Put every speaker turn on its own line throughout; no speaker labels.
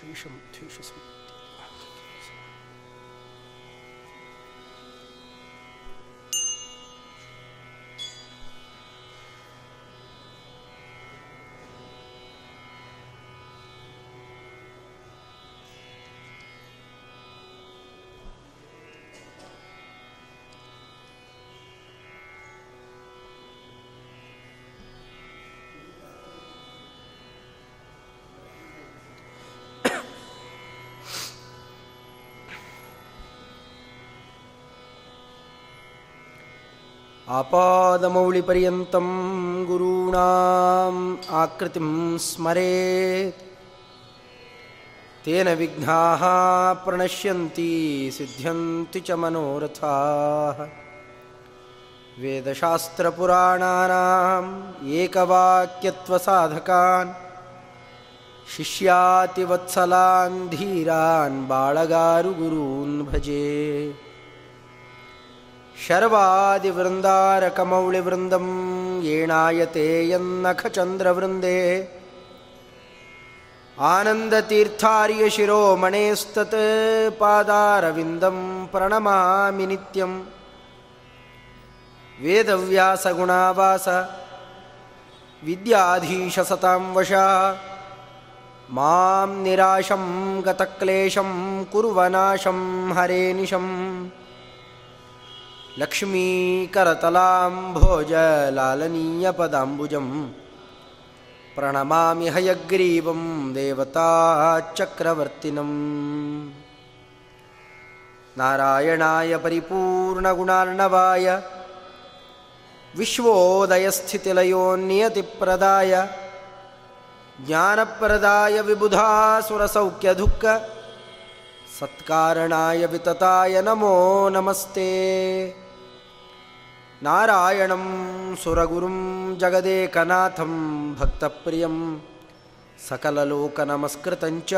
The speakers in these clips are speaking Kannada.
ശേഷം ധേഷസം आपादमौलिपर्यन्तं गुरूणाम् आकृतिं स्मरेत् तेन विघ्नाः प्रणश्यन्ति सिद्ध्यन्ति च मनोरथाः वेदशास्त्रपुराणानाम् एकवाक्यत्वसाधकान् शिष्यातिवत्सलान् धीरान् बाळगारुगुरून् भजे ಶರ್ವಾದಿ ವೃಂದಾರ ಕಮೌಳಿ ವೃಂದಂ ಏಣಾಯತೆ ಯನ್ನಖ ಚಂದ್ರ ವೃಂದೇ ಆನಂದತೀರ್ಥಾರ್ಯ ಶಿರೋ ಮಣೇಸ್ತತ್ ಪಾದಾರವಿಂದಂ ಪ್ರಣಮಾಮಿ ನಿತ್ಯಂ. ವೇದವ್ಯಾಸ ಗುಣಾವಾಸ ವಿದ್ಯಾಧೀಶ ಸತಾಂ ವಶ. ಮಾಂ ನಿರಾಶಂ ಗತಕ್ಲೇಶಂ ಕುರುವನಾಶಂ ಹರೇನಿಶಂ. लक्ष्मीकरतलाम्भोजलालनीयपदाम्बुजं प्रणमामि हयग्रीवं देवताचक्रवर्तिनम् नारायणाय परिपूर्णगुणार्णवाय विश्वोदयस्थितिलयोन्नियतिप्रदाय ज्ञानप्रदाय विबुधासुरसौख्यदुःख सत्कारणाय वितताय नमो नमस्ते नारायणं सुरगुरुं जगदेकनाथं भक्तप्रियं सकललोकनमस्कृतञ्च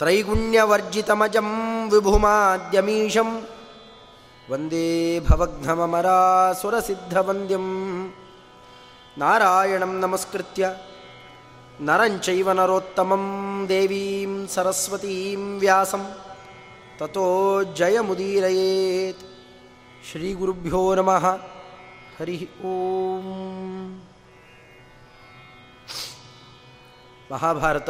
त्रैगुण्यवर्जितमजं विभुमाद्यमीशं वन्दे भवघ्नममरासुरसिद्धवन्द्यं नारायणं नमस्कृत्य ನರಂಚೈವ ನರೋತ್ತಮಂ ದೇವೀಂ ಸರಸ್ವತೀಂ ವ್ಯಾಸಂ ತಥೋ ಜಯಮುದೀರಯೇತ್ ಶ್ರೀ ಗುರುಭ್ಯೋ ನಮಃ ಹರಿ ಓಂ ಮಹಾಭಾರತ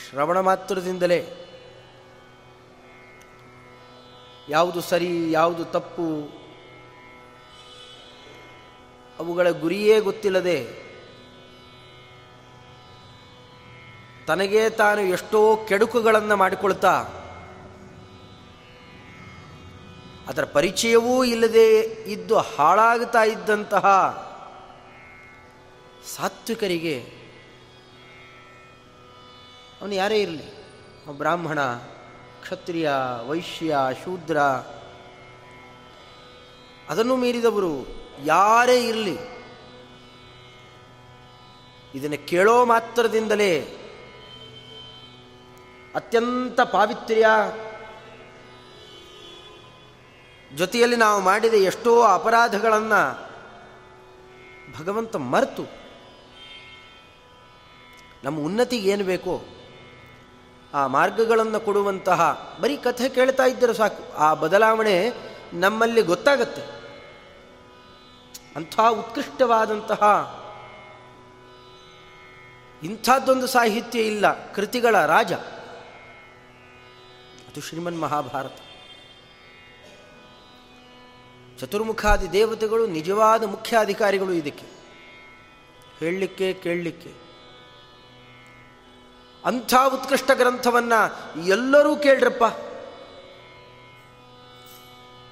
ಶ್ರವಣ ಮಾತ್ರದಿಂದಲೇ ಯಾವುದು ಸರಿ, ಯಾವುದು ತಪ್ಪು ಅವುಗಳ ಗುರಿಯೇ ಗೊತ್ತಿಲ್ಲದೆ ತನಗೇ ತಾನು ಎಷ್ಟೋ ಕೆಡುಕುಗಳನ್ನು ಮಾಡಿಕೊಳ್ತಾ ಅದರ ಪರಿಚಯವೂ ಇಲ್ಲದೆ ಇದ್ದು ಹಾಳಾಗ್ತಾ ಇದ್ದಂತಹ ಸಾತ್ವಿಕರಿಗೆ ಅವನು ಯಾರೇ ಇರಲಿ ಬ್ರಾಹ್ಮಣ, ಕ್ಷತ್ರಿಯ, ವೈಶ್ಯ, ಶೂದ್ರ, ಅದನ್ನು ಮೀರಿದವರು ಯಾರೇ ಇರಲಿ, ಇದನ್ನು ಕೇಳೋ ಮಾತ್ರದಿಂದಲೇ ಅತ್ಯಂತ ಪಾವಿತ್ರ್ಯ ಜೊತೆಯಲ್ಲಿ ನಾವು ಮಾಡಿದ ಎಷ್ಟೋ ಅಪರಾಧಗಳನ್ನು ಭಗವಂತ ಮರೆತು. ನಮ್ಮ ಉನ್ನತಿಗೆ ಏನು ಬೇಕೋ ಆ ಮಾರ್ಗಗಳನ್ನು ಕೊಡುವಂತಹ ಬರೀ ಕಥೆ ಕೇಳ್ತಾ ಇದ್ದರೆ ಸಾಕು. ಆ ಬದಲಾವಣೆ ನಮ್ಮಲ್ಲಿ ಗೊತ್ತಾಗತ್ತೆ. ಅಂಥ ಉತ್ಕೃಷ್ಟವಾದಂತಹ ಇಂಥದ್ದೊಂದು ಸಾಹಿತ್ಯ ಇಲ್ಲ. ಕೃತಿಗಳ ರಾಜ. ಅದು ಶ್ರೀಮನ್ ಮಹಾಭಾರತ. ಚತುರ್ಮುಖಾದಿ ದೇವತೆಗಳು ನಿಜವಾದ ಮುಖ್ಯಾಧಿಕಾರಿಗಳು ಇದಕ್ಕೆ. ಹೇಳಲಿಕ್ಕೆ ಕೇಳಲಿಕ್ಕೆ. ಅಂಥ ಉತ್ಕೃಷ್ಟ ಗ್ರಂಥವನ್ನು ಎಲ್ಲರೂ ಕೇಳ್ರಪ್ಪ.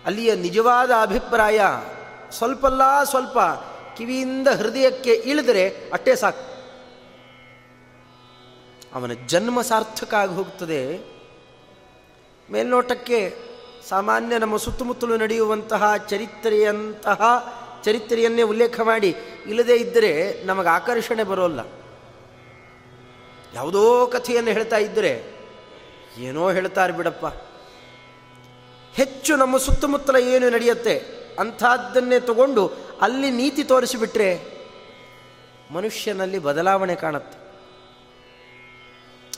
ಅಲ್ಲಿಯ ನಿಜವಾದ ಅಭಿಪ್ರಾಯ ಸ್ವಲ್ಪಲ್ಲ ಸ್ವಲ್ಪ ಕಿವಿಯಿಂದ ಹೃದಯಕ್ಕೆ ಇಳಿದರೆ ಅಟ್ಟೇ ಸಾಕು. ಅವನ ಜನ್ಮ ಸಾರ್ಥಕ ಆಗಿ ಹೋಗ್ತದೆ ಮೇಲ್ನೋಟಕ್ಕೆ ಸಾಮಾನ್ಯ ನಮ್ಮ ಸುತ್ತಮುತ್ತಲು ನಡೆಯುವಂತಹ ಚರಿತ್ರೆಯಂತಹ ಚರಿತ್ರೆಯನ್ನೇ ಉಲ್ಲೇಖ ಮಾಡಿ, ಇಲ್ಲದೇ ಇದ್ದರೆ ನಮಗೆ ಆಕರ್ಷಣೆ ಬರೋಲ್ಲ. ಯಾವುದೋ ಕಥೆಯನ್ನು ಹೇಳ್ತಾ ಇದ್ದರೆ ಏನೋ ಹೇಳ್ತಾರೆ ಬಿಡಪ್ಪ. ಹೆಚ್ಚು ನಮ್ಮ ಸುತ್ತಮುತ್ತಲ ಏನು ನಡೆಯುತ್ತೆ? ಅಂಥದ್ದನ್ನೇ ತಗೊಂಡು ಅಲ್ಲಿ ನೀತಿ ತೋರಿಸಿಬಿಟ್ರೆ ಮನುಷ್ಯನಲ್ಲಿ ಬದಲಾವಣೆ ಕಾಣುತ್ತೆ.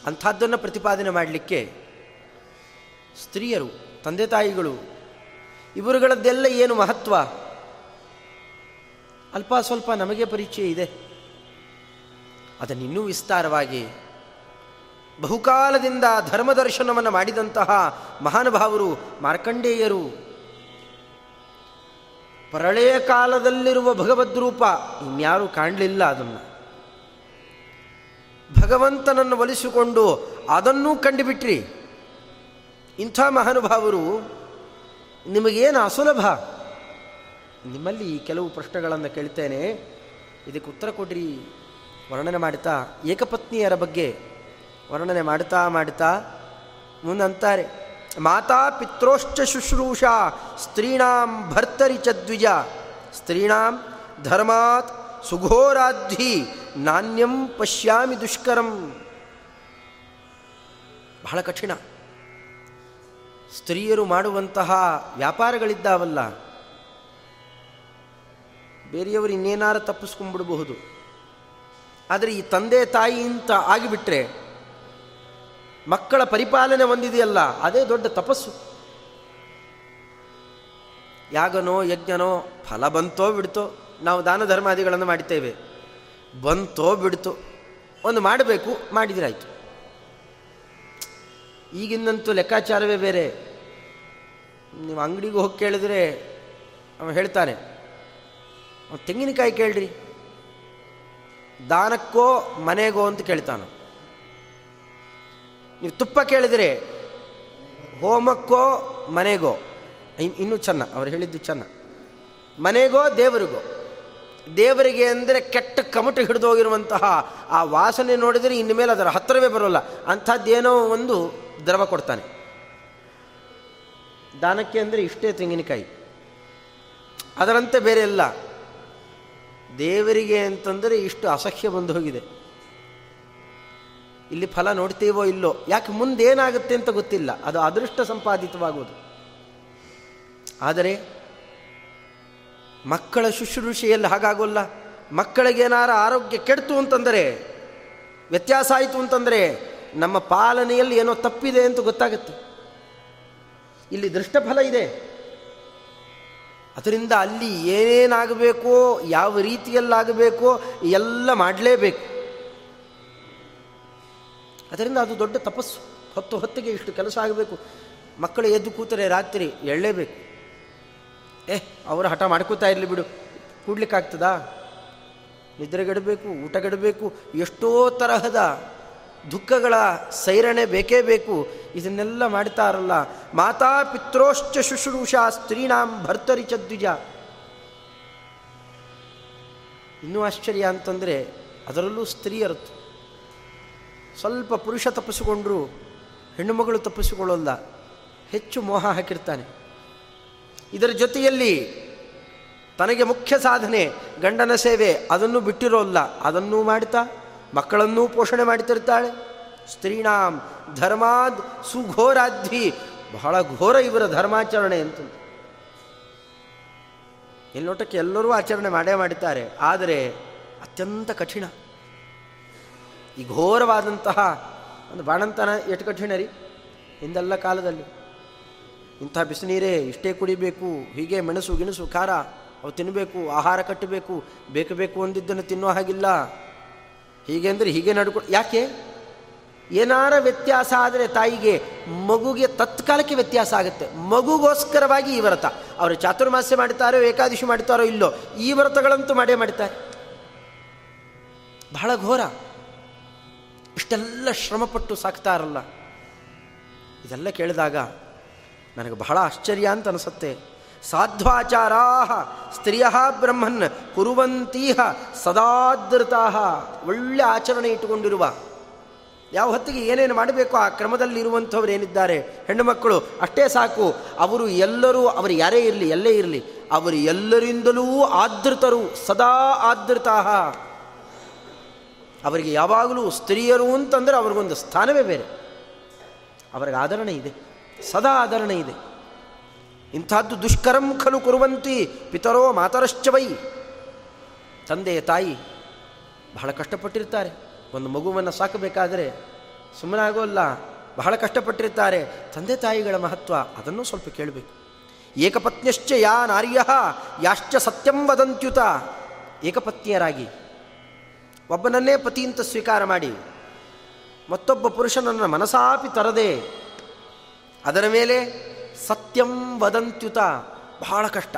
ಅಂಥದ್ದನ್ನು ಪ್ರತಿಪಾದನೆ ಮಾಡಲಿಕ್ಕೆ ಸ್ತ್ರೀಯರು, ತಂದೆ ತಾಯಿಗಳು, ಇವರುಗಳದ್ದೆಲ್ಲ ಏನು ಮಹತ್ವ? ಅಲ್ಪ ಸ್ವಲ್ಪ ನಮಗೆ ಪರಿಚಯ ಇದೆ. ಅದನ್ನಿನ್ನೂ ವಿಸ್ತಾರವಾಗಿ ಬಹುಕಾಲದಿಂದ ಧರ್ಮದರ್ಶನವನ್ನು ಮಾಡಿದಂತಹ ಮಹಾನುಭಾವರು ಮಾರ್ಕಂಡೇಯರು ಪ್ರಳಯ ಕಾಲದಲ್ಲಿರುವ ಭಗವದ್ರೂಪ ಇನ್ಯಾರೂ ಕಾಣಲಿಲ್ಲ ಅದನ್ನು. ಭಗವಂತನನ್ನು ಒಲಿಸಿಕೊಂಡು ಅದನ್ನೂ ಕಂಡುಬಿಟ್ರಿ. ಇಂಥ ಮಹಾನುಭಾವರು ನಿಮಗೇನು ಅಸುಲಭ? ನಿಮ್ಮಲ್ಲಿ ಕೆಲವು ಪ್ರಶ್ನೆಗಳನ್ನು ಕೇಳ್ತೇನೆ. ಇದಕ್ಕೆ ಉತ್ತರ ಕೊಡ್ರಿ. ವರ್ಣನೆ ಮಾಡ್ತಾ ಏಕಪತ್ನಿಯರ ಬಗ್ಗೆ ವರ್ಣನೆ ಮಾಡ್ತಾ ಮಾಡ್ತಾ ಮುಂದಂತಾರೆ ಮಾತಾ ಪಿತ್ರೋಶ್ಚ ಶುಶ್ರೂಷಾ, ಸ್ತ್ರೀಣಾಂ ಭರ್ತರಿ ಚ ದ್ವಿಜ. ಸ್ತ್ರೀಣಾಂ ಧರ್ಮಾತ್ ಸುಘೋರಾಧಿ ನಾಣ್ಯಂ ಪಶ್ಯಾಮಿ ದುಷ್ಕರಂ. ಬಹಳ ಕಠಿಣ. ಸ್ತ್ರೀಯರು ಮಾಡುವಂತಹ ವ್ಯಾಪಾರಗಳಿದ್ದಾವಲ್ಲ, ಬೇರೆಯವರು ಇನ್ನೇನಾರು ತಪ್ಪಿಸ್ಕೊಂಡ್ಬಿಡಬಹುದು. ಆದರೆ ಈ ತಂದೆ ತಾಯಿ ಅಂತ ಆಗಿಬಿಟ್ರೆ ಮಕ್ಕಳ ಪರಿಪಾಲನೆ ಹೊಂದಿದೆಯಲ್ಲ, ಅದೇ ದೊಡ್ಡ ತಪಸ್ಸು. ಯಾಗನೋ ಯಜ್ಞನೋ ಫಲ ಬಂತೋ ಬಿಡ್ತೋ, ನಾವು ದಾನ ಧರ್ಮಾದಿಗಳನ್ನು ಮಾಡ್ತೇವೆ ಬಂತೋ ಬಿಡ್ತೋ, ಒಂದು ಮಾಡಬೇಕು, ಮಾಡಿದ್ರಾಯ್ತು. ಈಗಿನಂತೂ ಲೆಕ್ಕಾಚಾರವೇ ಬೇರೆ. ನೀವು ಅಂಗಡಿಗೆ ಹೋಗಿ ಕೇಳಿದ್ರೆ ಅವ ಹೇಳ್ತಾನೆ ತೆಂಗಿನಕಾಯಿ ಕೇಳ್ರಿ. ದಾನಕ್ಕೋ ಮನೆಗೋ ಅಂತ ಕೇಳ್ತಾನೆ. ನೀವು ತುಪ್ಪ ಕೇಳಿದರೆ, ಹೋಮಕ್ಕೋ ಮನೆಗೋ ಇನ್ನೂ ಚೆನ್ನ, ಅವ್ರು ಹೇಳಿದ್ದು ಚೆನ್ನ. ಮನೆಗೋ ದೇವರಿಗೋ. ದೇವರಿಗೆ ಅಂದರೆ ಕೆಟ್ಟ ಕಮಟು ಹಿಡಿದು ಹೋಗಿರುವಂತಹ ಆ ವಾಸನೆ ನೋಡಿದರೆ ಇನ್ನು ಮೇಲೆ ಅದರ ಹತ್ತಿರವೇ ಬರೋಲ್ಲ. ಅಂಥದ್ದೇನೋ ಒಂದು ದ್ರವ ಕೊಡ್ತಾನೆ. ದಾನಕ್ಕೆ ಅಂದರೆ ಇಷ್ಟೇ ತೆಂಗಿನಕಾಯಿ. ಅದರಂತೆ ಬೇರೆ ಇಲ್ಲ ದೇವರಿಗೆ ಅಂತಂದರೆ ಇಷ್ಟು ಅಸಹ್ಯ ಬಂದು ಹೋಗಿದೆ. ಇಲ್ಲಿ ಫಲ ನೋಡ್ತೀವೋ ಇಲ್ಲೋ? ಯಾಕೆ ಮುಂದೇನಾಗುತ್ತೆ ಅಂತ ಗೊತ್ತಿಲ್ಲ. ಅದು ಅದೃಷ್ಟ ಸಂಪಾದಿತವಾಗುವುದು ಆದರೆ ಮಕ್ಕಳ ಶುಶ್ರೂಷೆಯಲ್ಲಿ ಹಾಗಾಗೋಲ್ಲ. ಮಕ್ಕಳಿಗೇನಾರ ಆರೋಗ್ಯ ಕೆಡ್ತು ಅಂತಂದರೆ, ವ್ಯತ್ಯಾಸ ಆಯಿತು ಅಂತಂದರೆ, ನಮ್ಮ ಪಾಲನೆಯಲ್ಲಿ ಏನೋ ತಪ್ಪಿದೆ ಅಂತ ಗೊತ್ತಾಗುತ್ತೆ. ಇಲ್ಲಿ ದೃಷ್ಟಫಲ ಇದೆ. ಅದರಿಂದ ಅಲ್ಲಿ ಏನೇನಾಗಬೇಕೋ, ಯಾವ ರೀತಿಯಲ್ಲಾಗಬೇಕೋ, ಎಲ್ಲ ಮಾಡಲೇಬೇಕು. ಅದರಿಂದ ಅದು ದೊಡ್ಡ ತಪಸ್ಸು. ಹೊತ್ತು ಹೊತ್ತಿಗೆ ಇಷ್ಟು ಕೆಲಸ ಆಗಬೇಕು. ಮಕ್ಕಳು ಎದ್ದು ಕೂತರೆ ರಾತ್ರಿ ಎಳ್ಳೇಬೇಕು. ಏ, ಅವರು ಹಠ ಮಾಡ್ಕೋತಾ ಇರಲಿ ಬಿಡು. ಕೂಡ್ಲಿಕ್ಕಾಗ್ತದಾ? ನಿದ್ರೆಗೆಡಬೇಕು, ಊಟಗೆಡಬೇಕು, ಎಷ್ಟೋ ತರಹದ ದುಃಖಗಳ ಸೈರಣೆ ಬೇಕೇ ಬೇಕು. ಇದನ್ನೆಲ್ಲ ಮಾಡ್ತಾರಲ್ಲ. ಮಾತಾ ಪಿತ್ರೋಶ್ಚ ಶುಶ್ರೂಷ ಸ್ತ್ರೀನಾಂ ಭರ್ತರಿ ಚದ್ವಿಜ ಇನ್ನೂ ಆಶ್ಚರ್ಯ ಅಂತಂದರೆ ಅದರಲ್ಲೂ ಸ್ತ್ರೀಯರತ್ತು ಸ್ವಲ್ಪ ಪುರುಷ ತಪ್ಪಿಸಿಕೊಂಡ್ರೂ ಹೆಣ್ಣು ಮಗಳು ತಪ್ಪಿಸಿಕೊಳ್ಳಲ್ಲ, ಹೆಚ್ಚು ಮೋಹ ಹಾಕಿರ್ತಾನೆ. ಇದರ ಜೊತೆಯಲ್ಲಿ ತನಗೆ ಮುಖ್ಯ ಸಾಧನೆ ಗಂಡನ ಸೇವೆ, ಅದನ್ನು ಬಿಟ್ಟಿರೋಲ್ಲ, ಅದನ್ನೂ ಮಾಡ್ತಾ, ಮಕ್ಕಳನ್ನೂ ಪೋಷಣೆ ಮಾಡ್ತಿರ್ತಾಳೆ. ಸ್ತ್ರೀಣಾಂ ಧರ್ಮಾದ್ ಸುಘೋರಾಧ್ವಿ ಬಹಳ ಘೋರ ಇವರ ಧರ್ಮಾಚರಣೆ ಅಂತ. ಎಲ್ಲೋಟಕ್ಕೆ ಎಲ್ಲರೂ ಆಚರಣೆ ಮಾಡೇ ಮಾಡುತ್ತಾರೆ ಆದರೆ ಅತ್ಯಂತ ಕಠಿಣ. ಈ ಘೋರವಾದಂತಹ ಒಂದು ಬಾಣಂತನ ಎಷ್ಟು ಕಠಿಣ ರೀ ಹಿಂದೆಲ್ಲ ಕಾಲದಲ್ಲಿ. ಇಂಥ ಬಿಸಿನೀರೇ ಇಷ್ಟೇ ಕುಡಿಬೇಕು, ಹೀಗೆ ಮೆಣಸು ಗಿಣಸು ಖಾರ, ಅವು ತಿನ್ನಬೇಕು ಆಹಾರ ಕಟ್ಟಬೇಕು, ಬೇಕು ಬೇಕು ಅಂದಿದ್ದನ್ನು ತಿನ್ನೋ ಹಾಗಿಲ್ಲ. ಹೀಗೆ ಅಂದರೆ ಹೀಗೆ ನಡ್ಕೊ, ಯಾಕೆ? ಏನಾರ ವ್ಯತ್ಯಾಸ ಆದರೆ ತಾಯಿಗೆ ಮಗುಗೆ ತತ್ಕಾಲಕ್ಕೆ ವ್ಯತ್ಯಾಸ ಆಗುತ್ತೆ. ಮಗುಗೋಸ್ಕರವಾಗಿ ಈ ವ್ರತ. ಅವರು ಚಾತುರ್ಮಾಸ್ಯ ಮಾಡ್ತಾರೋ ಏಕಾದಶಿ ಮಾಡ್ತಾರೋ ಇಲ್ಲೋ, ಈ ವ್ರತಗಳಂತೂ ಮಾಡೇ ಮಾಡ್ತಾರೆ ಬಹಳ ಘೋರ. ಇಷ್ಟೆಲ್ಲ ಶ್ರಮಪಟ್ಟು ಸಾಕ್ತಾರಲ್ಲ. ಇದೆಲ್ಲ ಕೇಳಿದಾಗ ನನಗೆ ಬಹಳ ಆಶ್ಚರ್ಯ ಅಂತ ಅನಿಸುತ್ತೆ. ಸಾಧ್ವಾಚಾರಾ ಸ್ತ್ರೀಯ ಬ್ರಹ್ಮನ್ ಕುರುವಂತೀಹ ಸದಾದೃತಾ ಒಳ್ಳೆ ಆಚರಣೆ ಇಟ್ಟುಕೊಂಡಿರುವ. ಯಾವ ಹೊತ್ತಿಗೆ ಏನೇನು ಮಾಡಬೇಕು ಆ ಕ್ರಮದಲ್ಲಿ ಇರುವಂಥವ್ರು ಏನಿದ್ದಾರೆ? ಹೆಣ್ಣು ಮಕ್ಕಳು, ಅಷ್ಟೇ ಸಾಕು. ಅವರು ಎಲ್ಲರೂ, ಅವರು ಯಾರೇ ಇರಲಿ, ಎಲ್ಲೇ ಇರಲಿ, ಅವರು ಎಲ್ಲರಿಂದಲೂ ಆದೃತರು, ಸದಾ ಆದೃತಾ ಅವರಿಗೆ ಯಾವಾಗಲೂ ಸ್ತ್ರೀಯರು ಅಂತಂದರೆ ಅವ್ರಿಗೊಂದು ಸ್ಥಾನವೇ ಬೇರೆ. ಅವರಿಗೆ ಆದರಣೆ ಇದೆ, ಸದಾ ಆದರಣೆ ಇದೆ. ಇಂಥದ್ದು ದುಷ್ಕರಂ ಖಲು ಕುರುವಂತಿ, ಪಿತರೋ ಮಾತರಶ್ಚವೈ ತಂದೆ ತಾಯಿ ಬಹಳ ಕಷ್ಟಪಟ್ಟಿರ್ತಾರೆ. ಒಂದು ಮಗುವನ್ನು ಸಾಕಬೇಕಾದರೆ ಸುಮ್ಮನಾಗೋಲ್ಲ ಬಹಳ ಕಷ್ಟಪಟ್ಟಿರ್ತಾರೆ. ತಂದೆ ತಾಯಿಗಳ ಮಹತ್ವ ಅದನ್ನು ಸ್ವಲ್ಪ ಕೇಳಬೇಕು. ಏಕಪತ್ನಿಶ್ಚ ಯಾ ನಾರ್ಯ, ಯಾಶ್ಚ ಸತ್ಯಂ ವದಂತ್ಯುತ. ಏಕಪತ್ನಿಯರಾಗಿ ಒಬ್ಬನನ್ನೇ ಪತಿ ಅಂತ ಸ್ವೀಕಾರ ಮಾಡಿ, ಮತ್ತೊಬ್ಬ ಪುರುಷನನ್ನು ಮನಸಾಪಿ ತರದೆ, ಅದರ ಮೇಲೆ ಸತ್ಯಂ ವದಂತ್ಯುತ ಬಹಳ ಕಷ್ಟ.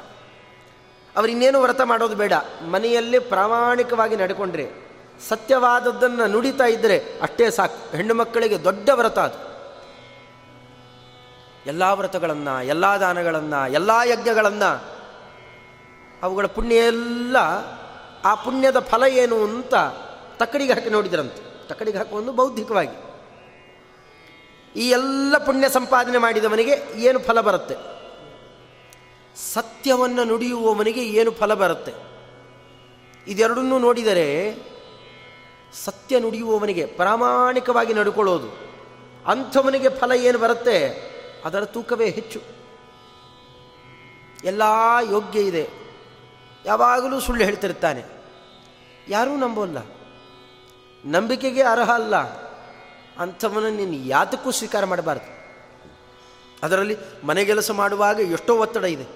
ಅವರಿನ್ನೇನು ವ್ರತ ಮಾಡೋದು ಬೇಡ. ಮನೆಯಲ್ಲಿ ಪ್ರಾಮಾಣಿಕವಾಗಿ ನಡ್ಕೊಂಡ್ರೆ, ಸತ್ಯವಾದದ್ದನ್ನು ನುಡಿತಾ ಇದ್ದರೆ ಅಷ್ಟೇ ಸಾಕು. ಹೆಣ್ಣು ಮಕ್ಕಳಿಗೆ ದೊಡ್ಡ ವ್ರತ ಅದು. ಎಲ್ಲ ವ್ರತಗಳನ್ನು, ಎಲ್ಲ ದಾನಗಳನ್ನು, ಎಲ್ಲ ಯಜ್ಞಗಳನ್ನು, ಅವುಗಳ ಪುಣ್ಯ ಎಲ್ಲ ಆ ಪುಣ್ಯದ ಫಲ ಏನು ಅಂತ ತಕ್ಕಡಿಗೆ ಹಾಕಿ ನೋಡಿದ್ರಂತೆ. ತಕ್ಕಡಿಗೆ ಹಾಕುವುದು ಬೌದ್ಧಿಕವಾಗಿ. ಈ ಎಲ್ಲ ಪುಣ್ಯ ಸಂಪಾದನೆ ಮಾಡಿದವನಿಗೆ ಏನು ಫಲ ಬರುತ್ತೆ? ಸತ್ಯವನ್ನು ನುಡಿಯುವವನಿಗೆ ಏನು ಫಲ ಬರುತ್ತೆ? ಇದೆರಡನ್ನೂ ನೋಡಿದರೆ ಸತ್ಯ ನುಡಿಯುವವನಿಗೆ, ಪ್ರಾಮಾಣಿಕವಾಗಿ ನಡ್ಕೊಳ್ಳೋದು, ಅಂಥವನಿಗೆ ಫಲ ಏನು ಬರುತ್ತೆ? ಅದರ ತೂಕವೇ ಹೆಚ್ಚು. ಎಲ್ಲ ಯೋಗ್ಯ ಇದೆ. ಯಾವಾಗಲೂ ಸುಳ್ಳು ಹೇಳ್ತಿರ್ತಾನೆ. ಯಾರೂ ನಂಬೋಲ್ಲ. ನಂಬಿಕೆಗೆ ಅರ್ಹ ಅಲ್ಲ ಅಂಥವನ್ನು ನೀನು ಯಾತಕ್ಕೂ ಸ್ವೀಕಾರ ಮಾಡಬಾರ್ದು. ಅದರಲ್ಲಿ ಮನೆಗೆಲಸ ಮಾಡುವಾಗ ಎಷ್ಟೋ ಒತ್ತಡ ಇದೆ.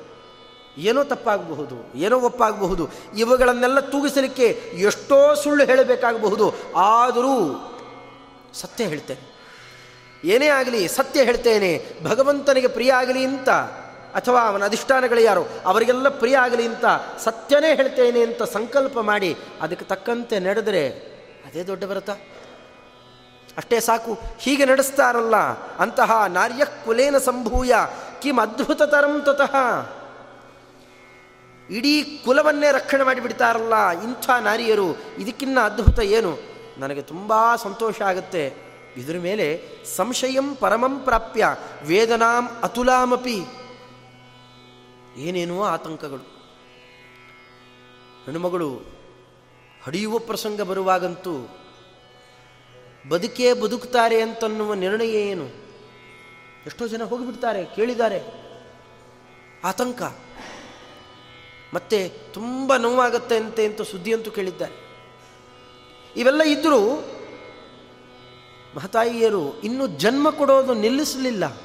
ಏನೋ ತಪ್ಪಾಗಬಹುದು, ಏನೋ ಒಪ್ಪಾಗಬಹುದು, ಇವುಗಳನ್ನೆಲ್ಲ ತೂಗಿಸಲಿಕ್ಕೆ ಎಷ್ಟೋ ಸುಳ್ಳು ಹೇಳಬೇಕಾಗಬಹುದು, ಆದರೂ ಸತ್ಯ ಹೇಳ್ತೇನೆ. ಏನೇ ಆಗಲಿ ಸತ್ಯ ಹೇಳ್ತೇನೆ. ಭಗವಂತನಿಗೆ ಪ್ರಿಯ ಆಗಲಿ ಅಂತ, ಅಥವಾ ಅವನ ಅಧಿಷ್ಠಾನಗಳು ಯಾರು, ಅವರಿಗೆಲ್ಲ ಪ್ರಿಯ ಆಗಲಿ ಅಂತ ಸತ್ಯನೇ ಹೇಳ್ತೇನೆ ಅಂತ ಸಂಕಲ್ಪ ಮಾಡಿ, ಅದಕ್ಕೆ ತಕ್ಕಂತೆ ನಡೆದರೆ ಅದೇ ದೊಡ್ಡ ವ್ರತ. ಅಷ್ಟೇ ಸಾಕು, ಹೀಗೆ ನಡೆಸ್ತಾರಲ್ಲ, ಅಂತಹ ನಾರ್ಯ ಕುಲೇನ ಸಂಭೂಯ ಕಿಮ್ ಅದ್ಭುತ ತರಂ ತತಃ. ಇಡೀ ಕುಲವನ್ನೇ ರಕ್ಷಣೆ ಮಾಡಿಬಿಡ್ತಾರಲ್ಲ ಇಂಥ ನಾರಿಯರು, ಇದಕ್ಕಿನ್ನ ಅದ್ಭುತ ಏನು? ನನಗೆ ತುಂಬ ಸಂತೋಷ ಆಗುತ್ತೆ. ಇದರ ಮೇಲೆ ಸಂಶಯಂ ಪರಮಂ ಪ್ರಾಪ್ಯ, ವೇದನಾಂ ಅತುಲಾಮಪಿ. ಏನೇನೋ ಆತಂಕಗಳು. ಹೆಣ್ಣುಮಗಳು ಹಡಿಯುವ ಪ್ರಸಂಗ ಬರುವಾಗಂತೂ ಬದುಕೇ ಬದುಕ್ತಾರೆ ಅಂತನ್ನುವ ನಿರ್ಣಯ ಏನು? ಎಷ್ಟೋ ಜನ ಹೋಗಿಬಿಡ್ತಾರೆ, ಕೇಳಿದ್ದಾರೆ. ಆತಂಕ. ಮತ್ತೆ ತುಂಬ ನೋವಾಗತ್ತೆ ಅಂತೆ ಅಂತ ಸುದ್ದಿಯಂತೂ ಕೇಳಿದ್ದಾರೆ. ಇವೆಲ್ಲ ಇದ್ದರೂ ಮಹತಾಯಿಯರು ಇನ್ನೂ ಜನ್ಮ ಕೊಡೋದು ನಿಲ್ಲಿಸಲಿಲ್ಲ.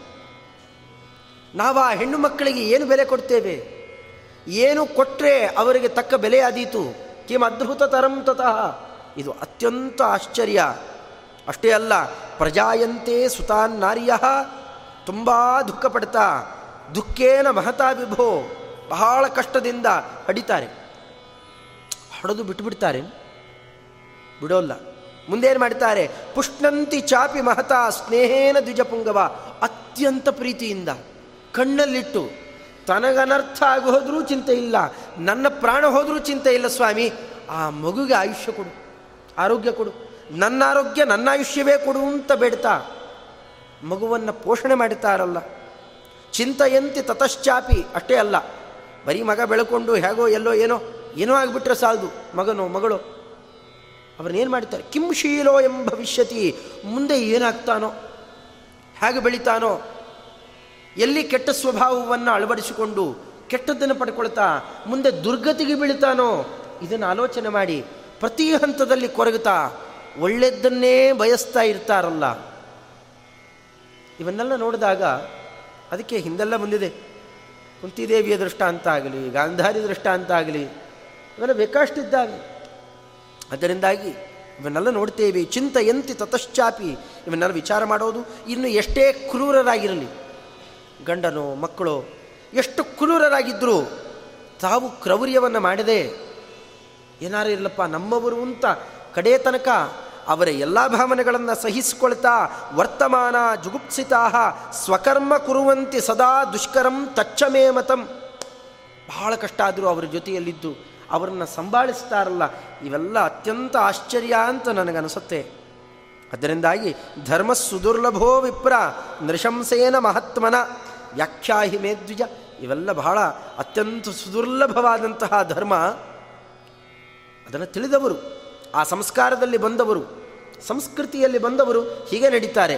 ನಾವು ಆ ಹೆಣ್ಣು ಮಕ್ಕಳಿಗೆ ಏನು ಬೆಲೆ ಕೊಡ್ತೇವೆ? ಏನು ಕೊಟ್ಟರೆ ಅವರಿಗೆ ತಕ್ಕ ಬೆಲೆ ಕಿಮ್ ಅದ್ಭುತ ತರಂ ತತಃ ಇದು ಅತ್ಯಂತ ಆಶ್ಚರ್ಯ. ಅಷ್ಟೇ ಅಲ್ಲ, ಪ್ರಜಾಯಂತೆ ಸುತಾನ್ ನಾರ್ಯ ತುಂಬ ದುಃಖ ಪಡ್ತಾ ದುಃಖೇನ ಮಹತಾ ವಿಭೋ, ಬಹಳ ಕಷ್ಟದಿಂದ ಹಡಿತಾರೆ. ಹೊಡೆದು ಬಿಟ್ಟುಬಿಡ್ತಾರೆ ಬಿಡೋಲ್ಲ. ಮುಂದೇನು ಮಾಡ್ತಾರೆ? ಪುಷ್ಣಂತಿ ಚಾಪಿ ಮಹತಾ ಸ್ನೇಹೇನ ದ್ವಿಜಪುಂಗವ ಅತ್ಯಂತ ಪ್ರೀತಿಯಿಂದ ಕಣ್ಣಲ್ಲಿಟ್ಟು ತನಗನರ್ಥ ಆಗಿ ಹೋದರೂ ಚಿಂತೆ ಇಲ್ಲ, ನನ್ನ ಪ್ರಾಣ ಹೋದರೂ ಚಿಂತೆ ಇಲ್ಲ ಸ್ವಾಮಿ. ಆ ಮಗುಗೆ ಆಯುಷ್ಯ ಕೊಡು, ಆರೋಗ್ಯ ಕೊಡು. ನನ್ನ ಆರೋಗ್ಯ, ನನ್ನ ಆಯುಷ್ಯವೇ ಕೊಡು ಅಂತ ಬೇಡ್ತಾ. ಮಗುವನ್ನು ಪೋಷಣೆ ಮಾಡುತ್ತಾರಲ್ಲ ಚಿಂತೆಯಂತೆ ತತಶ್ಚಾಪಿ, ಅಷ್ಟೇ ಅಲ್ಲ. ಬರೀ ಮಗ ಬೆಳಕೊಂಡು ಹೇಗೋ ಎಲ್ಲೋ ಏನೋ ಏನೋ ಆಗಿಬಿಟ್ರೆ ಸಾಲದು. ಮಗನೋ, ಮಗಳು. ಅವ್ರನ್ನೇನು ಮಾಡ್ತಾರೆ? ಕಿಂಶೀಲೋ ಎಂಬ ಭವಿಷ್ಯತಿ ಮುಂದೆ ಏನಾಗ್ತಾನೋ, ಹೇಗೆ ಬೆಳಿತಾನೋ ಎಲ್ಲಿ ಕೆಟ್ಟ ಸ್ವಭಾವವನ್ನು ಅಳವಡಿಸಿಕೊಂಡು ಕೆಟ್ಟದ್ದನ್ನು ಪಡ್ಕೊಳ್ತಾ ಮುಂದೆ ದುರ್ಗತಿಗೆ ಬೀಳ್ತಾನೋ ಇದನ್ನು ಆಲೋಚನೆ ಮಾಡಿ ಪ್ರತಿ ಹಂತದಲ್ಲಿ ಕೊರಗುತ್ತಾ ಒಳ್ಳೆಯದನ್ನೇ ಬಯಸ್ತಾ ಇರ್ತಾರಲ್ಲ. ಇವನ್ನೆಲ್ಲ ನೋಡಿದಾಗ ಅದಕ್ಕೆ ಹಿಂದೆಲ್ಲ ಬಂದಿದೆ. ಕುಂತಿದೇವಿಯ ದೃಷ್ಟಾಂತ ಆಗಲಿ, ಗಾಂಧಾರಿ ದೃಷ್ಟಾಂತ ಆಗಲಿ, ಇವೆಲ್ಲ ಬೇಕಾಷ್ಟಿದ್ದಾಗ ಅದರಿಂದಾಗಿ ಇವನ್ನೆಲ್ಲ ನೋಡ್ತೇವೆ, ಚಿಂತೆಯಂತಿ ತತಶ್ಚಾಪಿ ಇವನ್ನೆಲ್ಲ ವಿಚಾರ ಮಾಡೋದು ಇನ್ನು ಎಷ್ಟೇ ಕ್ರೂರರಾಗಿರಲಿ. ಗಂಡನೋ, ಮಕ್ಕಳು, ಎಷ್ಟು ಕ್ರೂರರಾಗಿದ್ದರೂ ತಾವು ಕ್ರೌರ್ಯವನ್ನು ಮಾಡದೆ. ಏನಾರು ಇರಲಪ್ಪ, ನಮ್ಮವರು ಅಂತ ಕಡೇ ತನಕ ಅವರ ಎಲ್ಲ ಭಾವನೆಗಳನ್ನು ಸಹಿಸಿಕೊಳ್ತಾ ವರ್ತಮಾನ ಜುಗುಪ್ಸಿತಾ ಸ್ವಕರ್ಮ ಕುರುವಂತಿ ಸದಾ ದುಷ್ಕರಂ ತಚ್ಚಮೇ ಮತಂ. ಬಹಳ ಕಷ್ಟ ಆದರೂ ಅವರ ಜೊತೆಯಲ್ಲಿದ್ದು ಅವರನ್ನು ಸಂಭಾಳಿಸ್ತಾರಲ್ಲ, ಇವೆಲ್ಲ ಅತ್ಯಂತ ಆಶ್ಚರ್ಯ ಅಂತ ನನಗನಿಸುತ್ತೆ. ಅದರಿಂದಾಗಿ ಧರ್ಮ ಸುದುರ್ಲಭೋ ವಿಪ್ರ ನೃಶಂಸೇನ ಮಹಾತ್ಮನ. ವ್ಯಾಖ್ಯಾಹಿ ಮೇದ್ವಿಜ. ಇವೆಲ್ಲ ಬಹಳ ಅತ್ಯಂತ ಸುದುರ್ಲಭವಾದಂತಹ ಧರ್ಮ. ಅದನ್ನು ತಿಳಿದವರು, ಆ ಸಂಸ್ಕಾರದಲ್ಲಿ ಬಂದವರು, ಸಂಸ್ಕೃತಿಯಲ್ಲಿ ಬಂದವರು ಹೀಗೆ ನಡೀತಾರೆ.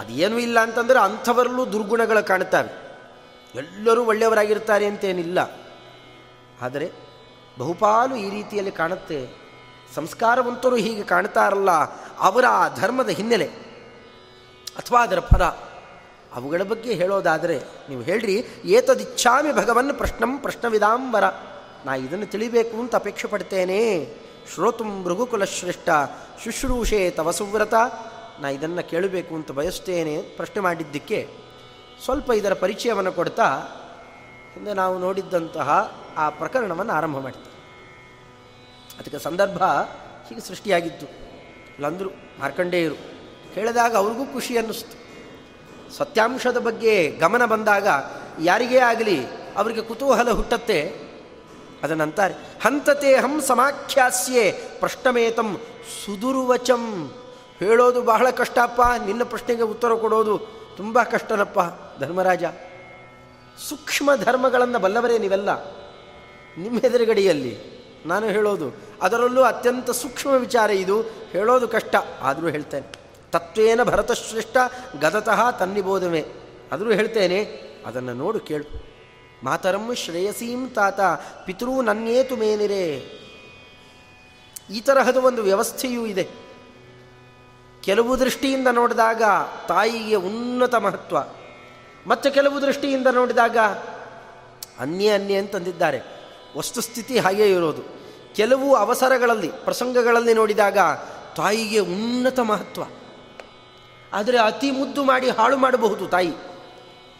ಅದೇನೂ ಇಲ್ಲ ಅಂತಂದರೆ ಅಂಥವರಲ್ಲೂ ದುರ್ಗುಣಗಳು ಕಾಣುತ್ತವೆ. ಎಲ್ಲರೂ ಒಳ್ಳೆಯವರಾಗಿರ್ತಾರೆ ಅಂತೇನಿಲ್ಲ. ಆದರೆ ಬಹುಪಾಲು ಈ ರೀತಿಯಲ್ಲಿ ಕಾಣುತ್ತೆ. ಸಂಸ್ಕಾರವಂತರು ಹೀಗೆ ಕಾಣ್ತಾರಲ್ಲ ಅವರ ಆ ಧರ್ಮದ ಹಿನ್ನೆಲೆ. ಅಥವಾ ಅದರ ಫಲ. ಅವುಗಳ ಬಗ್ಗೆ ಹೇಳೋದಾದರೆ, ನೀವು ಹೇಳ್ರಿ, ಏತದಿಚ್ಛಾಮಿ ಭಗವನ್ ಪ್ರಶ್ನಂ ಪ್ರಶ್ನವಿದಾಂಬರ ನಾ ಇದನ್ನು ತಿಳಿಬೇಕು ಅಂತ ಅಪೇಕ್ಷೆ ಪಡ್ತೇನೆ. ಶ್ರೋತು ಮೃಗುಕುಲ ಶ್ರೇಷ್ಠ ಶುಶ್ರೂಷೆ ತವ ಸುವ್ರತ. ನಾ ಇದನ್ನು ಕೇಳಬೇಕು ಅಂತ ಬಯಸ್ತೇನೆ, ಪ್ರಶ್ನೆ ಮಾಡಿದ್ದಕ್ಕೆ. ಸ್ವಲ್ಪ ಇದರ ಪರಿಚಯವನ್ನು ಕೊಡ್ತಾ, ಹಿಂದೆ ನಾವು ನೋಡಿದ್ದಂತಹ ಆ ಪ್ರಕರಣವನ್ನು ಆರಂಭ ಮಾಡ್ತೀವಿ ಅದಕ್ಕೆ ಸಂದರ್ಭ ಹೀಗೆ ಸೃಷ್ಟಿಯಾಗಿತ್ತು. ಇಲ್ಲಂದರು ಮಾರ್ಕಂಡೇಯರು ಹೇಳಿದಾಗ ಅವ್ರಿಗೂ ಖುಷಿ ಅನ್ನಿಸ್ತು. ಸತ್ಯಾಂಶದ ಬಗ್ಗೆ ಗಮನ ಬಂದಾಗ ಯಾರಿಗೇ ಆಗಲಿ ಅವರಿಗೆ ಕುತೂಹಲ ಹುಟ್ಟತ್ತೆ. ಅದನ್ನಂತಾರೆ ಹಂತತೆ ಹಂ ಸಮಾಖ್ಯಾಸ್ಯೆ ಪ್ರಶ್ನಮೇತಂ ಸುದುರುವಚಂ. ಹೇಳೋದು ಬಹಳ ಕಷ್ಟಪ್ಪ, ನಿನ್ನ ಪ್ರಶ್ನೆಗೆ ಉತ್ತರ ಕೊಡೋದು ತುಂಬ ಕಷ್ಟನಪ್ಪ ಧರ್ಮರಾಜ. ಸೂಕ್ಷ್ಮ ಧರ್ಮಗಳನ್ನು ಬಲ್ಲವರೇ ನೀವೆಲ್ಲ. ನಿಮ್ಮ ಎದುರುಗಡೆಯಲ್ಲಿ ನಾನು ಹೇಳೋದು, ಅದರಲ್ಲೂ ಅತ್ಯಂತ ಸೂಕ್ಷ್ಮ ವಿಚಾರ ಇದು, ಹೇಳೋದು ಕಷ್ಟ, ಆದರೂ ಹೇಳ್ತೇನೆ. ತತ್ವೇನ ಭರತಶ್ರೇಷ್ಠ ಗದತಃ ತನ್ನಿಬೋಧವೆ. ಆದರೂ ಹೇಳ್ತೇನೆ, ಅದನ್ನು ನೋಡು ಕೇಳು. ಮಾತರಂ ಶ್ರೇಯಸೀಂ ತಾತ, ಪಿತೃ ನನ್ನೇತು ಮೇನಿರೆ. ಈ ತರಹದ ಒಂದು ವ್ಯವಸ್ಥೆಯೂ ಇದೆ. ಕೆಲವು ದೃಷ್ಟಿಯಿಂದ ನೋಡಿದಾಗ ತಾಯಿಗೆ ಉನ್ನತ ಮಹತ್ವ. ಮತ್ತು ಕೆಲವು ದೃಷ್ಟಿಯಿಂದ ನೋಡಿದಾಗ ಅನ್ಯ ಅನ್ಯ ಅಂತಂದಿದ್ದಾರೆ. ವಸ್ತುಸ್ಥಿತಿ ಹಾಗೇ ಇರೋದು. ಕೆಲವು ಅವಸರಗಳಲ್ಲಿ, ಪ್ರಸಂಗಗಳಲ್ಲಿ ನೋಡಿದಾಗ ತಾಯಿಗೆ ಉನ್ನತ ಮಹತ್ವ. ಆದರೆ ಅತಿ ಮುದ್ದು ಮಾಡಿ ಹಾಳು ಮಾಡಬಹುದು ತಾಯಿ.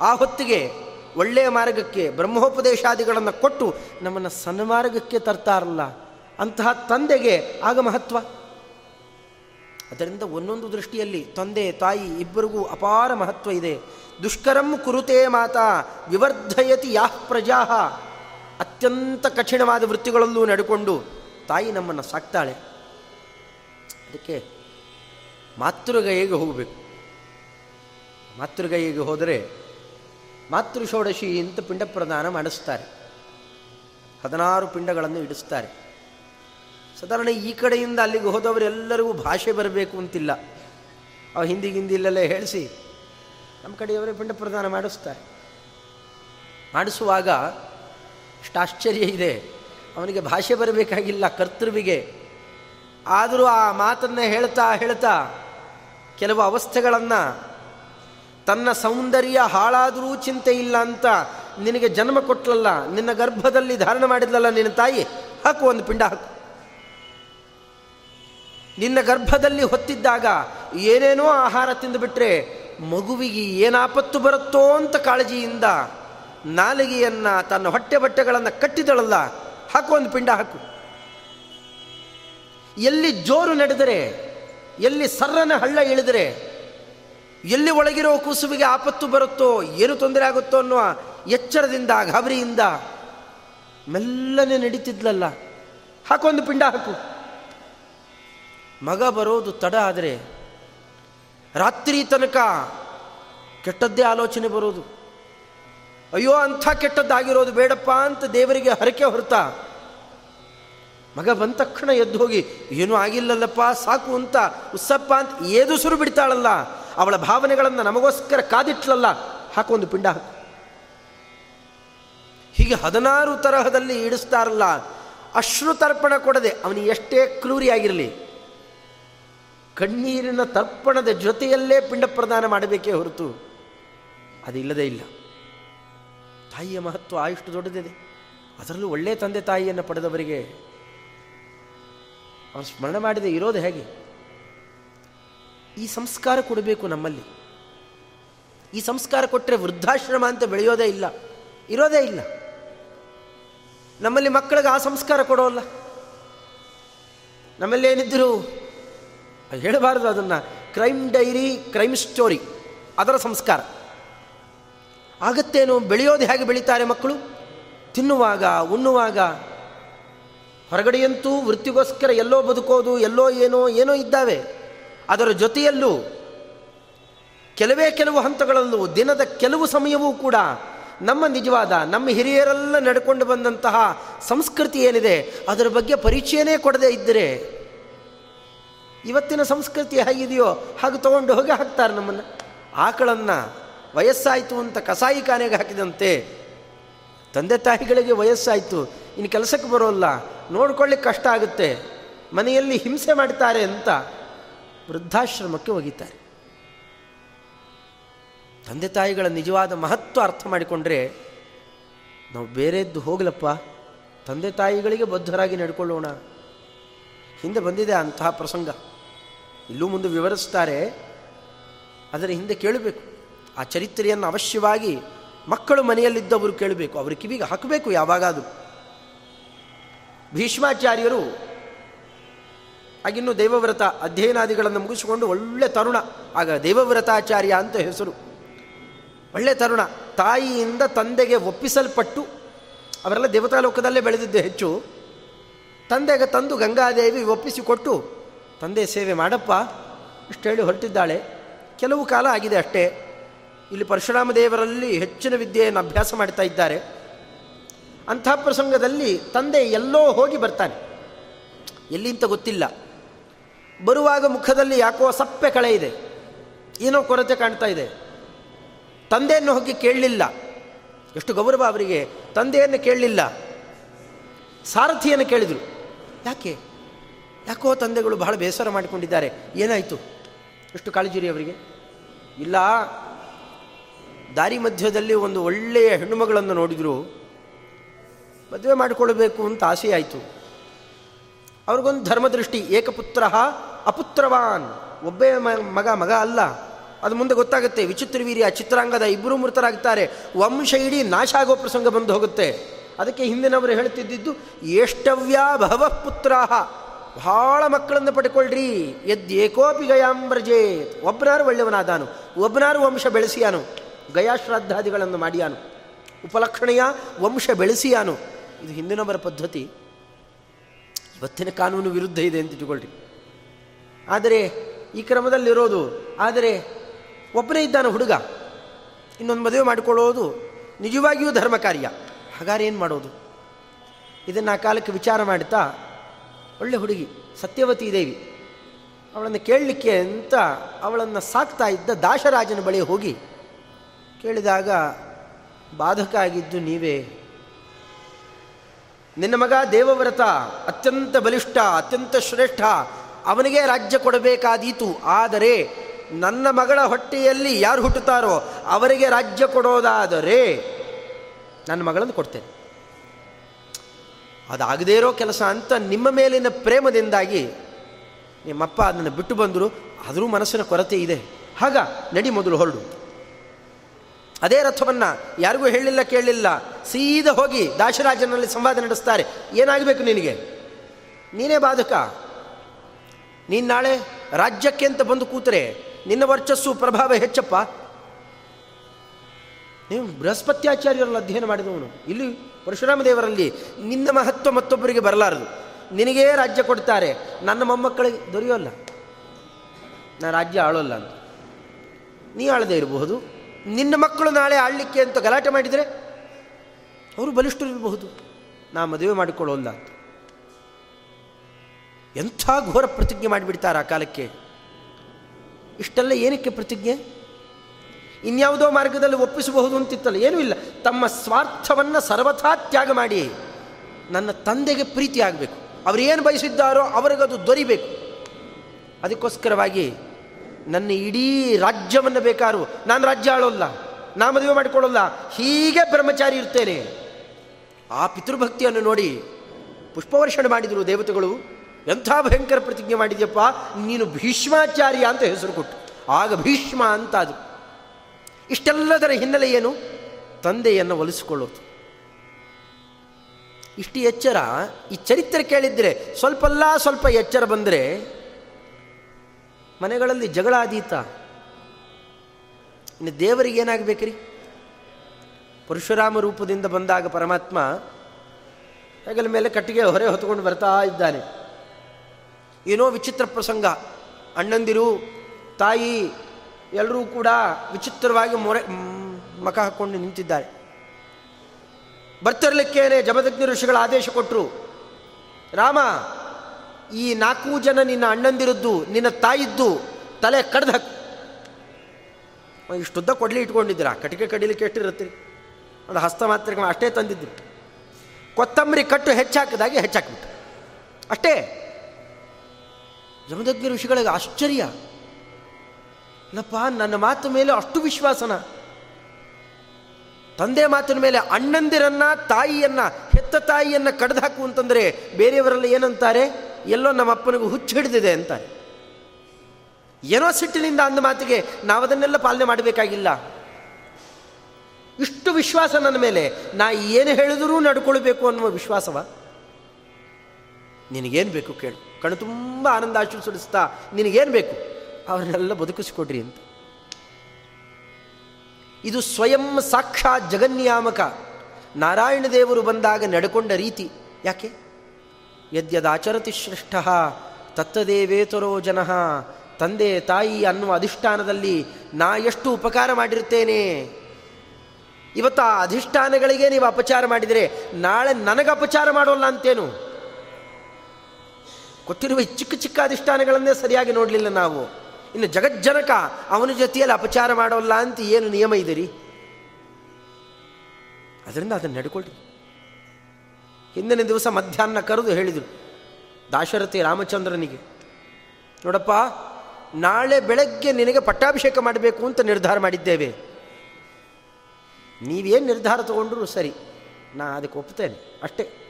ಆ ಹೊತ್ತಿಗೆ ಒಳ್ಳೆಯ ಮಾರ್ಗಕ್ಕೆ ಬ್ರಹ್ಮೋಪದೇಶಾದಿಗಳನ್ನು ಕೊಟ್ಟು ನಮ್ಮನ್ನು ಸನ್ಮಾರ್ಗಕ್ಕೆ ತರ್ತಾರಲ್ಲ, ಅಂತಹ ತಂದೆಗೆ ಆಗ ಮಹತ್ವ. ಅದರಿಂದ ಒಂದೊಂದು ದೃಷ್ಟಿಯಲ್ಲಿ ತಂದೆ, ತಾಯಿ ಇಬ್ಬರಿಗೂ ಅಪಾರ ಮಹತ್ವ ಇದೆ. ದುಷ್ಕರಂ ಕುರುತೆ ಮಾತಾ ವಿವರ್ಧಯತಿ ಯಾಹ್ ಪ್ರಜಾಹ ಅತ್ಯಂತ ಕಠಿಣವಾದ ವೃತ್ತಿಗಳಲ್ಲೂ ನಡ್ಕೊಂಡು ತಾಯಿ ನಮ್ಮನ್ನು ಸಾಕ್ತಾಳೆ. ಅದಕ್ಕೆ ಮಾತೃಗೈಗೆ ಹೋಗಬೇಕು? ಮಾತೃಗೈಗೆ ಹೋದರೆ ಮಾತೃ ಷೋಡಶಿ ಅಂತ ಪಿಂಡ ಪ್ರದಾನ ಮಾಡಿಸ್ತಾರೆ. ಹದಿನಾರು ಪಿಂಡಗಳನ್ನು ಇಡಿಸ್ತಾರೆ. ಸಾಧಾರಣ ಈ ಕಡೆಯಿಂದ ಅಲ್ಲಿಗೆ ಹೋದವರೆಲ್ಲರಿಗೂ ಭಾಷೆ ಬರಬೇಕು ಅಂತಿಲ್ಲ. ಅವು ಹಿಂದಿ ಹಿಂದಿಲ್ಲಲ್ಲೇ ಹೇಳಿಸಿ ನಮ್ಮ ಕಡೆಯವರೇ ಪಿಂಡ ಪ್ರದಾನ ಮಾಡಿಸ್ತಾರೆ. ಮಾಡಿಸುವಾಗ ಅಷ್ಟು ಆಶ್ಚರ್ಯ ಇದೆ. ಅವನಿಗೆ ಭಾಷೆ ಬರಬೇಕಾಗಿಲ್ಲ ಕರ್ತೃವಿಗೆ. ಆದರೂ ಆ ಮಾತನ್ನು ಹೇಳ್ತಾ ಹೇಳ್ತಾ ಕೆಲವು ಅವಸ್ಥೆಗಳನ್ನು ತನ್ನ ಸೌಂದರ್ಯ ಹಾಳಾದರೂ ಚಿಂತೆ ಇಲ್ಲ ಅಂತ ನಿನಗೆ ಜನ್ಮ ಕೊಟ್ಟಲಲ್ಲ ನಿನ್ನ ಗರ್ಭದಲ್ಲಿ ಧಾರಣ ಮಾಡಿದ್ಲಲ್ಲ ನಿನ್ನ ತಾಯಿ? ಹಾಕು ಒಂದು ಪಿಂಡ ಹಾಕು. ನಿನ್ನ ಗರ್ಭದಲ್ಲಿ ಹೊತ್ತಿದ್ದಾಗ ಏನೇನೋ ಆಹಾರ ತಿಂದುಬಿಟ್ರೆ ಮಗುವಿಗೆ ಏನಾಪತ್ತು ಬರುತ್ತೋ ಅಂತ ಕಾಳಜಿಯಿಂದ ನಾಲಿಗೆಯನ್ನು ತನ್ನ ಹೊಟ್ಟೆ ಬಟ್ಟೆಗಳನ್ನು ಕಟ್ಟಿದಳಲ್ಲ, ಹಾಕು ಒಂದು ಪಿಂಡ ಹಾಕು. ಎಲ್ಲಿ ಜೋರು ನಡೆದರೆ, ಎಲ್ಲಿ ಸರ್ರನ ಹಳ್ಳ ಇಳಿದರೆ ಎಲ್ಲಿ ಒಳಗಿರೋ ಕುಸುವಿಗೆ ಆಪತ್ತು ಬರುತ್ತೋ, ಏನು ತೊಂದರೆ ಆಗುತ್ತೋ ಅನ್ನುವ ಎಚ್ಚರದಿಂದ, ಗಾಬರಿಯಿಂದ ಮೆಲ್ಲನೆ ನಡೀತಿದ್ಲಲ್ಲ. ಹಾಕೊಂದು ಪಿಂಡ ಹಾಕು. ಮಗ ಬರೋದು ತಡ ಆದರೆ ರಾತ್ರಿ ತನಕ ಕೆಟ್ಟದ್ದೇ ಆಲೋಚನೆ ಬರೋದು. ಅಯ್ಯೋ, ಅಂಥ ಕೆಟ್ಟದ್ದಾಗಿರೋದು ಬೇಡಪ್ಪ ಅಂತ ದೇವರಿಗೆ ಹರಕೆ ಹೊರತ ಮಗ ಬಂದ ತಕ್ಷಣ ಎದ್ದು ಹೋಗಿ, ಏನೂ ಆಗಿಲ್ಲಲ್ಲಪ್ಪ, ಸಾಕು ಅಂತ, ಉಸ್ಸಪ್ಪ ಅಂತ ಏದುಸುರು ಬಿಡ್ತಾಳಲ್ಲ. ಅವಳ ಭಾವನೆಗಳನ್ನು ನಮಗೋಸ್ಕರ ಕಾದಿಟ್ಲಲ್ಲ ಹಾಕೊಂದು ಪಿಂಡ. ಹೀಗೆ ಹದಿನಾರು ತರಹದಲ್ಲಿ ಇಡಿಸ್ತಾರಲ್ಲ, ಅಶ್ರು ತರ್ಪಣ ಕೊಡದೆ ಅವನಿಗೆ ಎಷ್ಟೇ ಕ್ಲೂರಿ ಆಗಿರಲಿ, ಕಣ್ಣೀರಿನ ತರ್ಪಣದ ಜೊತೆಯಲ್ಲೇ ಪಿಂಡ ಪ್ರದಾನ ಮಾಡಬೇಕೇ ಹೊರತು ಅದಿಲ್ಲದೇ ಇಲ್ಲ. ತಾಯಿಯ ಮಹತ್ವ ಆಯುಷ್ಟು ದೊಡ್ಡದಿದೆ. ಅದರಲ್ಲೂ ಒಳ್ಳೆಯ ತಂದೆ ತಾಯಿಯನ್ನು ಪಡೆದವರಿಗೆ ಅವನು ಸ್ಮರಣೆ ಮಾಡಿದೆ ಇರೋದು ಹೇಗೆ? ಈ ಸಂಸ್ಕಾರ ಕೊಡಬೇಕು ನಮ್ಮಲ್ಲಿ. ಈ ಸಂಸ್ಕಾರ ಕೊಟ್ಟರೆ ವೃದ್ಧಾಶ್ರಮ ಅಂತ ಬೆಳೆಯೋದೇ ಇಲ್ಲ, ಇರೋದೇ ಇಲ್ಲ. ನಮ್ಮಲ್ಲಿ ಮಕ್ಕಳಿಗೆ ಆ ಸಂಸ್ಕಾರ ಕೊಡೋಲ್ಲ. ನಮ್ಮಲ್ಲಿ ಏನಿದ್ದರು ಹೇಳಬಾರ್ದು ಅದನ್ನು. ಕ್ರೈಮ್ ಡೈರಿ, ಕ್ರೈಮ್ ಸ್ಟೋರಿ, ಅದರ ಸಂಸ್ಕಾರ. ಆಗತ್ತೇನು, ಬೆಳೆಯೋದು ಹೇಗೆ ಬೆಳೀತಾರೆ ಮಕ್ಕಳು? ತಿನ್ನುವಾಗ, ಉಣ್ಣುವಾಗ, ಹೊರಗಡೆಯಂತೂ ವೃತ್ತಿಗೋಸ್ಕರ ಎಲ್ಲೋ ಬದುಕೋದು, ಎಲ್ಲೋ ಏನೋ ಏನೋ ಇದ್ದಾವೆ. ಅದರ ಜೊತೆಯಲ್ಲೂ ಕೆಲವೇ ಕೆಲವು ಹಂತಗಳಲ್ಲೂ ದಿನದ ಕೆಲವು ಸಮಯವೂ ಕೂಡ ನಮ್ಮ ನಿಜವಾದ, ನಮ್ಮ ಹಿರಿಯರೆಲ್ಲ ನಡ್ಕೊಂಡು ಬಂದಂತಹ ಸಂಸ್ಕೃತಿ ಏನಿದೆ, ಅದರ ಬಗ್ಗೆ ಪರಿಚಯನೇ ಕೊಡದೇ ಇದ್ದರೆ ಇವತ್ತಿನ ಸಂಸ್ಕೃತಿ ಹೇಗಿದೆಯೋ ಹಾಗೆ ತೊಗೊಂಡು ಹೋಗಿ ಹಾಕ್ತಾರೆ ನಮ್ಮನ್ನು. ಆಕಳನ್ನು ವಯಸ್ಸಾಯಿತು ಅಂತ ಕಸಾಯಿ ಖಾನೆಗೆ ಹಾಕಿದಂತೆ ತಂದೆ ತಾಯಿಗಳಿಗೆ ವಯಸ್ಸಾಯಿತು, ಇನ್ನು ಕೆಲಸಕ್ಕೆ ಬರೋಲ್ಲ, ನೋಡ್ಕೊಳ್ಳಿಕ್ಕೆ ಕಷ್ಟ ಆಗುತ್ತೆ, ಮನೆಯಲ್ಲಿ ಹಿಂಸೆ ಮಾಡ್ತಾರೆ ಅಂತ ವೃದ್ಧಾಶ್ರಮಕ್ಕೆ ಒಗಿತಾರೆ ತಂದೆ ತಾಯಿಗಳ ನಿಜವಾದ ಮಹತ್ವ ಅರ್ಥ ಮಾಡಿಕೊಂಡ್ರೆ ನಾವು ಬೇರೆದ್ದು ಹೋಗಲಪ್ಪ. ತಂದೆ ತಾಯಿಗಳಿಗೆ ಬದ್ಧರಾಗಿ ನಡ್ಕೊಳ್ಳೋಣ. ಹಿಂದೆ ಬಂದಿದೆ ಅಂತಹ ಪ್ರಸಂಗ. ಇಲ್ಲೂ ಮುಂದೆ ವಿವರಿಸ್ತಾರೆ. ಅದರ ಹಿಂದೆ ಕೇಳಬೇಕು. ಆ ಚರಿತ್ರೆಯನ್ನು ಅವಶ್ಯವಾಗಿ ಮಕ್ಕಳು ಮನೆಯಲ್ಲಿದ್ದವರು ಕೇಳಬೇಕು. ಅವರು ಕಿವಿಗೆ ಹಾಕಬೇಕು ಯಾವಾಗಾದರೂ. ಭೀಷ್ಮಾಚಾರ್ಯರು ಆಗಿನ್ನೂ ದೇವವ್ರತ ಅಧ್ಯಯನಾದಿಗಳನ್ನು ಮುಗಿಸಿಕೊಂಡು ಒಳ್ಳೆ ತರುಣ. ಆಗ ದೇವವ್ರತಾಚಾರ್ಯ ಅಂತ ಹೆಸರು. ಒಳ್ಳೆ ತರುಣ. ತಾಯಿಯಿಂದ ತಂದೆಗೆ ಒಪ್ಪಿಸಲ್ಪಟ್ಟು, ಅವರೆಲ್ಲ ದೇವತಾ ಲೋಕದಲ್ಲೇ ಬೆಳೆದಿದ್ದು ಹೆಚ್ಚು, ತಂದೆಗೆ ತಂದು ಗಂಗಾದೇವಿ ಒಪ್ಪಿಸಿಕೊಟ್ಟು, ತಂದೆ ಸೇವೆ ಮಾಡಪ್ಪ, ಇಷ್ಟು ಹೇಳಿ ಹೊರಟಿದ್ದಾಳೆ. ಕೆಲವು ಕಾಲ ಆಗಿದೆ ಅಷ್ಟೇ. ಇಲ್ಲಿ ಪರಶುರಾಮ ದೇವರಲ್ಲಿ ಹೆಚ್ಚಿನ ವಿದ್ಯೆಯನ್ನು ಅಭ್ಯಾಸ ಮಾಡ್ತಾ ಇದ್ದಾರೆ. ಅಂಥ ಪ್ರಸಂಗದಲ್ಲಿ ತಂದೆ ಎಲ್ಲೋ ಹೋಗಿ ಬರ್ತಾನೆ. ಎಲ್ಲಿಂತ ಗೊತ್ತಿಲ್ಲ. ಬರುವಾಗ ಮುಖದಲ್ಲಿ ಯಾಕೋ ಸಪ್ಪೆ ಕಳೆ ಇದೆ. ಏನೋ ಕೊರತೆ ಕಾಣ್ತಾ ಇದೆ. ತಂದೆಯನ್ನು ಹೋಗಿ ಕೇಳಲಿಲ್ಲ. ಎಷ್ಟು ಗೌರವ ಅವರಿಗೆ. ತಂದೆಯನ್ನು ಕೇಳಲಿಲ್ಲ. ಸಾರಥಿಯನ್ನು ಕೇಳಿದರು. ಯಾಕೆ? ಯಾಕೋ ತಂದೆಗಳು ಬಹಳ ಬೇಸರ ಮಾಡಿಕೊಂಡಿದ್ದಾರೆ. ಏನಾಯಿತು? ಎಷ್ಟು ಕಾಳಜಿರಿ ಅವರಿಗೆ? ಇಲ್ಲ. ದಾರಿ ಮಧ್ಯದಲ್ಲಿ ಒಂದು ಒಳ್ಳೆಯ ಹೆಣ್ಣುಮಗಳನ್ನು ನೋಡಿದರು. ಮದುವೆ ಮಾಡಿಕೊಳ್ಬೇಕು ಅಂತ ಆಸೆ ಆಯಿತು ಅವ್ರಿಗೊಂದು ಧರ್ಮದೃಷ್ಟಿ, ಏಕಪುತ್ರ ಅಪುತ್ರವಾನ್. ಒಬ್ಬೇ ಮಗ ಮಗ ಅಲ್ಲ. ಅದು ಮುಂದೆ ಗೊತ್ತಾಗುತ್ತೆ ವಿಚಿತ್ರ ವೀರ್ಯ ಚಿತ್ರಾಂಗದ ಇಬ್ಬರೂ ಮೃತರಾಗ್ತಾರೆ. ವಂಶ ಇಡೀ ನಾಶ ಆಗೋ ಪ್ರಸಂಗ ಬಂದು ಹೋಗುತ್ತೆ. ಅದಕ್ಕೆ ಹಿಂದಿನವರು ಹೇಳ್ತಿದ್ದಿದ್ದು ಏಷ್ಟವ್ಯಾ ಭವ ಪುತ್ರಾಹ ಬಹಳ ಮಕ್ಕಳನ್ನು ಪಡ್ಕೊಳ್ರಿ. ಎದ್ ಏಕೋಪಿ ಗಯಾಂಬ್ರಜೇ. ಒಬ್ಬನಾರು ಒಳ್ಳೆಯವನಾದಾನು. ಒಬ್ಬನಾರು ವಂಶ ಬೆಳೆಸಿಯಾನು. ಗಯಾಶ್ರಾದ್ದಾದಿಗಳನ್ನು ಮಾಡಿಯಾನು. ಉಪಲಕ್ಷಣೀಯ ವಂಶ ಬೆಳೆಸಿಯಾನು. ಇದು ಹಿಂದಿನವರ ಪದ್ಧತಿ. ಇವತ್ತಿನ ಕಾನೂನು ವಿರುದ್ಧ ಇದೆ ಅಂತ ಇಟ್ಟುಕೊಳ್ಳ್ರಿ ಆದರೆ ಈ ಕ್ರಮದಲ್ಲಿರೋದು, ಆದರೆ ಒಬ್ಬನೇ ಇದ್ದಾನೆ ಹುಡುಗ, ಇನ್ನೊಂದು ಮದುವೆ ಮಾಡಿಕೊಳ್ಳೋದು ನಿಜವಾಗಿಯೂ ಧರ್ಮ ಕಾರ್ಯ ಹಾಗಾದ್ರೆ ಏನು ಮಾಡೋದು? ಇದನ್ನು ಆ ಕಾಲಕ್ಕೆ ವಿಚಾರ ಮಾಡ್ತಾ ಒಳ್ಳೆ ಹುಡುಗಿ, ಸತ್ಯವತಿ ದೇವಿ, ಅವಳನ್ನು ಕೇಳಲಿಕ್ಕೆ ಅಂತ ಅವಳನ್ನು ಸಾಕ್ತಾ ಇದ್ದ ದಾಶರಾಜನ ಬಳಿ ಹೋಗಿ ಕೇಳಿದಾಗ, ಬಾಧಕ ಆಗಿದ್ದು ನೀವೇ. ನಿನ್ನ ಮಗ ದೇವವ್ರತ ಅತ್ಯಂತ ಬಲಿಷ್ಠ, ಅತ್ಯಂತ ಶ್ರೇಷ್ಠ ಅವನಿಗೆ ರಾಜ್ಯ ಕೊಡಬೇಕಾದೀತು. ಆದರೆ ನನ್ನ ಮಗಳ ಹೊಟ್ಟೆಯಲ್ಲಿ ಯಾರು ಹುಟ್ಟುತ್ತಾರೋ ಅವರಿಗೆ ರಾಜ್ಯ ಕೊಡೋದಾದರೆ ನನ್ನ ಮಗಳನ್ನು ಕೊಡ್ತೇನೆ. ಅದಾಗದೇ ಇರೋ ಕೆಲಸ ಅಂತ ನಿಮ್ಮ ಮೇಲಿನ ಪ್ರೇಮದಿಂದಾಗಿ ನಿಮ್ಮಪ್ಪ ಅದನ್ನು ಬಿಟ್ಟು ಬಂದರು. ಆದರೂ ಮನಸ್ಸಿನ ಕೊರತೆ ಇದೆ. ಹಾಗ ನಡಿ ಮೊದಲು ಹೊರಡು. ಅದೇ ರಥವನ್ನು ಯಾರಿಗೂ ಹೇಳಿಲ್ಲ ಕೇಳಲಿಲ್ಲ ಸೀದಾ ಹೋಗಿ ದಾಶರಾಜನಲ್ಲಿ ಸಂವಾದ ನಡೆಸ್ತಾರೆ. ಏನಾಗಬೇಕು ನಿನಗೆ? ನೀನೇ ಬಾಧಕ. ನೀನು ನಾಳೆ ರಾಜ್ಯಕ್ಕೆ ಅಂತ ಬಂದು ಕೂತರೆ ನಿನ್ನ ವರ್ಚಸ್ಸು ಪ್ರಭಾವ ಹೆಚ್ಚಪ್ಪ. ನೀವು ಬೃಹಸ್ಪತ್ಯಾಚಾರ್ಯರಲ್ಲಿ ಅಧ್ಯಯನ ಮಾಡಿದವನು. ಇಲ್ಲಿ ಪರಶುರಾಮ ದೇವರಲ್ಲಿ ನಿನ್ನ ಮಹತ್ವ ಮತ್ತೊಬ್ಬರಿಗೆ ಬರಲಾರದು. ನಿನಗೇ ರಾಜ್ಯ ಕೊಡ್ತಾರೆ. ನನ್ನ ಮೊಮ್ಮಕ್ಕಳಿಗೆ ದೊರೆಯೋಲ್ಲ. ನಾ ರಾಜ್ಯ ಆಳೋಲ್ಲ ಅಂತ. ನೀ ಆಳದೇ ಇರಬಹುದು. ನಿನ್ನ ಮಕ್ಕಳು ನಾಳೆ ಆಳ್ಲಿಕ್ಕೆ ಅಂತ ಗಲಾಟೆ ಮಾಡಿದರೆ ಅವರು ಬಲಿಷ್ಠರು ಇರಬಹುದು. ನಾ ಮದುವೆ ಮಾಡಿಕೊಳ್ಳೋಲ್ಲ ಅಂತ. ಎಂಥ ಘೋರ ಪ್ರತಿಜ್ಞೆ ಮಾಡಿಬಿಡ್ತಾರೆ ಆ ಕಾಲಕ್ಕೆ? ಇಷ್ಟೆಲ್ಲ ಏನಕ್ಕೆ ಪ್ರತಿಜ್ಞೆ? ಇನ್ಯಾವುದೋ ಮಾರ್ಗದಲ್ಲಿ ಒಪ್ಪಿಸಬಹುದು ಅಂತಿತ್ತಲ್ಲ, ಏನೂ ಇಲ್ಲ. ತಮ್ಮ ಸ್ವಾರ್ಥವನ್ನು ಸರ್ವಥಾ ತ್ಯಾಗ ಮಾಡಿ ನನ್ನ ತಂದೆಗೆ ಪ್ರೀತಿ ಆಗಬೇಕು. ಅವರು ಏನು ಬಯಸಿದ್ದಾರೋ ಅವರಿಗದು ದೊರಿಬೇಕು. ಅದಕ್ಕೋಸ್ಕರವಾಗಿ ನನ್ನ ಇಡೀ ರಾಜ್ಯವನ್ನು ಬೇಕಾರು, ನಾನು ರಾಜ್ಯ ಆಳೋಲ್ಲ, ನಾ ಮದುವೆ ಮಾಡಿಕೊಳ್ಳಲ್ಲ, ಹೀಗೆ ಬ್ರಹ್ಮಚಾರಿ ಇರ್ತೇನೆ. ಆ ಪಿತೃಭಕ್ತಿಯನ್ನು ನೋಡಿ ಪುಷ್ಪವರ್ಷಣೆ ಮಾಡಿದರು ದೇವತೆಗಳು. ಎಂಥ ಭಯಂಕರ ಪ್ರತಿಜ್ಞೆ ಮಾಡಿದ್ಯಪ್ಪ? ನೀನು ಭೀಷ್ಮಾಚಾರ್ಯ ಅಂತ ಹೆಸರು ಕೊಟ್ಟು. ಆಗ ಭೀಷ್ಮ ಅಂತ ಅದು. ಇಷ್ಟೆಲ್ಲದರ ಹಿನ್ನೆಲೆ ಏನು? ತಂದೆಯನ್ನು ಒಲಿಸಿಕೊಳ್ಳೋದು. ಇಷ್ಟು ಎಚ್ಚರ? ಈ ಚರಿತ್ರೆ ಕೇಳಿದ್ರೆ ಸ್ವಲ್ಪಲ್ಲ ಸ್ವಲ್ಪ ಎಚ್ಚರ ಬಂದರೆ ಮನೆಗಳಲ್ಲಿ ಜಗಳ ಆದೀತ. ಇನ್ನು ದೇವರಿಗೆ ಏನಾಗಬೇಕ್ರಿ? ಪರಶುರಾಮ ರೂಪದಿಂದ ಬಂದಾಗ ಪರಮಾತ್ಮ ಹೆಗಲ ಮೇಲೆ ಕಟ್ಟಿಗೆ ಹೊರೆ ಹೊತ್ಕೊಂಡು ಬರ್ತಾ ಇದ್ದಾನೆ. ಏನೋ ವಿಚಿತ್ರ ಪ್ರಸಂಗ. ಅಣ್ಣಂದಿರು, ತಾಯಿ ಎಲ್ಲರೂ ಕೂಡ ವಿಚಿತ್ರವಾಗಿ ಮೊರೆ ಮಖ ಹಾಕ್ಕೊಂಡು ನಿಂತಿದ್ದಾರೆ. ಬರ್ತಿರ್ಲಿಕ್ಕೇನೆ ಜಮದಗ್ನಿ ಋಷಿಗಳ ಆದೇಶ ಕೊಟ್ಟರು ರಾಮ, ಈ ನಾಲ್ಕು ಜನ ನಿನ್ನ ಅಣ್ಣಂದಿರದ್ದು, ನಿನ್ನ ತಾಯಿದ್ದು ತಲೆ ಕಡ್ದು ಇಷ್ಟುದ್ದ ಕೊಡಲಿ ಇಟ್ಕೊಂಡಿದ್ದೀರಾ? ಕಟಿಕೆ ಕಡಿಲಿಕ್ಕೆ ಎಷ್ಟಿರುತ್ತೆ ಒಂದು ಹಸ್ತ ಮಾತ್ರ ಅಷ್ಟೇ ತಂದಿದ್ದು. ಕೊತ್ತಂಬರಿ ಕಟ್ಟು ಹೆಚ್ಚಾಕಿದಾಗೆ ಹೆಚ್ಚಾಕ್ಬಿಟ್ಟು ಅಷ್ಟೇ. ಜಮದಗ್ನಿ ಋಷಿಗಳಿಗೆ ಆಶ್ಚರ್ಯ. ಇಲ್ಲಪ್ಪ ನನ್ನ ಮಾತು ಮೇಲೆ ಅಷ್ಟು ವಿಶ್ವಾಸನ? ತಂದೆ ಮಾತಿನ ಮೇಲೆ ಅಣ್ಣಂದಿರನ್ನ, ತಾಯಿಯನ್ನ, ಹೆತ್ತ ತಾಯಿಯನ್ನ ಕಡ್ದು ಹಾಕು ಅಂತಂದರೆ ಬೇರೆಯವರೆಲ್ಲ ಏನಂತಾರೆ? ಎಲ್ಲೋ ನಮ್ಮ ಅಪ್ಪನಿಗೂ ಹುಚ್ಚು ಹಿಡಿದಿದೆ ಅಂತಾರೆ. ಏನೋ ಸಿಟ್ಟಿನಿಂದ ಅಂದ ಮಾತಿಗೆ ನಾವದನ್ನೆಲ್ಲ ಪಾಲನೆ ಮಾಡಬೇಕಾಗಿಲ್ಲ. ಇಷ್ಟು ವಿಶ್ವಾಸ ನನ್ನ ಮೇಲೆ. ನಾ ಏನು ಹೇಳಿದರೂ ನಡ್ಕೊಳ್ಬೇಕು ಅನ್ನುವ ವಿಶ್ವಾಸವ? ನಿನಗೇನು ಬೇಕು ಕೇಳು. ಕಣ್ಣು ತುಂಬ ಆನಂದ ಆಶೀರ್ವದಿಸ್ತಾ ನಿನಗೇನು ಬೇಕು? ಅವರನ್ನೆಲ್ಲ ಬದುಕಿಸ್ಕೊಡ್ರಿ ಅಂತ. ಇದು ಸ್ವಯಂ ಸಾಕ್ಷಾತ್ ಜಗನ್ಯಾಮಕ. ನಾರಾಯಣ ದೇವರು ಬಂದಾಗ ನಡ್ಕೊಂಡ ರೀತಿ. ಯಾಕೆ? ಯದ್ಯದಾಚರತಿ ಶ್ರೇಷ್ಠ ತತ್ತದೇವೇತರೋ ಜನ, ತಂದೆ ತಾಯಿ ಅನ್ನುವ ಅಧಿಷ್ಠಾನದಲ್ಲಿ ನಾ ಎಷ್ಟು ಉಪಕಾರ ಮಾಡಿರ್ತೇನೆ ಇವತ್ತು ಆ ಅಧಿಷ್ಠಾನಗಳಿಗೆ ನೀವು ಅಪಚಾರ ಮಾಡಿದರೆ ನಾಳೆ ನನಗೆ ಅಪಚಾರ ಮಾಡೋಲ್ಲ ಅಂತೇನು? ಕೊಟ್ಟಿರುವ ಚಿಕ್ಕ ಚಿಕ್ಕ ಅಧಿಷ್ಠಾನಗಳನ್ನೇ ಸರಿಯಾಗಿ ನೋಡಲಿಲ್ಲ ನಾವು. ಇನ್ನು ಜಗಜ್ಜನಕ ಅವನ ಜೊತೆಯಲ್ಲಿ ಅಪಚಾರ ಮಾಡೋಲ್ಲ ಅಂತ ಏನು ನಿಯಮ ಇದೆ ಅದರಿಂದ ಅದನ್ನು ನಡ್ಕೊಳ್ಳಿ ಹಿಂದಿನ ದಿವಸ ಮಧ್ಯಾಹ್ನ ಕರೆದು ಹೇಳಿದರು ದಾಶರಥಿ ರಾಮಚಂದ್ರನಿಗೆ, ನೋಡಪ್ಪ, ನಾಳೆ ಬೆಳಗ್ಗೆ ನಿನಗೆ ಪಟ್ಟಾಭಿಷೇಕ ಮಾಡಬೇಕು ಅಂತ ನಿರ್ಧಾರ ಮಾಡಿದ್ದೇವೆ. ನೀವೇನು ನಿರ್ಧಾರ ತಗೊಂಡ್ರು ಸರಿ, ನಾ ಅದಕ್ಕೆ ಒಪ್ತೇನೆ, ಅಷ್ಟೇ.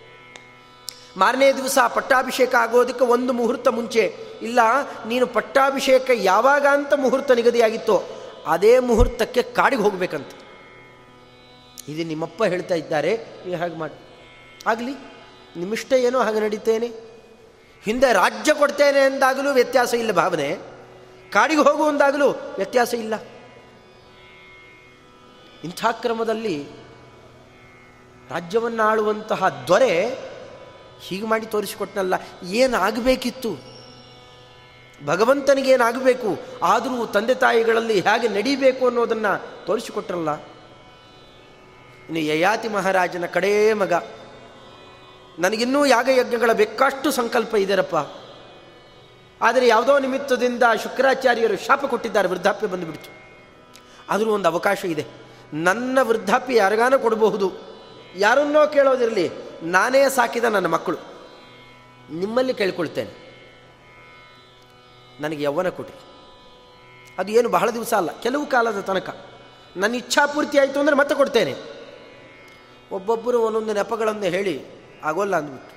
ಮಾರನೇ ದಿವಸ ಪಟ್ಟಾಭಿಷೇಕ ಆಗೋದಕ್ಕೆ ಒಂದು ಮುಹೂರ್ತ ಮುಂಚೆ. ಇಲ್ಲ, ನೀನು ಪಟ್ಟಾಭಿಷೇಕ ಯಾವಾಗ ಅಂತ ಮುಹೂರ್ತ ನಿಗದಿಯಾಗಿತ್ತೋ, ಅದೇ ಮುಹೂರ್ತಕ್ಕೆ ಕಾಡಿಗೆ ಹೋಗಬೇಕಂತ. ಇದು ನಿಮ್ಮಪ್ಪ ಹೇಳ್ತಾ ಇದ್ದಾರೆ, ನೀವು ಹಾಗೆ ಮಾಡಿ. ಆಗಲಿ, ನಿಮ್ಮಿಷ್ಟ ಏನೋ ಹಾಗೆ ನಡೀತೇನೆ. ಹಿಂದೆ ರಾಜ್ಯ ಕೊಡ್ತೇನೆ ಎಂದಾಗಲೂ ವ್ಯತ್ಯಾಸ ಇಲ್ಲ ಭಾವನೆ. ಕಾಡಿಗೆ ಹೋಗು ಅಂದಾಗಲೂ ವ್ಯತ್ಯಾಸ ಇಲ್ಲ. ಇಂಥ ಕ್ರಮದಲ್ಲಿ ರಾಜ್ಯವನ್ನು ಆಳುವಂತಹ ದೊರೆ ಹೀಗೆ ಮಾಡಿ ತೋರಿಸಿಕೊಟ್ನಲ್ಲ, ಏನಾಗಬೇಕಿತ್ತು? ಭಗವಂತನಿಗೇನಾಗಬೇಕು ಆದರೂ ತಂದೆ ತಾಯಿಗಳಲ್ಲಿ ಹೇಗೆ ನಡೀಬೇಕು ಅನ್ನೋದನ್ನು ತೋರಿಸಿಕೊಟ್ರಲ್ಲ. ಇನ್ನು ಯಯಾತಿ ಮಹಾರಾಜನ ಕಡೇ ಮಗ. ನನಗಿನ್ನೂ ಯಾಗಯಜ್ಞಗಳ ಬೇಕಾಷ್ಟು ಸಂಕಲ್ಪ ಇದೆರಪ್ಪ. ಆದರೆ ಯಾವುದೋ ನಿಮಿತ್ತದಿಂದ ಶುಕ್ರಾಚಾರ್ಯರು ಶಾಪ ಕೊಟ್ಟಿದ್ದಾರೆ, ವೃದ್ಧಾಪ್ಯ ಬಂದುಬಿಡ್ತು. ಆದರೂ ಒಂದು ಅವಕಾಶ ಇದೆ. ನನ್ನ ವೃದ್ಧಾಪ್ಯ ಯಾರಿಗಾನ ಕೊಡಬಹುದು. ಯಾರನ್ನೋ ಕೇಳೋದಿರಲಿ. ನಾನೇ ಸಾಕಿದ ನನ್ನ ಮಕ್ಕಳು. ನಿಮ್ಮಲ್ಲಿ ಕೇಳ್ಕೊಳ್ತೇನೆ. ನನಗೆ ಯೌವನ ಕೊಡಿ ಅದು ಏನು ಬಹಳ ದಿವಸ ಅಲ್ಲ, ಕೆಲವು ಕಾಲದ ತನಕ. ನನ್ನ ಇಚ್ಛಾಪೂರ್ತಿ ಆಯಿತು ಅಂದರೆ ಮತ್ತೆ ಕೊಡ್ತೇನೆ. ಒಬ್ಬೊಬ್ಬರು ಒಂದೊಂದು ನೆಪಗಳನ್ನು ಹೇಳಿ ಆಗೋಲ್ಲ ಅಂದ್ಬಿಟ್ಟು.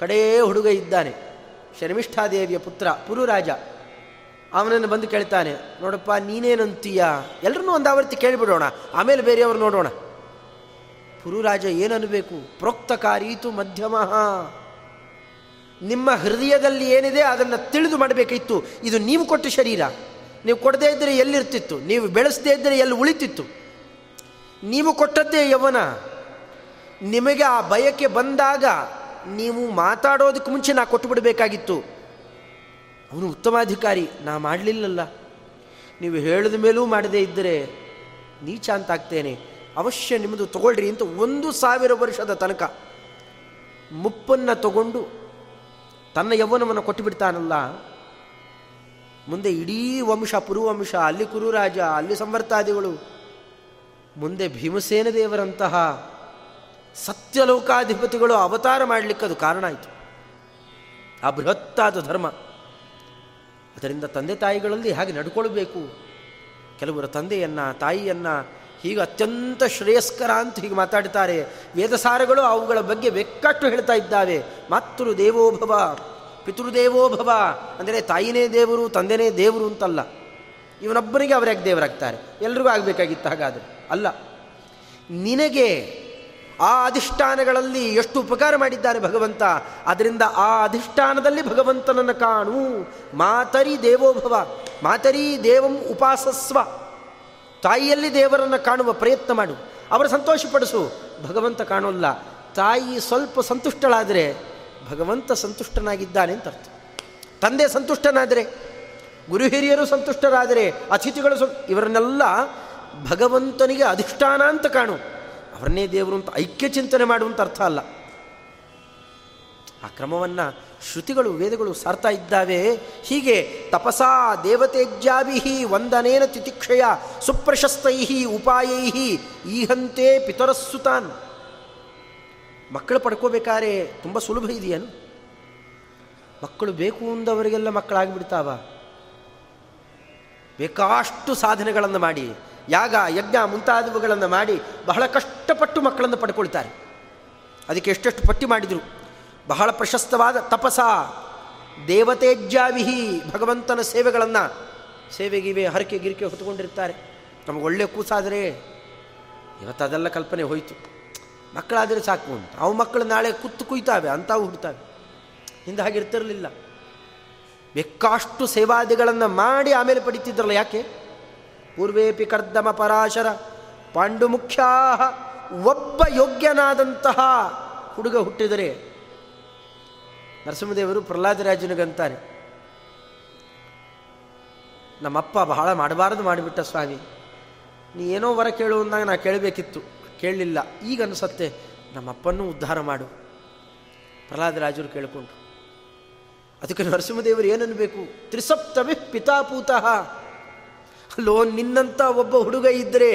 ಕಡೇ ಹುಡುಗ ಇದ್ದಾನೆ, ಶರ್ಮಿಷ್ಠಾದೇವಿಯ ಪುತ್ರ, ಪುರುರಾಜ. ಅವನನ್ನು ಬಂದು ಕೇಳ್ತಾನೆ, ನೋಡಪ್ಪ, ನೀನೇನಂತೀಯ? ಎಲ್ಲರನ್ನೂ ಒಂದು ಆವರ್ತಿ ಕೇಳಿಬಿಡೋಣ, ಆಮೇಲೆ ಬೇರೆಯವರು ನೋಡೋಣ. ಪುರುರಾಜ ಏನನ್ನಬೇಕು ಪ್ರೋಕ್ತಕಾರೀತು ಮಧ್ಯಮ. ನಿಮ್ಮ ಹೃದಯದಲ್ಲಿ ಏನಿದೆ ಅದನ್ನು ತಿಳಿದು ಮಾಡಬೇಕಿತ್ತು ಇದು ನೀವು ಕೊಟ್ಟ ಶರೀರ. ನೀವು ಕೊಡದೇ ಇದ್ದರೆ ಎಲ್ಲಿರ್ತಿತ್ತು? ನೀವು ಬೆಳೆಸದೇ ಇದ್ದರೆ ಎಲ್ಲಿ ಉಳಿತಿತ್ತು? ನೀವು ಕೊಟ್ಟದ್ದೇ ಯವನ. ನಿಮಗೆ ಆ ಬಯಕೆ ಬಂದಾಗ ನೀವು ಮಾತಾಡೋದಕ್ಕೆ ಮುಂಚೆ ನಾ ಕೊಟ್ಟು ಬಿಡಬೇಕಾಗಿತ್ತು ಅವನು ಉತ್ತಮಾಧಿಕಾರಿ, ನಾ ಮಾಡಲಿಲ್ಲಲ್ಲ. ನೀವು ಹೇಳಿದ ಮೇಲೂ ಮಾಡದೇ ಇದ್ದರೆ ನೀಚ ಅಂತಾಗ್ತೇನೆ ಅವಶ್ಯ ನಿಮ್ಮದು ತಗೊಳ್ರಿ ಅಂತ ಒಂದು ಸಾವಿರ ವರ್ಷದ ತನಕ ಮುಪ್ಪನ್ನು ತಗೊಂಡು ತನ್ನ ಯೌವನವನ್ನು ಕೊಟ್ಟು ಬಿಡ್ತಾನಲ್ಲ ಮುಂದೆ ಇಡೀ ವಂಶ, ಪುರುವಂಶ, ಅಲ್ಲಿ ಕುರುರಾಜ, ಅಲ್ಲಿ ಸಂವರ್ತಾದಿಗಳು, ಮುಂದೆ ಭೀಮಸೇನ ದೇವರಂತಹ ಸತ್ಯಲೋಕಾಧಿಪತಿಗಳು ಅವತಾರ ಮಾಡಲಿಕ್ಕೆ ಅದು ಕಾರಣ ಆಯಿತು. ಆ ಬೃಹತ್ತಾದ ಧರ್ಮ. ಅದರಿಂದ ತಂದೆ ತಾಯಿಗಳಲ್ಲಿ ಹಾಗೆ ನಡ್ಕೊಳ್ಬೇಕು. ಕೆಲವರ ತಂದೆಯನ್ನ, ತಾಯಿಯನ್ನ ಹೀಗೆ ಅತ್ಯಂತ ಶ್ರೇಯಸ್ಕರ ಅಂತ ಹೀಗೆ ಮಾತಾಡ್ತಾರೆ. ವೇದಸಾರಗಳು ಅವುಗಳ ಬಗ್ಗೆ ಬೆಕ್ಕಟ್ಟು ಹೇಳ್ತಾ ಇದ್ದಾವೆ. ಮಾತೃ ದೇವೋಭವ ಪಿತೃದೇವೋಭವ, ಅಂದರೆ ತಾಯಿನೇ ದೇವರು, ತಂದೆನೇ ದೇವರು ಅಂತಲ್ಲ. ಇವನೊಬ್ಬನಿಗೆ ಅವರ್ಯಾಕೆ ದೇವರಾಗ್ತಾರೆ? ಎಲ್ರಿಗೂ ಆಗಬೇಕಾಗಿತ್ತು ಹಾಗಾದರೆ. ಅಲ್ಲ, ನಿನಗೆ ಆ ಅಧಿಷ್ಠಾನಗಳಲ್ಲಿ ಎಷ್ಟು ಉಪಕಾರ ಮಾಡಿದ್ದಾನೆ ಭಗವಂತ? ಅದರಿಂದ ಆ ಅಧಿಷ್ಠಾನದಲ್ಲಿ ಭಗವಂತನನ್ನು ಕಾಣು. ಮಾತರಿ ದೇವೋಭವ, ಮಾತರಿ ದೇವಂ ಉಪಾಸಸ್ವ. ತಾಯಿಯಲ್ಲಿ ದೇವರನ್ನು ಕಾಣುವ ಪ್ರಯತ್ನ ಮಾಡು. ಅವರ ಸಂತೋಷಪಡಿಸು. ಭಗವಂತ ಕಾಣೋಲ್ಲ. ತಾಯಿ ಸ್ವಲ್ಪ ಸಂತುಷ್ಟಳಾದರೆ ಭಗವಂತ ಸಂತುಷ್ಟನಾಗಿದ್ದಾನೆ ಅಂತ ಅರ್ಥ. ತಂದೆ ಸಂತುಷ್ಟನಾದರೆ, ಗುರು ಹಿರಿಯರು ಸಂತುಷ್ಟರಾದರೆ, ಅತಿಥಿಗಳು ಇವರನ್ನೆಲ್ಲ ಭಗವಂತನಿಗೆ ಅಧಿಷ್ಠಾನ ಅಂತ ಕಾಣು. ಅವರನ್ನೇ ದೇವರು ಅಂತ ಐಕ್ಯ ಚಿಂತನೆ ಮಾಡುವಂಥ ಅರ್ಥ ಅಲ್ಲ. ಆ ಕ್ರಮವನ್ನು ಶ್ರುತಿಗಳು, ವೇದಗಳು ಸಾರ್ತಾ ಇದ್ದಾವೆ. ಹೀಗೆ ತಪಸಾ ದೇವತೆಜ್ಜಾಭಿ ವಂದನೇನ ತಿತಿಕ್ಷಯ ಸುಪ್ರಶಸ್ತೈ ಉಪಾಯೈ ಈಹಂತೆ ಪಿತರಸ್ಸುತಾನ್. ಮಕ್ಕಳು ಪಡ್ಕೋಬೇಕಾದ್ರೆ ತುಂಬ ಸುಲಭ ಇದೆಯೇನು? ಮಕ್ಕಳು ಬೇಕು ಅಂದವರಿಗೆಲ್ಲ ಮಕ್ಕಳಾಗಿಬಿಡ್ತಾವ. ಬೇಕಾಷ್ಟು ಸಾಧನೆಗಳನ್ನು ಮಾಡಿ, ಯಾಗ, ಯಜ್ಞ ಮುಂತಾದವುಗಳನ್ನು ಮಾಡಿ ಬಹಳ ಕಷ್ಟಪಟ್ಟು ಮಕ್ಕಳನ್ನು ಪಡ್ಕೊಳ್ತಾರೆ. ಅದಕ್ಕೆ ಎಷ್ಟೆಷ್ಟು ಪಟ್ಟಿ ಮಾಡಿದರು. ಬಹಳ ಪ್ರಶಸ್ತವಾದ ತಪಸ. ದೇವತೇಜ್ಜಾವಿಹಿ ಭಗವಂತನ ಸೇವೆಗಳನ್ನು ಸೇವೆಗಿವೆ ಹರಕೆ ಗಿರಿಕೆ ಹೊತ್ಕೊಂಡಿರ್ತಾರೆ ನಮಗೆ ಒಳ್ಳೆ ಕೂಸಾದರೆ ಇವತ್ತು ಅದೆಲ್ಲ ಕಲ್ಪನೆ ಹೋಯಿತು. ಮಕ್ಕಳಾದರೆ ಸಾಕು ಅಂತ. ಅವು ಮಕ್ಕಳು ನಾಳೆ ಕುತ್ತು ಕುಯ್ತಾವೆ ಅಂತಾವು ಹುಡ್ತಾವೆ. ಹಿಂದೆ ಹಾಗಿರ್ತಿರಲಿಲ್ಲ ಬೇಕಾಷ್ಟು ಸೇವಾದಿಗಳನ್ನು ಮಾಡಿ ಆಮೇಲೆ ಪಡಿತಿದ್ರಲ್ಲ ಯಾಕೆ? ಪೂರ್ವೇಪಿ ಕರ್ದಮ ಪರಾಶರ ಪಾಂಡು ಮುಖ್ಯ ಒಬ್ಬ ಯೋಗ್ಯನಾದಂತಹ ಹುಡುಗ ಹುಟ್ಟಿದರೆ ನರಸಿಂಹದೇವರು ಪ್ರಹ್ಲಾದರಾಜನಿಗಂತಾನೆ ನಮ್ಮಪ್ಪ ಬಹಳ ಮಾಡಬಾರದು ಮಾಡಿಬಿಟ್ಟ ಸ್ವಾಮಿ. ನೀ ಏನೋ ವರ ಕೇಳು ಅಂದಾಗ ನಾ ಕೇಳಬೇಕಿತ್ತು. ಕೇಳಲಿಲ್ಲ. ಈಗ ಅನಿಸತ್ತೆ ನಮ್ಮಪ್ಪನ್ನು ಉದ್ಧಾರ ಮಾಡು. ಪ್ರಹ್ಲಾದರಾಜರು ಕೇಳಿಕೊಂಡು ಅದಕ್ಕೆ ನರಸಿಂಹದೇವರು ಏನನ್ನಬೇಕು ತ್ರಿಸಪ್ತಮಿ ಪಿತಾಪೂತಃ. ಅಲ್ಲೋ ನಿನ್ನಂಥ ಒಬ್ಬ ಹುಡುಗ ಇದ್ದರೆ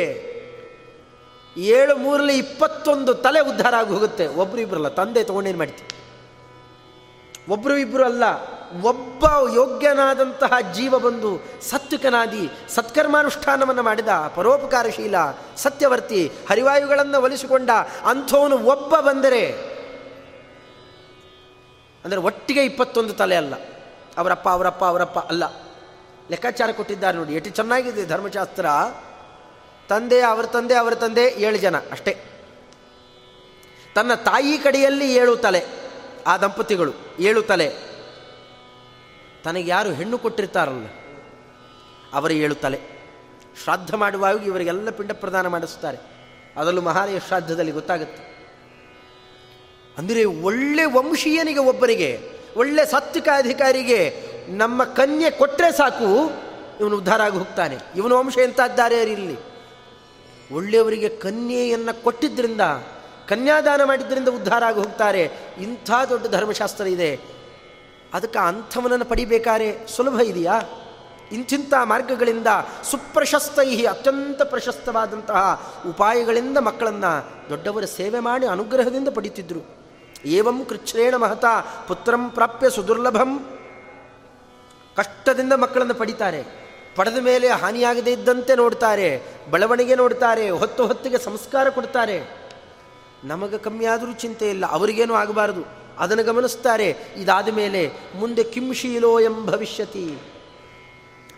ಏಳು ಮೂರಲ್ಲಿ ಇಪ್ಪತ್ತೊಂದು ತಲೆ ಉದ್ಧಾರ ಆಗಿ ಹೋಗುತ್ತೆ. ಒಬ್ರು ಇಬ್ಬರಲ್ಲ ತಂದೆ ತಗೊಂಡೇನು ಮಾಡ್ತೀವಿ ಒಬ್ಬರು ಇಬ್ಬರು ಅಲ್ಲ, ಒಬ್ಬ ಯೋಗ್ಯನಾದಂತಹ ಜೀವ ಬಂದು ಸತ್ವಿಕನಾದಿ ಸತ್ಕರ್ಮಾನುಷ್ಠಾನವನ್ನು ಮಾಡಿದ ಪರೋಪಕಾರಶೀಲ, ಸತ್ಯವರ್ತಿ, ಹರಿವಾಯುಗಳನ್ನು ಒಲಿಸಿಕೊಂಡ ಅಂಥವನು ಒಬ್ಬ ಬಂದರೆ, ಅಂದರೆ ಒಟ್ಟಿಗೆ ಇಪ್ಪತ್ತೊಂದು ತಲೆ ಅಲ್ಲ. ಅವರಪ್ಪ ಅವರಪ್ಪ ಅವರಪ್ಪ ಅಲ್ಲ. ಲೆಕ್ಕಾಚಾರ ಕೊಟ್ಟಿದ್ದಾರೆ ನೋಡಿ, ಎಷ್ಟು ಚೆನ್ನಾಗಿದೆ ಧರ್ಮಶಾಸ್ತ್ರ. ತಂದೆ, ಅವರ ತಂದೆ ಅವರ ತಂದೆ ಏಳು ಜನ ಅಷ್ಟೇ. ತನ್ನ ತಾಯಿ ಕಡೆಯಲ್ಲಿ ಏಳು ತಲೆ. ಆ ದಂಪತಿಗಳು ಏಳು ತಲೆ ತನಗೆ ಯಾರು ಹೆಣ್ಣು ಕೊಟ್ಟಿರ್ತಾರಲ್ಲ, ಅವರ ಏಳು ತಲೆ ಶ್ರಾದ್ದ ಮಾಡುವಾಗ ಇವರಿಗೆಲ್ಲ ಪಿಂಡ ಪ್ರದಾನ ಮಾಡಿಸ್ತಾರೆ. ಅದರಲ್ಲೂ ಮಹಾಲಯ ಶ್ರಾದ್ದದಲ್ಲಿ ಗೊತ್ತಾಗುತ್ತೆ. ಅಂದರೆ ಒಳ್ಳೆ ವಂಶೀಯನಿಗೆ ಒಬ್ಬರಿಗೆ, ಒಳ್ಳೆ ಸತ್ವಿಕ ಅಧಿಕಾರಿಗೆ ನಮ್ಮ ಕನ್ಯೆ ಕೊಟ್ಟರೆ ಸಾಕು, ಇವನು ಉದ್ಧಾರ ಆಗಿ ಹೋಗ್ತಾನೆ. ಇವನು ವಂಶ ಎಂತಾದ್ದಾರೆ ಇಲ್ಲಿ ಒಳ್ಳೆಯವರಿಗೆ ಕನ್ಯೆಯನ್ನು ಕೊಟ್ಟಿದ್ದರಿಂದ ಕನ್ಯಾದಾನ ಮಾಡಿದ್ದರಿಂದ ಉದ್ಧಾರ ಆಗಿ ಹೋಗ್ತಾರೆ ಇಂಥ ದೊಡ್ಡ ಧರ್ಮಶಾಸ್ತ್ರ ಇದೆ. ಅದಕ್ಕೆ ಅಂಥವನನ್ನು ಪಡಿಬೇಕಾರೆ ಸುಲಭ ಇದೆಯಾ? ಇಂಥಿಂಥ ಮಾರ್ಗಗಳಿಂದ ಸುಪ್ರಶಸ್ತೈ ಅತ್ಯಂತ ಪ್ರಶಸ್ತವಾದಂತಹ ಉಪಾಯಗಳಿಂದ ಮಕ್ಕಳನ್ನು ದೊಡ್ಡವರ ಸೇವೆ ಮಾಡಿ ಅನುಗ್ರಹದಿಂದ ಪಡಿತಿದ್ರು. ಏವಂ ಕೃಚ್ಛ್ರೇಣ ಮಹತ, ಪುತ್ರಂ ಪ್ರಾಪ್ಯ ಸುದುರ್ಲಭಂ. ಕಷ್ಟದಿಂದ ಮಕ್ಕಳನ್ನು ಪಡಿತಾರೆ. ಪಡೆದ ಮೇಲೆ ಹಾನಿಯಾಗದೇ ಇದ್ದಂತೆ ನೋಡ್ತಾರೆ. ಬೆಳವಣಿಗೆ ನೋಡ್ತಾರೆ. ಹೊತ್ತು ಹೊತ್ತಿಗೆ ಸಂಸ್ಕಾರ ಕೊಡ್ತಾರೆ. ನಮಗೆ ಕಮ್ಮಿ ಆದರೂ ಚಿಂತೆ ಇಲ್ಲ, ಅವರಿಗೇನೂ ಆಗಬಾರದು. ಅದನ್ನು ಗಮನಿಸ್ತಾರೆ, ಇದಾದ ಮೇಲೆ ಮುಂದೆ ಕಿಂಶೀಲೋ ಎಂ ಭವಿಷ್ಯತಿ.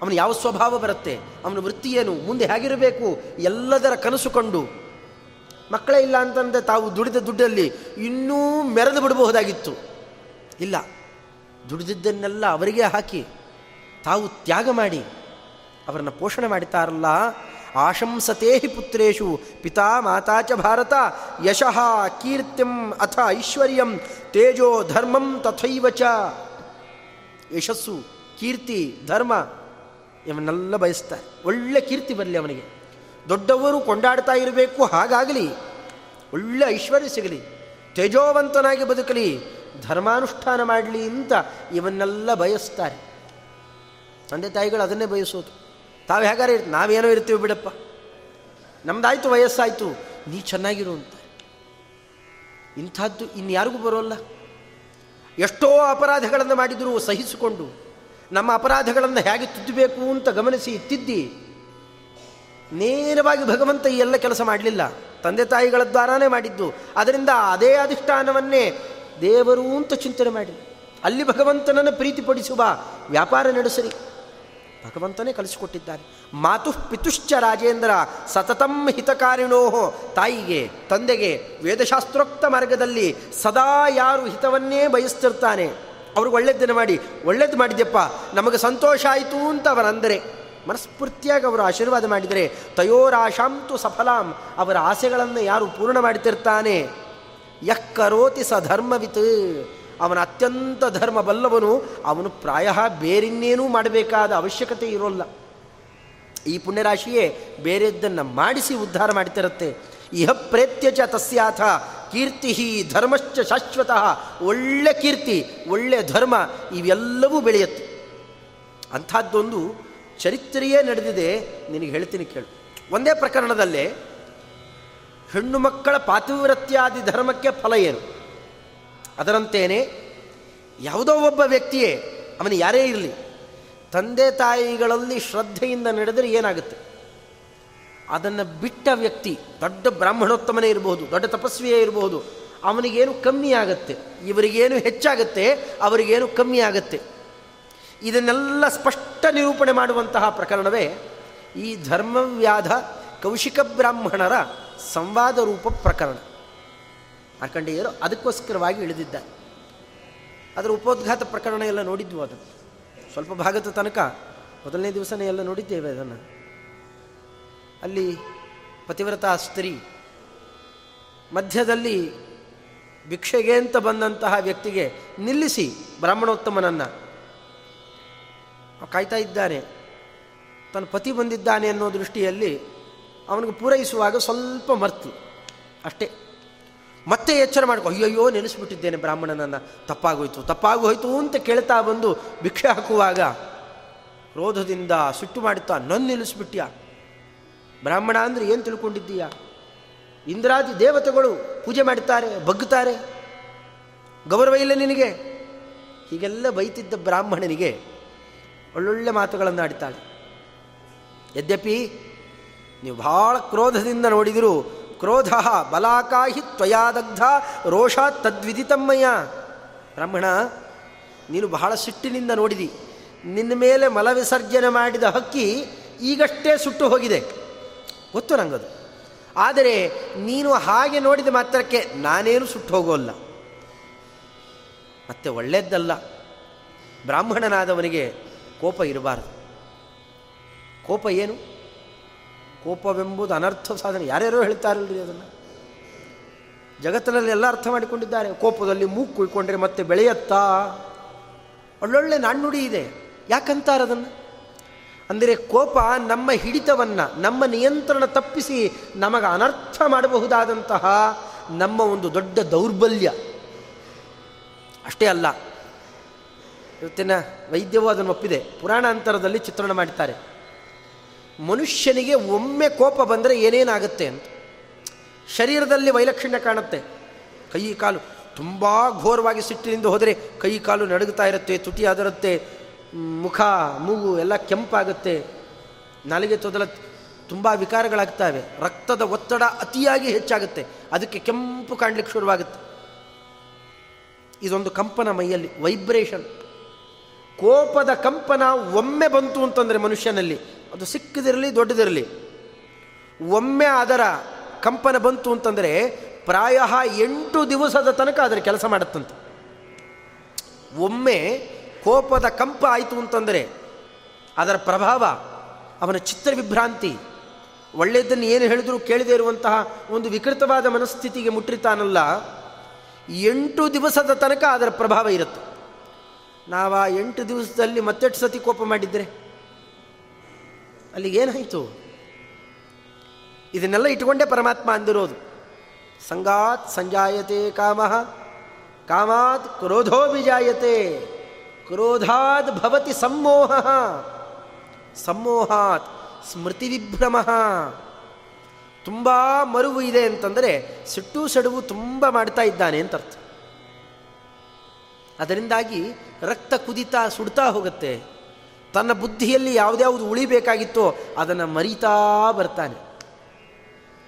ಅವನು ಯಾವ ಸ್ವಭಾವ ಬರುತ್ತೆ, ಅವನ ವೃತ್ತಿ ಏನು, ಮುಂದೆ ಹೇಗಿರಬೇಕು, ಎಲ್ಲದರ ಕನಸು ಕಂಡು. ಮಕ್ಕಳೇ ಇಲ್ಲ ಅಂತಂದರೆ ತಾವು ದುಡಿದ ದುಡ್ಡಲ್ಲಿ ಇನ್ನೂ ಮೆರೆದು ಬಿಡಬಹುದಾಗಿತ್ತು. ಇಲ್ಲ, ದುಡಿದಿದ್ದನ್ನೆಲ್ಲ ಅವರಿಗೆ ಹಾಕಿ ತಾವು ತ್ಯಾಗ ಮಾಡಿ, ಅವರನ್ನು ಪೋಷಣೆ ಮಾಡುತ್ತಾರಲ್ಲ ಆಶಂಸತೆ ಹಿ ಪುತ್ರೇಶು, ಪಿತಾ ಮಾತಾ ಚ ಭಾರತ, ಯಶಃ ಕೀರ್ತಿಂ ಅಥ ಐಶ್ವರ್ಯಂ, ತೇಜೋ ಧರ್ಮಂ ತಥೈವ ಚ. ಯಶಸ್ಸು, ಕೀರ್ತಿ, ಧರ್ಮ ಇವನ್ನೆಲ್ಲ ಬಯಸ್ತಾರೆ. ಒಳ್ಳೆ ಕೀರ್ತಿ ಬರಲಿ ಅವನಿಗೆ. ದೊಡ್ಡವರು ಕೊಂಡಾಡ್ತಾ ಇರಬೇಕು, ಹಾಗಾಗಲಿ. ಒಳ್ಳೆ ಐಶ್ವರ್ಯ ಸಿಗಲಿ. ತೇಜೋವಂತನಾಗಿ ಬದುಕಲಿ. ಧರ್ಮಾನುಷ್ಠಾನ ಮಾಡಲಿ ಅಂತ ಇವನ್ನೆಲ್ಲ ಬಯಸ್ತಾರೆ. ತಂದೆ ತಾಯಿಗಳು ಅದನ್ನೇ ಬಯಸೋದು. ತಾವು ಹೇಗಾರ ಇರ್ತೀವಿ ನಾವೇನೋ ಇರ್ತೀವಿ ಬಿಡಪ್ಪ. ನಮ್ದಾಯ್ತು, ವಯಸ್ಸಾಯಿತು. ನೀ ಚೆನ್ನಾಗಿರು ಅಂತ. ಇಂಥದ್ದು ಇನ್ಯಾರಿಗೂ ಬರೋಲ್ಲ. ಎಷ್ಟೋ ಅಪರಾಧಗಳನ್ನು ಮಾಡಿದರೂ ಸಹಿಸಿಕೊಂಡು, ನಮ್ಮ ಅಪರಾಧಗಳನ್ನು ಹೇಗೆ ತಿದ್ದಬೇಕು ಅಂತ ಗಮನಿಸಿ ತಿದ್ದಿ, ನೇರವಾಗಿ ಭಗವಂತ ಈ ಎಲ್ಲ ಕೆಲಸ ಮಾಡಲಿಲ್ಲ. ತಂದೆ ತಾಯಿಗಳ ದ್ವಾರಾನೇ ಮಾಡಿದ್ದು. ಅದರಿಂದ ಅದೇ ಅಧಿಷ್ಠಾನವನ್ನೇ ದೇವರು ಅಂತ ಚಿಂತನೆ ಮಾಡಿ ಅಲ್ಲಿ ಭಗವಂತನನ್ನು ಪ್ರೀತಿಪಡಿಸುವ ವ್ಯಾಪಾರ ನಡೆಸರಿ ಭಗವಂತನೇ ಕಲಿಸಿಕೊಟ್ಟಿದ್ದಾನೆ ಮಾತು ಪಿತುಶ್ಚ ರಾಜೇಂದ್ರ ಸತತಂ ಹಿತಕಾರಿಣೋ ತಾಯಿಗೆ, ತಂದೆಗೆ, ವೇದಶಾಸ್ತ್ರೋಕ್ತ ಮಾರ್ಗದಲ್ಲಿ ಸದಾ ಯಾರು ಹಿತವನ್ನೇ ಬಯಸ್ತಿರ್ತಾನೆ. ಅವ್ರಿಗೆ ಒಳ್ಳೆದ್ದನ್ನು ಮಾಡಿ, ಒಳ್ಳೇದು ಮಾಡಿದ್ಯಪ್ಪ, ನಮಗೆ ಸಂತೋಷ ಆಯಿತು ಅಂತ ಅವರಂದರೆ ಮನಸ್ಫೂರ್ತಿಯಾಗಿ ಅವರು ಆಶೀರ್ವಾದ ಮಾಡಿದರೆ, ತಯೋರಾಶಾಂತು ಸಫಲಾಂ, ಅವರ ಆಸೆಗಳನ್ನು ಯಾರು ಪೂರ್ಣ ಮಾಡ್ತಿರ್ತಾನೆ? ಯಕ್ಕರೋತಿ ಸ ಧರ್ಮವಿತ್ ಅವನ ಅತ್ಯಂತ ಧರ್ಮ ಬಲ್ಲವನು ಅವನು ಪ್ರಾಯ ಬೇರಿನ್ನೇನೂ ಮಾಡಬೇಕಾದ ಅವಶ್ಯಕತೆ ಇರೋಲ್ಲ. ಈ ಪುಣ್ಯರಾಶಿಯೇ ಬೇರೆದ್ದನ್ನು ಮಾಡಿಸಿ ಉದ್ಧಾರ ಮಾಡ್ತಿರುತ್ತೆ. ಇಹ ಚ ತಸ್ಯಾಥ, ಕೀರ್ತಿ ಧರ್ಮಶ್ಚ ಶಾಶ್ವತಃ. ಒಳ್ಳೆ ಕೀರ್ತಿ, ಒಳ್ಳೆ ಧರ್ಮ ಇವೆಲ್ಲವೂ ಬೆಳೆಯುತ್ತೆ. ಅಂಥದ್ದೊಂದು ಚರಿತ್ರೆಯೇ ನಡೆದಿದೆ, ನಿನಗೆ ಹೇಳ್ತೀನಿ ಕೇಳು. ಒಂದೇ ಪ್ರಕರಣದಲ್ಲೇ ಹೆಣ್ಣು ಮಕ್ಕಳ ಪಾತಿವ್ರತ್ಯಾದಿ ಧರ್ಮಕ್ಕೆ ಫಲ ಏನು? ಅದರಂತೇನೆ ಯಾವುದೋ ಒಬ್ಬ ವ್ಯಕ್ತಿಯೇ, ಅವನು ಯಾರೇ ಇರಲಿ, ತಂದೆ ತಾಯಿಗಳಲ್ಲಿ ಶ್ರದ್ಧೆಯಿಂದ ನಡೆದರೆ ಏನಾಗುತ್ತೆ? ಅದನ್ನು ಬಿಟ್ಟ ವ್ಯಕ್ತಿ, ದೊಡ್ಡ ಬ್ರಾಹ್ಮಣೋತ್ತಮನೇ ಇರಬಹುದು ದೊಡ್ಡ ತಪಸ್ವಿಯೇ ಇರಬಹುದು ಅವನಿಗೇನು ಕಮ್ಮಿ ಆಗುತ್ತೆ? ಇವರಿಗೇನು ಹೆಚ್ಚಾಗುತ್ತೆ? ಅವರಿಗೇನು ಕಮ್ಮಿ ಆಗುತ್ತೆ? ಇದನ್ನೆಲ್ಲ ಸ್ಪಷ್ಟ ನಿರೂಪಣೆ ಮಾಡುವಂತಹ ಪ್ರಕರಣವೇ ಈ ಧರ್ಮವ್ಯಾಧ ಕೌಶಿಕ ಬ್ರಾಹ್ಮಣರ ಸಂವಾದ ರೂಪ ಪ್ರಕರಣ. ಮಾರ್ಕಂಡೇಯರು ಅದಕ್ಕೋಸ್ಕರವಾಗಿ ಇಳಿದಿದ್ದ ಅದರ ಉಪೋದ್ಘಾತ ಪ್ರಕರಣ ಎಲ್ಲ ನೋಡಿದ್ವು ಅದನ್ನು ಸ್ವಲ್ಪ ಭಾಗದ ತನಕ ಮೊದಲನೇ ದಿವಸನೇ ಎಲ್ಲ ನೋಡಿದ್ದೇವೆ ಅದನ್ನು. ಅಲ್ಲಿ ಪತಿವ್ರತ ಸ್ತ್ರೀ ಮಧ್ಯದಲ್ಲಿ ಭಿಕ್ಷೆಗೆ ಅಂತ ಬಂದಂತಹ ವ್ಯಕ್ತಿಗೆ ನಿಲ್ಲಿಸಿ ಬ್ರಾಹ್ಮಣೋತ್ತಮನನ್ನು. ಕಾಯ್ತಾ ಇದ್ದಾನೆ. ತನ್ನ ಪತಿ ಬಂದಿದ್ದಾನೆ ಅನ್ನೋ ದೃಷ್ಟಿಯಲ್ಲಿ ಅವನಿಗೆ ಪೂರೈಸುವಾಗ ಸ್ವಲ್ಪ ಮರ್ತು. ಅಷ್ಟೇ. ಮತ್ತೆ ಎಚ್ಚರ ಮಾಡ್ಕೊ, ಅಯ್ಯಯ್ಯೋ, ನೆನೆಸ್ಬಿಟ್ಟಿದ್ದೇನೆ ಬ್ರಾಹ್ಮಣನನ್ನು ತಪ್ಪಾಗೋಯ್ತು ತಪ್ಪಾಗೋಯ್ತು ಅಂತ ಕೇಳ್ತಾ ಬಂದು ಭಿಕ್ಷೆ ಹಾಕುವಾಗ ಕ್ರೋಧದಿಂದ ಸುಟ್ಟು ಮಾಡುತ್ತಾ ನನ್ನ ನಿಲ್ಲಿಸ್ಬಿಟ್ಯ ಬ್ರಾಹ್ಮಣ ಅಂದರೆ ಏನು ತಿಳ್ಕೊಂಡಿದ್ದೀಯಾ? ಇಂದ್ರಾದಿ ದೇವತೆಗಳು ಪೂಜೆ ಮಾಡುತ್ತಾರೆ ಬಗ್ಗುತ್ತಾರೆ, ಗೌರವ ಇಲ್ಲ ನಿನಗೆ? ಹೀಗೆಲ್ಲ ಬೈತಿದ್ದ ಬ್ರಾಹ್ಮಣನಿಗೆ ಒಳ್ಳೊಳ್ಳೆ ಮಾತುಗಳನ್ನು ಆಡ್ತಾಳೆ. ಯದ್ಯಪಿ, ನೀವು ಭಾಳ ಕ್ರೋಧದಿಂದ ನೋಡಿದರೂ ಕ್ರೋಧ ಬಲಾಕಾಹಿ ತ್ವಯಾದಗ್ಧ ರೋಷ ತದ್ವಿದಿತಮ್ಮಯ್ಯ ಬ್ರಾಹ್ಮಣ ನೀನು ಬಹಳ ಸಿಟ್ಟಿನಿಂದ ನೋಡಿದಿ. ನಿನ್ನ ಮೇಲೆ ಮಲವಿಸರ್ಜನೆ ಮಾಡಿದ ಹಕ್ಕಿ ಈಗಷ್ಟೇ ಸುಟ್ಟು ಹೋಗಿದೆ. ಗೊತ್ತು ನಂಗದು. ಆದರೆ ನೀನು ಹಾಗೆ ನೋಡಿದ ಮಾತ್ರಕ್ಕೆ ನಾನೇನು ಸುಟ್ಟು ಹೋಗೋಲ್ಲ. ಮತ್ತೆ ಒಳ್ಳೆಯದ್ದಲ್ಲ ಬ್ರಾಹ್ಮಣನಾದವನಿಗೆ ಕೋಪ ಇರಬಾರದು. ಕೋಪ ಏನು? ಕೋಪವೆಂಬುದು ಅನರ್ಥ ಸಾಧನೆ. ಯಾರ್ಯಾರೋ ಹೇಳ್ತಾರಲ್ರಿ ಅದನ್ನು? ಜಗತ್ತಿನಲ್ಲಿ ಎಲ್ಲ ಅರ್ಥ ಮಾಡಿಕೊಂಡಿದ್ದಾರೆ. ಕೋಪದಲ್ಲಿ ಮೂಗು ಕುಯ್ಕೊಂಡ್ರೆ ಮತ್ತೆ ಬೆಳೆಯತ್ತಾ? ಒಳ್ಳೊಳ್ಳೆ ನಾಣ್ಣುಡಿ ಇದೆ. ಯಾಕಂತಾರೆ ಅದನ್ನು? ಅಂದರೆ ಕೋಪ ನಮ್ಮ ಹಿಡಿತವನ್ನು, ನಮ್ಮ ನಿಯಂತ್ರಣ ತಪ್ಪಿಸಿ ನಮಗೆ ಅನರ್ಥ ಮಾಡಬಹುದಾದಂತಹ ನಮ್ಮ ಒಂದು ದೊಡ್ಡ ದೌರ್ಬಲ್ಯ. ಅಷ್ಟೇ ಅಲ್ಲ, ಇವತ್ತಿನ ವೈದ್ಯವೂ ಅದನ್ನು ಒಪ್ಪಿದೆ. ಪುರಾಣ ಅಂತರದಲ್ಲಿ ಚಿತ್ರಣ ಮಾಡ್ತಾರೆ ಮನುಷ್ಯನಿಗೆ ಒಮ್ಮೆ ಕೋಪ ಬಂದರೆ ಏನೇನಾಗುತ್ತೆ ಅಂತ. ಶರೀರದಲ್ಲಿ ವೈಲಕ್ಷಣ್ಯ ಕಾಣುತ್ತೆ. ಕೈ, ಕಾಲು ತುಂಬ ಘೋರವಾಗಿ ಸಿಟ್ಟಿನಿಂದ ಹೋದರೆ ಕೈ, ಕಾಲು ನಡುಗುತ್ತಾ ಇರುತ್ತೆ, ತುಟಿ ಅದರುತ್ತೆ, ಮುಖ, ಮೂಗು ಎಲ್ಲ ಕೆಂಪಾಗುತ್ತೆ. ನಾಲಿಗೆ ತೊದಲ ತುಂಬ ವಿಕಾರಗಳಾಗ್ತವೆ. ರಕ್ತದ ಒತ್ತಡ ಅತಿಯಾಗಿ ಹೆಚ್ಚಾಗುತ್ತೆ. ಅದಕ್ಕೆ ಕೆಂಪು ಕಾಣಲಿಕ್ಕೆ ಶುರುವಾಗುತ್ತೆ. ಇದೊಂದು ಕಂಪನ ಮೈಯಲ್ಲಿ ವೈಬ್ರೇಷನ್ ಕೋಪದ ಕಂಪನ ಒಮ್ಮೆ ಬಂತು ಅಂತಂದರೆ ಮನುಷ್ಯನಲ್ಲಿ. ಅದು ಸಿಕ್ಕದಿರಲಿ ದೊಡ್ಡದಿರಲಿ. ಒಮ್ಮೆ ಅದರ ಕಂಪನ ಬಂತು ಅಂತಂದರೆ ಪ್ರಾಯ ಎಂಟು ದಿವಸದ ತನಕ ಅದರ ಕೆಲಸ ಮಾಡುತ್ತಂತೆ. ಒಮ್ಮೆ ಕೋಪದ ಕಂಪ ಆಯಿತು ಅಂತಂದರೆ ಅದರ ಪ್ರಭಾವ, ಅವನ ಚಿತ್ರ ವಿಭ್ರಾಂತಿ, ಒಳ್ಳೆಯದನ್ನು ಏನು ಹೇಳಿದರೂ ಕೇಳದೇ ಇರುವಂತಹ ಒಂದು ವಿಕೃತವಾದ ಮನಸ್ಥಿತಿಗೆ ಮುಟ್ಟಿರ್ತಾನಲ್ಲ, ಎಂಟು ದಿವಸದ ತನಕ ಅದರ ಪ್ರಭಾವ ಇರುತ್ತೆ. ನಾವು ಆ ಎಂಟು ದಿವಸದಲ್ಲಿ ಮತ್ತೆಷ್ಟು ಸತಿ ಕೋಪ ಮಾಡಿದರೆ? ಅಲ್ಲಿಗೇನಾಯಿತು ಇದನ್ನೆಲ್ಲ ಇಟ್ಕೊಂಡೇ ಪರಮಾತ್ಮ ಅಂದಿರೋದು. ಸಂಗಾತ್ ಸಂಜಾಯತೆ ಕಾಮ, ಕಾಮಾತ್ ಕ್ರೋಧೋ ವಿಜಾಯತೆ ಕ್ರೋಧಾತ್ ಭವತಿ ಸಮ್ಮೋಹ, ಸಮ್ಮೋಹಾತ್ ಸ್ಮೃತಿ ವಿಭ್ರಮ. ತುಂಬ ಮರುವು ಇದೆ ಅಂತಂದರೆ ಸಿಟ್ಟು ಸಡುವು ತುಂಬ ಮಾಡ್ತಾ ಇದ್ದಾನೆ ಅಂತ ಅರ್ಥ. ಅದರಿಂದಾಗಿ ರಕ್ತ ಕುದಿತಾ ಸುಡ್ತಾ ಹೋಗುತ್ತೆ. ತನ್ನ ಬುದ್ಧಿಯಲ್ಲಿ ಯಾವುದ್ಯಾವುದು ಉಳಿಬೇಕಾಗಿತ್ತೋ ಅದನ್ನು ಮರಿತಾ ಬರ್ತಾನೆ.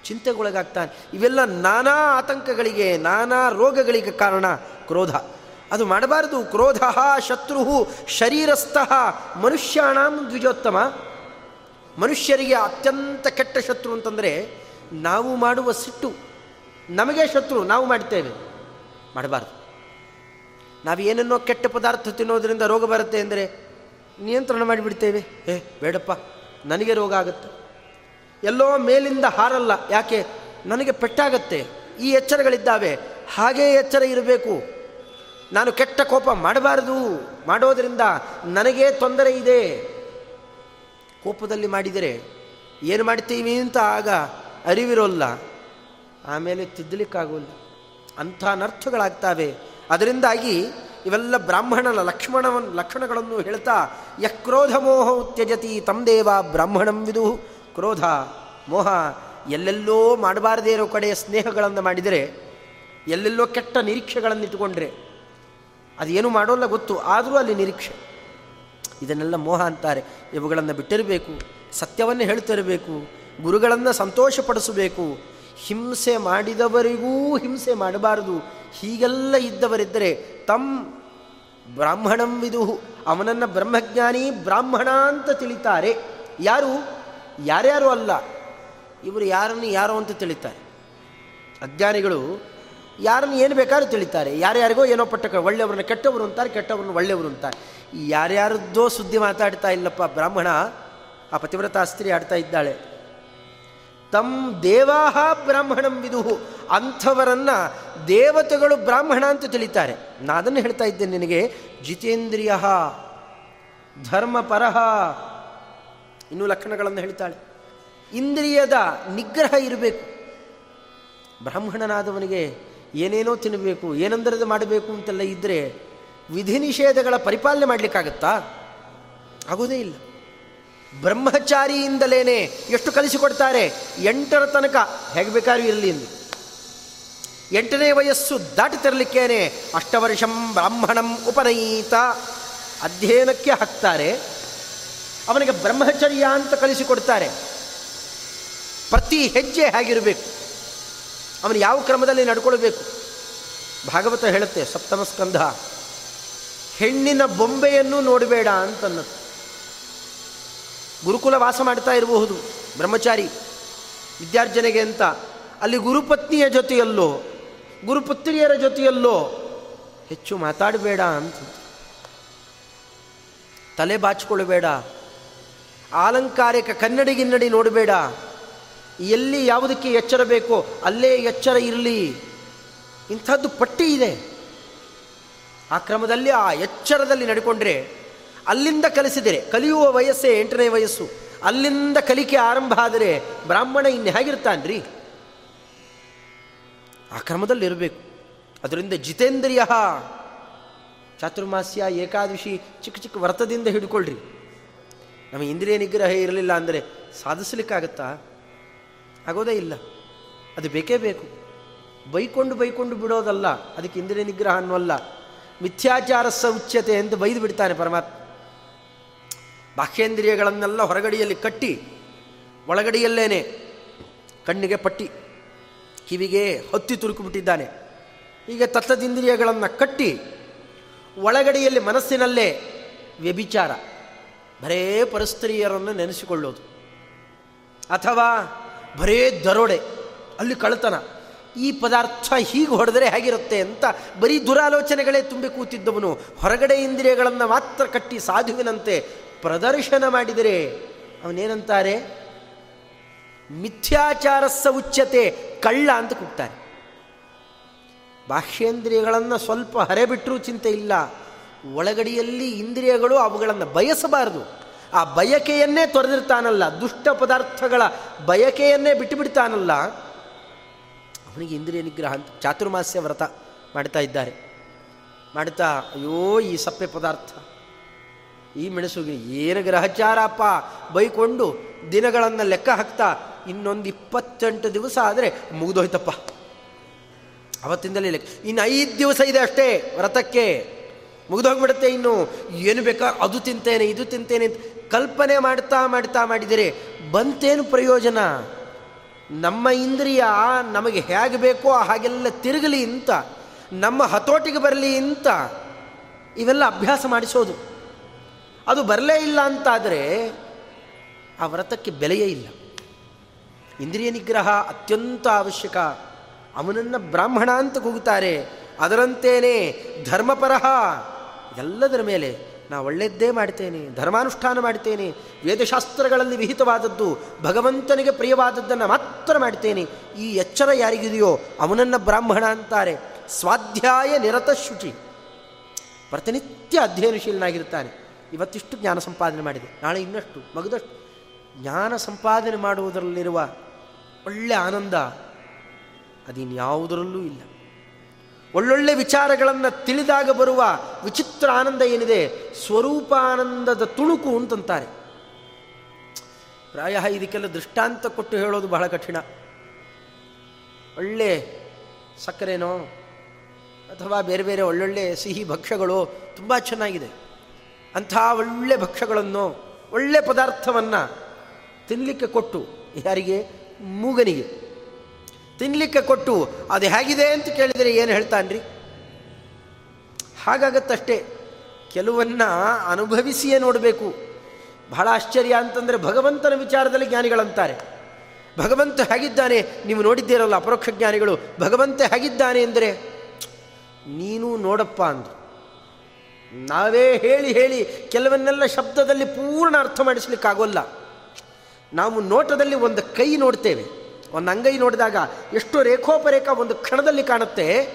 ಚಿಂತೆಗೊಳಗಾಗ್ತಾನೆ. ಇವೆಲ್ಲ ನಾನಾ ಆತಂಕಗಳಿಗೆ, ನಾನಾ ರೋಗಗಳಿಗೆ ಕಾರಣ ಕ್ರೋಧ. ಅದು ಮಾಡಬಾರದು. ಕ್ರೋಧ ಶತ್ರು ಶರೀರಸ್ಥಃ, ಮನುಷ್ಯಾಣಂ ದ್ವಿಜೋತ್ತಮ. ಮನುಷ್ಯರಿಗೆ ಅತ್ಯಂತ ಕೆಟ್ಟ ಶತ್ರು ಅಂತಂದರೆ ನಾವು ಮಾಡುವ ಸಿಟ್ಟು. ನಮಗೆ ಶತ್ರು, ನಾವು ಮಾಡ್ತೇವೆ. ಮಾಡಬಾರ್ದು. ನಾವು ಏನನ್ನೋ ಕೆಟ್ಟ ಪದಾರ್ಥ ತಿನ್ನೋದರಿಂದ ರೋಗ ಬರುತ್ತೆ ಅಂದರೆ ನಿಯಂತ್ರಣ ಮಾಡಿಬಿಡ್ತೇವೆ. ಏ, ಬೇಡಪ್ಪ. ನನಗೆ ರೋಗ ಆಗುತ್ತೆ. ಎಲ್ಲೋ ಮೇಲಿಂದ ಹಾರಲ್ಲ. ಯಾಕೆ? ನನಗೆ ಪೆಟ್ಟಾಗತ್ತೆ. ಈ ಎಚ್ಚರಗಳಿದ್ದಾವೆ. ಹಾಗೇ ಎಚ್ಚರ ಇರಬೇಕು. ನಾನು ಕೆಟ್ಟ ಕೋಪ ಮಾಡಬಾರದು. ಮಾಡೋದರಿಂದ ನನಗೇ ತೊಂದರೆ ಇದೆ. ಕೋಪದಲ್ಲಿ ಮಾಡಿದರೆ ಏನು ಮಾಡ್ತೀವಿ ಅಂತ ಆಗ ಅರಿವಿರೋಲ್ಲ. ಆಮೇಲೆ ತಿದ್ದಲಿಕ್ಕಾಗೋಲ್ಲ ಅಂಥ ಅನರ್ಥಗಳಾಗ್ತವೆ. ಅದರಿಂದಾಗಿ ಇವೆಲ್ಲ ಬ್ರಾಹ್ಮಣನ ಲಕ್ಷ್ಮಣ ಲಕ್ಷಣಗಳನ್ನು ಹೇಳ್ತಾ ಯಕ್ರೋಧ ಮೋಹ ಉತ್ಯಜತಿ ದೇವ ಬ್ರಾಹ್ಮಣಂ ವಿದು. ಕ್ರೋಧ, ಮೋಹ, ಎಲ್ಲೆಲ್ಲೋ ಮಾಡಬಾರದೇ ಇರೋ ಕಡೆಯ ಸ್ನೇಹಗಳನ್ನು ಮಾಡಿದರೆ, ಎಲ್ಲೆಲ್ಲೋ ಕೆಟ್ಟ ನಿರೀಕ್ಷೆಗಳನ್ನು ಇಟ್ಟುಕೊಂಡ್ರೆ ಅದೇನು ಮಾಡೋಲ್ಲ ಗೊತ್ತು, ಆದರೂ ಅಲ್ಲಿ ನಿರೀಕ್ಷೆ. ಇದನ್ನೆಲ್ಲ ಮೋಹ ಅಂತಾರೆ. ಇವುಗಳನ್ನು ಬಿಟ್ಟಿರಬೇಕು, ಸತ್ಯವನ್ನು ಹೇಳ್ತಿರಬೇಕು, ಗುರುಗಳನ್ನು ಸಂತೋಷಪಡಿಸಬೇಕು ಹಿಂಸೆ ಮಾಡಿದವರಿಗೂ ಹಿಂಸೆ ಮಾಡಬಾರದು. ಹೀಗೆಲ್ಲ ಇದ್ದವರಿದ್ದರೆ ತಮ್ಮ ಬ್ರಾಹ್ಮಣಂ ವಿದುಹು. ಅವನನ್ನು ಬ್ರಹ್ಮಜ್ಞಾನಿ ಬ್ರಾಹ್ಮಣ ಅಂತ ತಿಳಿತಾರೆ. ಯಾರು? ಯಾರ್ಯಾರು ಅಲ್ಲ. ಇವರು ಯಾರನ್ನು ಯಾರು ಅಂತ ತಿಳಿತಾರೆ. ಅಜ್ಞಾನಿಗಳು ಯಾರನ್ನು ಏನು ಬೇಕಾದ್ರೂ ತಿಳಿತಾರೆ. ಯಾರ್ಯಾರಿಗೋ ಏನೋ ಪಟ್ಟಕ ಒಳ್ಳೆಯವ್ರನ್ನ ಕೆಟ್ಟವರು ಅಂತಾರೆ, ಕೆಟ್ಟವ್ರನ್ನ ಒಳ್ಳೆಯವರು ಅಂತಾರೆ. ಯಾರ್ಯಾರದ್ದೋ ಸುದ್ದಿ ಮಾತಾಡ್ತಾ ಇಲ್ಲಪ್ಪ ಬ್ರಾಹ್ಮಣ, ಆ ಪತಿವ್ರತ ಸ್ತ್ರೀ ಆಡ್ತಾ ಇದ್ದಾಳೆ. ತಮ್ ದೇವಾಹ ಬ್ರಾಹ್ಮಣಂ ವಿದುಹು ಅಂಥವರನ್ನು ದೇವತೆಗಳು ಬ್ರಾಹ್ಮಣ ಅಂತ ತಿಳಿತಾರೆ. ನಾನು ಅದನ್ನು ಹೇಳ್ತಾ ಇದ್ದೇನೆ ನಿನಗೆ. ಜಿತೇಂದ್ರಿಯ ಧರ್ಮಪರಹ ಇನ್ನೂ ಲಕ್ಷಣಗಳನ್ನು ಹೇಳ್ತಾಳೆ. ಇಂದ್ರಿಯದ ನಿಗ್ರಹ ಇರಬೇಕು. ಬ್ರಾಹ್ಮಣನಾದವನಿಗೆ ಏನೇನೋ ತಿನ್ನಬೇಕು ಏನಂದ್ರದ್ದು ಮಾಡಬೇಕು ಅಂತೆಲ್ಲ ಇದ್ದರೆ ವಿಧಿ ನಿಷೇಧಗಳ ಪರಿಪಾಲನೆ ಮಾಡಲಿಕ್ಕಾಗತ್ತಾ? ಆಗೋದೇ ಇಲ್ಲ. ಬ್ರಹ್ಮಚಾರಿಯಿಂದಲೇನೆ ಎಷ್ಟು ಕಲಿಸಿಕೊಡ್ತಾರೆ? ಎಂಟರ ತನಕ. ಹೇಗೆ ಬೇಕಾದ್ರೂ ಇರಲಿ ಎಂಟನೇ ವಯಸ್ಸು ದಾಟಿ ಅಷ್ಟವರ್ಷಂ ಬ್ರಾಹ್ಮಣಂ ಉಪನಯೀತ ಅಧ್ಯಯನಕ್ಕೆ ಹಾಕ್ತಾರೆ. ಅವನಿಗೆ ಬ್ರಹ್ಮಚರ್ಯ ಅಂತ ಕಲಿಸಿಕೊಡ್ತಾರೆ. ಪ್ರತಿ ಹೆಜ್ಜೆ ಹೇಗಿರಬೇಕು. ಅವನು ಯಾವ ಕ್ರಮದಲ್ಲಿ ನಡ್ಕೊಳ್ಬೇಕು? ಭಾಗವತ ಹೇಳುತ್ತೆ ಸಪ್ತಮ ಸ್ಕಂಧ. ಹೆಣ್ಣಿನ ಬೊಂಬೆಯನ್ನು ನೋಡಬೇಡ ಅಂತನ್ನತ್ತೆ. ಗುರುಕುಲ ವಾಸ ಮಾಡ್ತಾ ಇರಬಹುದು. ಬ್ರಹ್ಮಚಾರಿ, ವಿದ್ಯಾರ್ಜನೆಗೆ ಅಂತ. ಅಲ್ಲಿ ಗುರುಪತ್ನಿಯ ಜೊತೆಯಲ್ಲೋ, ಗುರುಪುತ್ರಿಯರ ಜೊತೆಯಲ್ಲೋ ಹೆಚ್ಚು ಮಾತಾಡಬೇಡ ಅಂತ. ತಲೆ ಬಾಚಿಕೊಳ್ಳಬೇಡ. ಆಲಂಕಾರಿಕ ಕನ್ನಡಿಗಿನ್ನಡಿ ನೋಡಬೇಡ. ಎಲ್ಲಿ ಯಾವುದಕ್ಕೆ ಎಚ್ಚರ ಬೇಕೋ ಅಲ್ಲೇ ಎಚ್ಚರ ಇರಲಿ. ಇಂಥದ್ದು ಪಟ್ಟಿ ಇದೆ. ಆ ಕ್ರಮದಲ್ಲಿ ಆ ಎಚ್ಚರದಲ್ಲಿ ನಡ್ಕೊಂಡ್ರೆ ಅಲ್ಲಿಂದ ಕಲಿಸಿದರೆ, ಕಲಿಯುವ ವಯಸ್ಸೇ ಎಂಟನೇ ವಯಸ್ಸು. ಅಲ್ಲಿಂದ ಕಲಿಕೆ ಆರಂಭ ಆದರೆ ಬ್ರಾಹ್ಮಣ ಇನ್ನು ಹೇಗಿರ್ತಾನ್ರಿ? ಆ ಕ್ರಮದಲ್ಲಿರಬೇಕು ಅದರಿಂದ ಜಿತೇಂದ್ರಿಯ ಚಾತುರ್ಮಾಸ್ಯ ಏಕಾದಶಿ ಚಿಕ್ಕ ಚಿಕ್ಕ ವ್ರತದಿಂದ ಹಿಡ್ಕೊಳ್ರಿ. ನಮ್ಮ ಇಂದ್ರಿಯ ನಿಗ್ರಹ ಇರಲಿಲ್ಲ ಅಂದರೆ ಸಾಧಿಸ್ಲಿಕ್ಕಾಗತ್ತಾ? ಆಗೋದೇ ಇಲ್ಲ. ಅದು ಬೇಕೇ ಬೇಕು. ಬೈಕೊಂಡು ಬೈಕೊಂಡು ಬಿಡೋದಲ್ಲ, ಅದಕ್ಕೆ ಇಂದ್ರಿಯ ನಿಗ್ರಹ ಅನ್ನೋಲ್ಲ ಮಿಥ್ಯಾಚಾರ ಸೌಚ್ಯತೆ ಎಂದು ಬೈದು ಬಿಡ್ತಾನೆ ಪರಮಾತ್ಮ. ಬಾಹ್ಯೇಂದ್ರಿಯಗಳನ್ನೆಲ್ಲ ಹೊರಗಡೆಯಲ್ಲಿ ಕಟ್ಟಿ ಒಳಗಡೆಯಲ್ಲೇನೆ ಕಣ್ಣಿಗೆ ಪಟ್ಟಿ, ಕಿವಿಗೆ ಹತ್ತಿ ತುರುಕಿಬಿಟ್ಟಿದ್ದಾನೆ. ಹೀಗೆ ತತ್ತದಿಂದ್ರಿಯಗಳನ್ನು ಕಟ್ಟಿ ಒಳಗಡೆಯಲ್ಲಿ ಮನಸ್ಸಿನಲ್ಲೇ ವ್ಯಭಿಚಾರ, ಬರೇ ಪರಸ್ತ್ರೀಯರನ್ನು ನೆನೆಸಿಕೊಳ್ಳೋದು. ಅಥವಾ ಬರೇ ದರೋಡೆ, ಅಲ್ಲಿ ಕಳ್ತನ ಈ ಪದಾರ್ಥ ಹೀಗೆ ಹೊಡೆದರೆ ಹೇಗಿರುತ್ತೆ ಅಂತ ಬರೀ ದುರಾಲೋಚನೆಗಳೇ ತುಂಬಿ ಕೂತಿದ್ದವನು. ಹೊರಗಡೆ ಇಂದ್ರಿಯಗಳನ್ನು ಮಾತ್ರ ಕಟ್ಟಿ ಸಾಧುವಿನಂತೆ ಪ್ರದರ್ಶನ ಮಾಡಿದರೆ ಅವನೇನಂತಾರೆ? ಮಿಥ್ಯಾಚಾರಸ್ಸ ಉಚ್ಚತೆ ಕಳ್ಳ ಅಂತ ಕೂಗ್ತಾರೆ. ಬಾಹ್ಯೇಂದ್ರಿಯಗಳನ್ನು ಸ್ವಲ್ಪ ಹರೆಬಿಟ್ಟರೂ ಚಿಂತೆ ಇಲ್ಲ. ಒಳಗಡಿಯಲ್ಲಿ ಇಂದ್ರಿಯಗಳು ಅವುಗಳನ್ನು ಬಯಸಬಾರದು. ಆ ಬಯಕೆಯನ್ನೇ ತೊರೆದಿರ್ತಾನಲ್ಲ, ದುಷ್ಟ ಪದಾರ್ಥಗಳ ಬಯಕೆಯನ್ನೇ ಬಿಟ್ಟುಬಿಡ್ತಾನಲ್ಲ. ಅವನಿಗೆ ಇಂದ್ರಿಯ ನಿಗ್ರಹ ಅಂತ ಚಾತುರ್ಮಾಸ್ಯ ವ್ರತ ಮಾಡ್ತಾ ಇದ್ದಾರೆ. ಮಾಡ್ತಾ, ಅಯ್ಯೋ ಈ ಸಪ್ಪೆ ಪದಾರ್ಥ. ಈ ಮೆಣಸು ಏನು ಗ್ರಹಚಾರಪ್ಪ? ಬೈಕೊಂಡು ದಿನಗಳನ್ನು ಲೆಕ್ಕ ಹಾಕ್ತಾ ಇನ್ನೊಂದು ಇಪ್ಪತ್ತೆಂಟು ದಿವಸ ಆದರೆ ಮುಗಿದೋಯ್ತಪ್ಪ. ಅವತ್ತಿಂದಲೇ ಲೆಕ್ಕ. ಇನ್ನು ಐದು ದಿವಸ ಇದೆ ಅಷ್ಟೇ ವ್ರತಕ್ಕೆ. ಮುಗಿದೋಗ್ಬಿಡುತ್ತೆ ಇನ್ನು. ಏನು ಬೇಕಾ? ಅದು ತಿಂತೇನೆ, ಇದು ತಿಂತೇನೆ ಅಂತ ಕಲ್ಪನೆ ಮಾಡ್ತಾ ಮಾಡ್ತಾ ಮಾಡಿದರೆ ಬಂತೇನು ಪ್ರಯೋಜನ? ನಮ್ಮ ಇಂದ್ರಿಯ ನಮಗೆ ಹೇಗೆ ಬೇಕೋ ಹಾಗೆಲ್ಲ ತಿರುಗಲಿ ಅಂತ, ನಮ್ಮ ಹತೋಟಿಗೆ ಬರಲಿ ಅಂತ ಇವೆಲ್ಲ ಅಭ್ಯಾಸ ಮಾಡಿಸೋದು. ಅದು ಬರಲೇ ಇಲ್ಲ ಅಂತಾದರೆ ಆ ವ್ರತಕ್ಕೆ ಬೆಲೆಯೇ ಇಲ್ಲ. ಇಂದ್ರಿಯ ನಿಗ್ರಹ ಅತ್ಯಂತ ಅವಶ್ಯಕ. ಅವನನ್ನು ಬ್ರಾಹ್ಮಣ ಅಂತ ಕೂಗುತ್ತಾರೆ. ಅದರಂತೇನೆ ಧರ್ಮಪರಹ. ಎಲ್ಲದರ ಮೇಲೆ ನಾ ಒಳ್ಳೆಯದ್ದೇ ಮಾಡ್ತೇನೆ, ಧರ್ಮಾನುಷ್ಠಾನ ಮಾಡ್ತೇನೆ, ವೇದಶಾಸ್ತ್ರಗಳಲ್ಲಿ ವಿಹಿತವಾದದ್ದು, ಭಗವಂತನಿಗೆ ಪ್ರಿಯವಾದದ್ದನ್ನು ಮಾತ್ರ ಮಾಡ್ತೇನೆ. ಈ ಎಚ್ಚರ ಯಾರಿಗಿದೆಯೋ ಅವನನ್ನು ಬ್ರಾಹ್ಮಣ ಅಂತಾರೆ. ಸ್ವಾಧ್ಯಾಯ ನಿರತ ಶುಚಿ ಪ್ರತಿನಿತ್ಯ ಅಧ್ಯಯನಶೀಲನಾಗಿರ್ತಾನೆ ಇವತ್ತಿಷ್ಟು ಜ್ಞಾನ ಸಂಪಾದನೆ ಮಾಡಿದೆ. ನಾಳೆ ಇನ್ನಷ್ಟು, ಮಗದಷ್ಟು. ಜ್ಞಾನ ಸಂಪಾದನೆ ಮಾಡುವುದರಲ್ಲಿರುವ ಒಳ್ಳೆ ಆನಂದ ಅದಿನ್ಯಾವುದರಲ್ಲೂ ಇಲ್ಲ. ಒಳ್ಳೊಳ್ಳೆ ವಿಚಾರಗಳನ್ನು ತಿಳಿದಾಗ ಬರುವ ವಿಚಿತ್ರ ಆನಂದ ಏನಿದೆ? ಸ್ವರೂಪಾನಂದದ ತುಣುಕು ಅಂತಂತಾರೆ. ಪ್ರಾಯ ಇದಕ್ಕೆಲ್ಲ ದೃಷ್ಟಾಂತ ಕೊಟ್ಟು ಹೇಳೋದು ಬಹಳ ಕಠಿಣ. ಒಳ್ಳೆ ಸಕ್ಕರೆನೋ ಅಥವಾ ಬೇರೆ ಬೇರೆ ಒಳ್ಳೊಳ್ಳೆ ಸಿಹಿ ಭಕ್ಷ್ಯಗಳು ತುಂಬ ಚೆನ್ನಾಗಿದೆ. ಅಂಥ ಒಳ್ಳೆ ಭಕ್ಷ್ಯಗಳನ್ನು, ಒಳ್ಳೆ ಪದಾರ್ಥವನ್ನು ತಿನ್ನಲಿಕ್ಕೆ ಕೊಟ್ಟು, ಯಾರಿಗೆ? ಮೂಗನಿಗೆ. ತಿನ್ನಲಿಕ್ಕೆ ಕೊಟ್ಟು, ಅದು ಹೇಗಿದೆ ಅಂತ ಕೇಳಿದರೆ ಏನು ಹೇಳ್ತಾನ್ರಿ? ಹಾಗಾಗತ್ತಷ್ಟೇ, ಕೆಲವನ್ನ ಅನುಭವಿಸಿಯೇ ನೋಡಬೇಕು. ಬಹಳ ಆಶ್ಚರ್ಯ ಅಂತಂದರೆ ಭಗವಂತನ ವಿಚಾರದಲ್ಲಿ ಜ್ಞಾನಿಗಳಂತಾರೆ. ಭಗವಂತ ಹೇಗಿದ್ದಾನೆ? ನೀವು ನೋಡಿದ್ದೀರಲ್ಲ, ಅಪರೋಕ್ಷ ಜ್ಞಾನಿಗಳು, ಭಗವಂತ ಹೇಗಿದ್ದಾನೆ ಅಂದರೆ, ನೀನು ನೋಡಪ್ಪ ಅಂದು ನಾವೇ ಹೇಳಿ ಹೇಳಿ ಕೆಲವನ್ನೆಲ್ಲ ಶಬ್ದದಲ್ಲಿ ಪೂರ್ಣ ಅರ್ಥ ಮಾಡಿಸ್ಲಿಕ್ಕಾಗೋಲ್ಲ. ನಾವು ನೋಟದಲ್ಲಿ ಒಂದು ಕೈ ನೋಡ್ತೇವೆ. ಒಂದು ಅಂಗೈ ನೋಡಿದಾಗ ಎಷ್ಟು ರೇಖೋಪರೇಖ ಒಂದು ಕ್ಷಣದಲ್ಲಿ ಕಾಣುತ್ತೆ.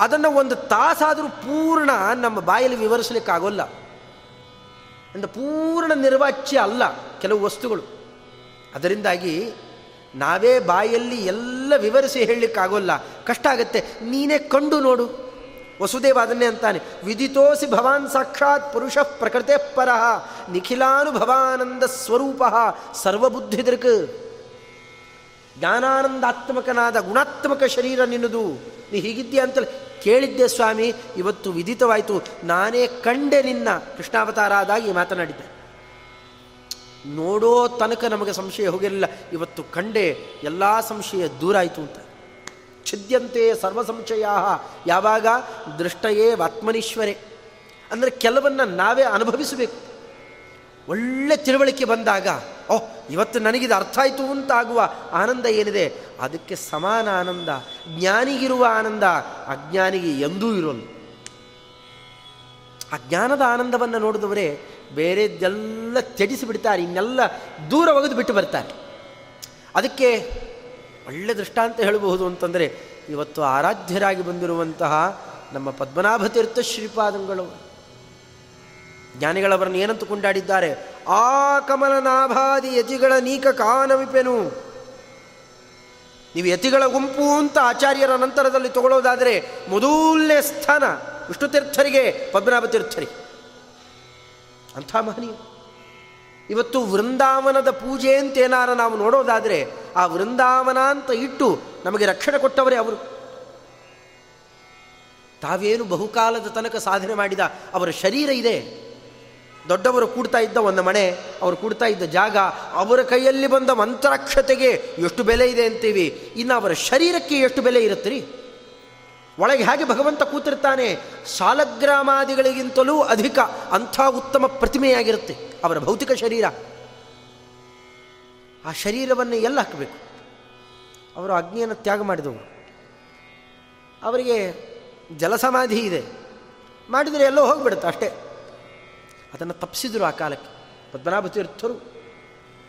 ಅದನ್ನು ಒಂದು ತಾಸಾದರೂ ಪೂರ್ಣ ನಮ್ಮ ಬಾಯಲ್ಲಿ ವಿವರಿಸಲಿಕ್ಕಾಗೋಲ್ಲ. ಅಂದರೆ ಪೂರ್ಣ ನಿರ್ವಾಚ್ಯ ಅಲ್ಲ ಕೆಲವು ವಸ್ತುಗಳು. ಅದರಿಂದಾಗಿ ನಾವೇ ಬಾಯಲ್ಲಿ ಎಲ್ಲ ವಿವರಿಸಿ ಹೇಳಲಿಕ್ಕಾಗೋಲ್ಲ. ಕಷ್ಟ ಆಗುತ್ತೆ. ನೀನೇ ಕಂಡು ನೋಡು. ವಸುದೇವ ಅದನ್ನೇ ಅಂತಾನೆ. ವಿದಿತೋಸಿ ಭವಾನ್ ಸಾಕ್ಷಾತ್ ಪುರುಷ ಪ್ರಕೃತೆ ಪರಃ ನಿಖಿಲಾನುಭವಾನಂದ ಸ್ವರೂಪ, ಸರ್ವಬುದ್ಧಿದೃಕ್. ಜ್ಞಾನಾನಂದಾತ್ಮಕನಾದ ಗುಣಾತ್ಮಕ ಶರೀರ ನಿನ್ನದು. ನೀ ಹೀಗಿದ್ದೀಯ ಅಂತಲೇ ಕೇಳಿದ್ದೆ ಸ್ವಾಮಿ, ಇವತ್ತು ವಿದಿತವಾಯಿತು ನಾನೇ ಕಂಡೆ ನಿನ್ನ. ಕೃಷ್ಣಾವತಾರ ಆದಾಗಿ ಮಾತನಾಡಿದ್ದೆ. ನೋಡೋ ತನಕ ನಮಗೆ ಸಂಶಯ ಹೋಗಿರಲಿಲ್ಲ. ಇವತ್ತು ಕಂಡೆ ಎಲ್ಲ ಸಂಶಯ ದೂರ ಆಯಿತು ಅಂತ. ಛಿದ್ಯಂತೆ ಸರ್ವ ಸಂಶಯ ಯಾವಾಗ? ದೃಷ್ಟಯೇ ಆತ್ಮನೀಶ್ವರೇ. ಅಂದರೆ ಕೆಲವನ್ನ ನಾವೇ ಅನುಭವಿಸಬೇಕು. ಒಳ್ಳೆ ತಿಳುವಳಿಕೆ ಬಂದಾಗ, ಓಹ್, ಇವತ್ತು ನನಗಿದು ಅರ್ಥ ಆಯಿತು ಅಂತ ಆಗುವ ಆನಂದ ಏನಿದೆ? ಅದಕ್ಕೆ ಸಮಾನ ಆನಂದ, ಜ್ಞಾನಿಗಿರುವ ಆನಂದ, ಅಜ್ಞಾನಿಗೆ ಎಂದೂ ಇರೋಲ್ಲ. ಆ ಜ್ಞಾನದ ಆನಂದವನ್ನು ನೋಡಿದವರೇ ಬೇರೆದೆಲ್ಲ ತ್ಯಜಿಸಿ ಬಿಡ್ತಾರೆ, ಇನ್ನೆಲ್ಲ ದೂರ ಒಗೆದು ಬಿಟ್ಟು ಬರ್ತಾರೆ. ಅದಕ್ಕೆ ಒಳ್ಳೆ ದೃಷ್ಟಾಂತ ಹೇಳಬಹುದು ಅಂತಂದರೆ, ಇವತ್ತು ಆರಾಧ್ಯರಾಗಿ ಬಂದಿರುವಂತಹ ನಮ್ಮ ಪದ್ಮನಾಭ ತೀರ್ಥ ಶ್ರೀಪಾದಂಗಳು ಜ್ಞಾನಿಗಳವರನ್ನು ಏನಂತ ಕೊಂಡಾಡಿದ್ದಾರೆ? ಆ ಕಮಲನಾಭಾದಿ ಯತಿಗಳ ನೀಕ ಕಾನವಿಪೆನು. ನೀವು ಯತಿಗಳ ಗುಂಪು ಅಂತ ಆಚಾರ್ಯರ ನಂತರದಲ್ಲಿ ತಗೊಳ್ಳೋದಾದರೆ ಮೊದಲನೇ ಸ್ಥಾನ ವಿಷ್ಣು ತೀರ್ಥರಿಗೆ ಪದ್ಮನಾಭ ತೀರ್ಥರಿ ಅಂಥ ಮಹನೀಯ ಇವತ್ತು ವೃಂದಾವನದ ಪೂಜೆ ಅಂತ ಏನಾರ ನಾವು ನೋಡೋದಾದರೆ ಆ ವೃಂದಾವನ ಅಂತ ಇಟ್ಟು ನಮಗೆ ರಕ್ಷಣೆ ಕೊಟ್ಟವರೇ ಅವರು. ತಾವೇನು ಬಹುಕಾಲದ ತನಕ ಸಾಧನೆ ಮಾಡಿದ ಅವರ ಶರೀರ ಇದೆ. ದೊಡ್ಡವರು ಕೂಡ್ತಾ ಇದ್ದ ಒಂದು ಮನೆ, ಅವರು ಕೂಡ್ತಾ ಇದ್ದ ಜಾಗ, ಅವರ ಕೈಯಲ್ಲಿ ಬಂದ ಮಂತ್ರಾಕ್ಷತೆಗೆ ಎಷ್ಟು ಬೆಲೆ ಇದೆ ಅಂತೀವಿ? ಇನ್ನು ಅವರ ಶರೀರಕ್ಕೆ ಎಷ್ಟು ಬೆಲೆ ಇರುತ್ತೀರಿ? ಒಳಗೆ ಹೇಗೆ ಭಗವಂತ ಕೂತಿರ್ತಾನೆ, ಸಾಲಗ್ರಾಮಾದಿಗಳಿಗಿಂತಲೂ ಅಧಿಕ ಅಂಥ ಉತ್ತಮ ಪ್ರತಿಮೆಯಾಗಿರುತ್ತೆ ಅವರ ಭೌತಿಕ ಶರೀರ. ಆ ಶರೀರವನ್ನು ಎಲ್ಲ ಹಾಕಬೇಕು? ಅವರು ಅಗ್ನಿಯನ್ನು ತ್ಯಾಗ ಮಾಡಿದವರು. ಅವರಿಗೆ ಜಲಸಮಾಧಿ ಇದೆ. ಮಾಡಿದರೆ ಎಲ್ಲೋ ಹೋಗಿಬಿಡುತ್ತೆ ಅಷ್ಟೇ. ಅದನ್ನು ತಪ್ಪಿಸಿದರು ಆ ಕಾಲಕ್ಕೆ. ಪದ್ಮನಾಭ ತೀರ್ಥರು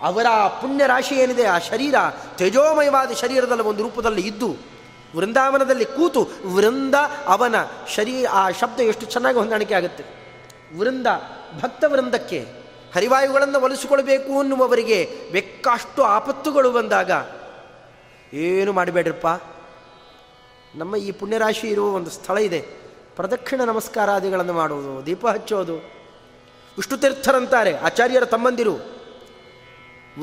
ಅವರ ಪುಣ್ಯ ರಾಶಿ ಏನಿದೆ, ಆ ಶರೀರ ತೇಜೋಮಯವಾದ ಶರೀರದಲ್ಲಿ ಒಂದು ರೂಪದಲ್ಲಿ ಇದ್ದು, ವೃಂದಾವನದಲ್ಲಿ ಕೂತು, ವೃಂದ ಅವನ ಶರೀರ ಆ ಶಬ್ದ ಎಷ್ಟು ಚೆನ್ನಾಗಿ ಹೊಂದಾಣಿಕೆ ಆಗುತ್ತೆ. ವೃಂದ, ಭಕ್ತ ವೃಂದಕ್ಕೆ ಹರಿವಾಯುಗಳನ್ನು ಒಲಿಸಿಕೊಳ್ಬೇಕು ಅನ್ನುವವರಿಗೆ ಬೆಕ್ಕಷ್ಟು ಆಪತ್ತುಗಳು ಬಂದಾಗ ಏನು ಮಾಡಬೇಡ್ರಪ್ಪ? ನಮ್ಮ ಈ ಪುಣ್ಯರಾಶಿ ಇರುವ ಒಂದು ಸ್ಥಳ ಇದೆ. ಪ್ರದಕ್ಷಿಣ ನಮಸ್ಕಾರಾದಿಗಳನ್ನು ಮಾಡುವುದು, ದೀಪ ಹಚ್ಚೋದು. ವಿಷ್ಣು ತೀರ್ಥರಂತಾರೆ ಆಚಾರ್ಯರ ತಮ್ಮಂದಿರು.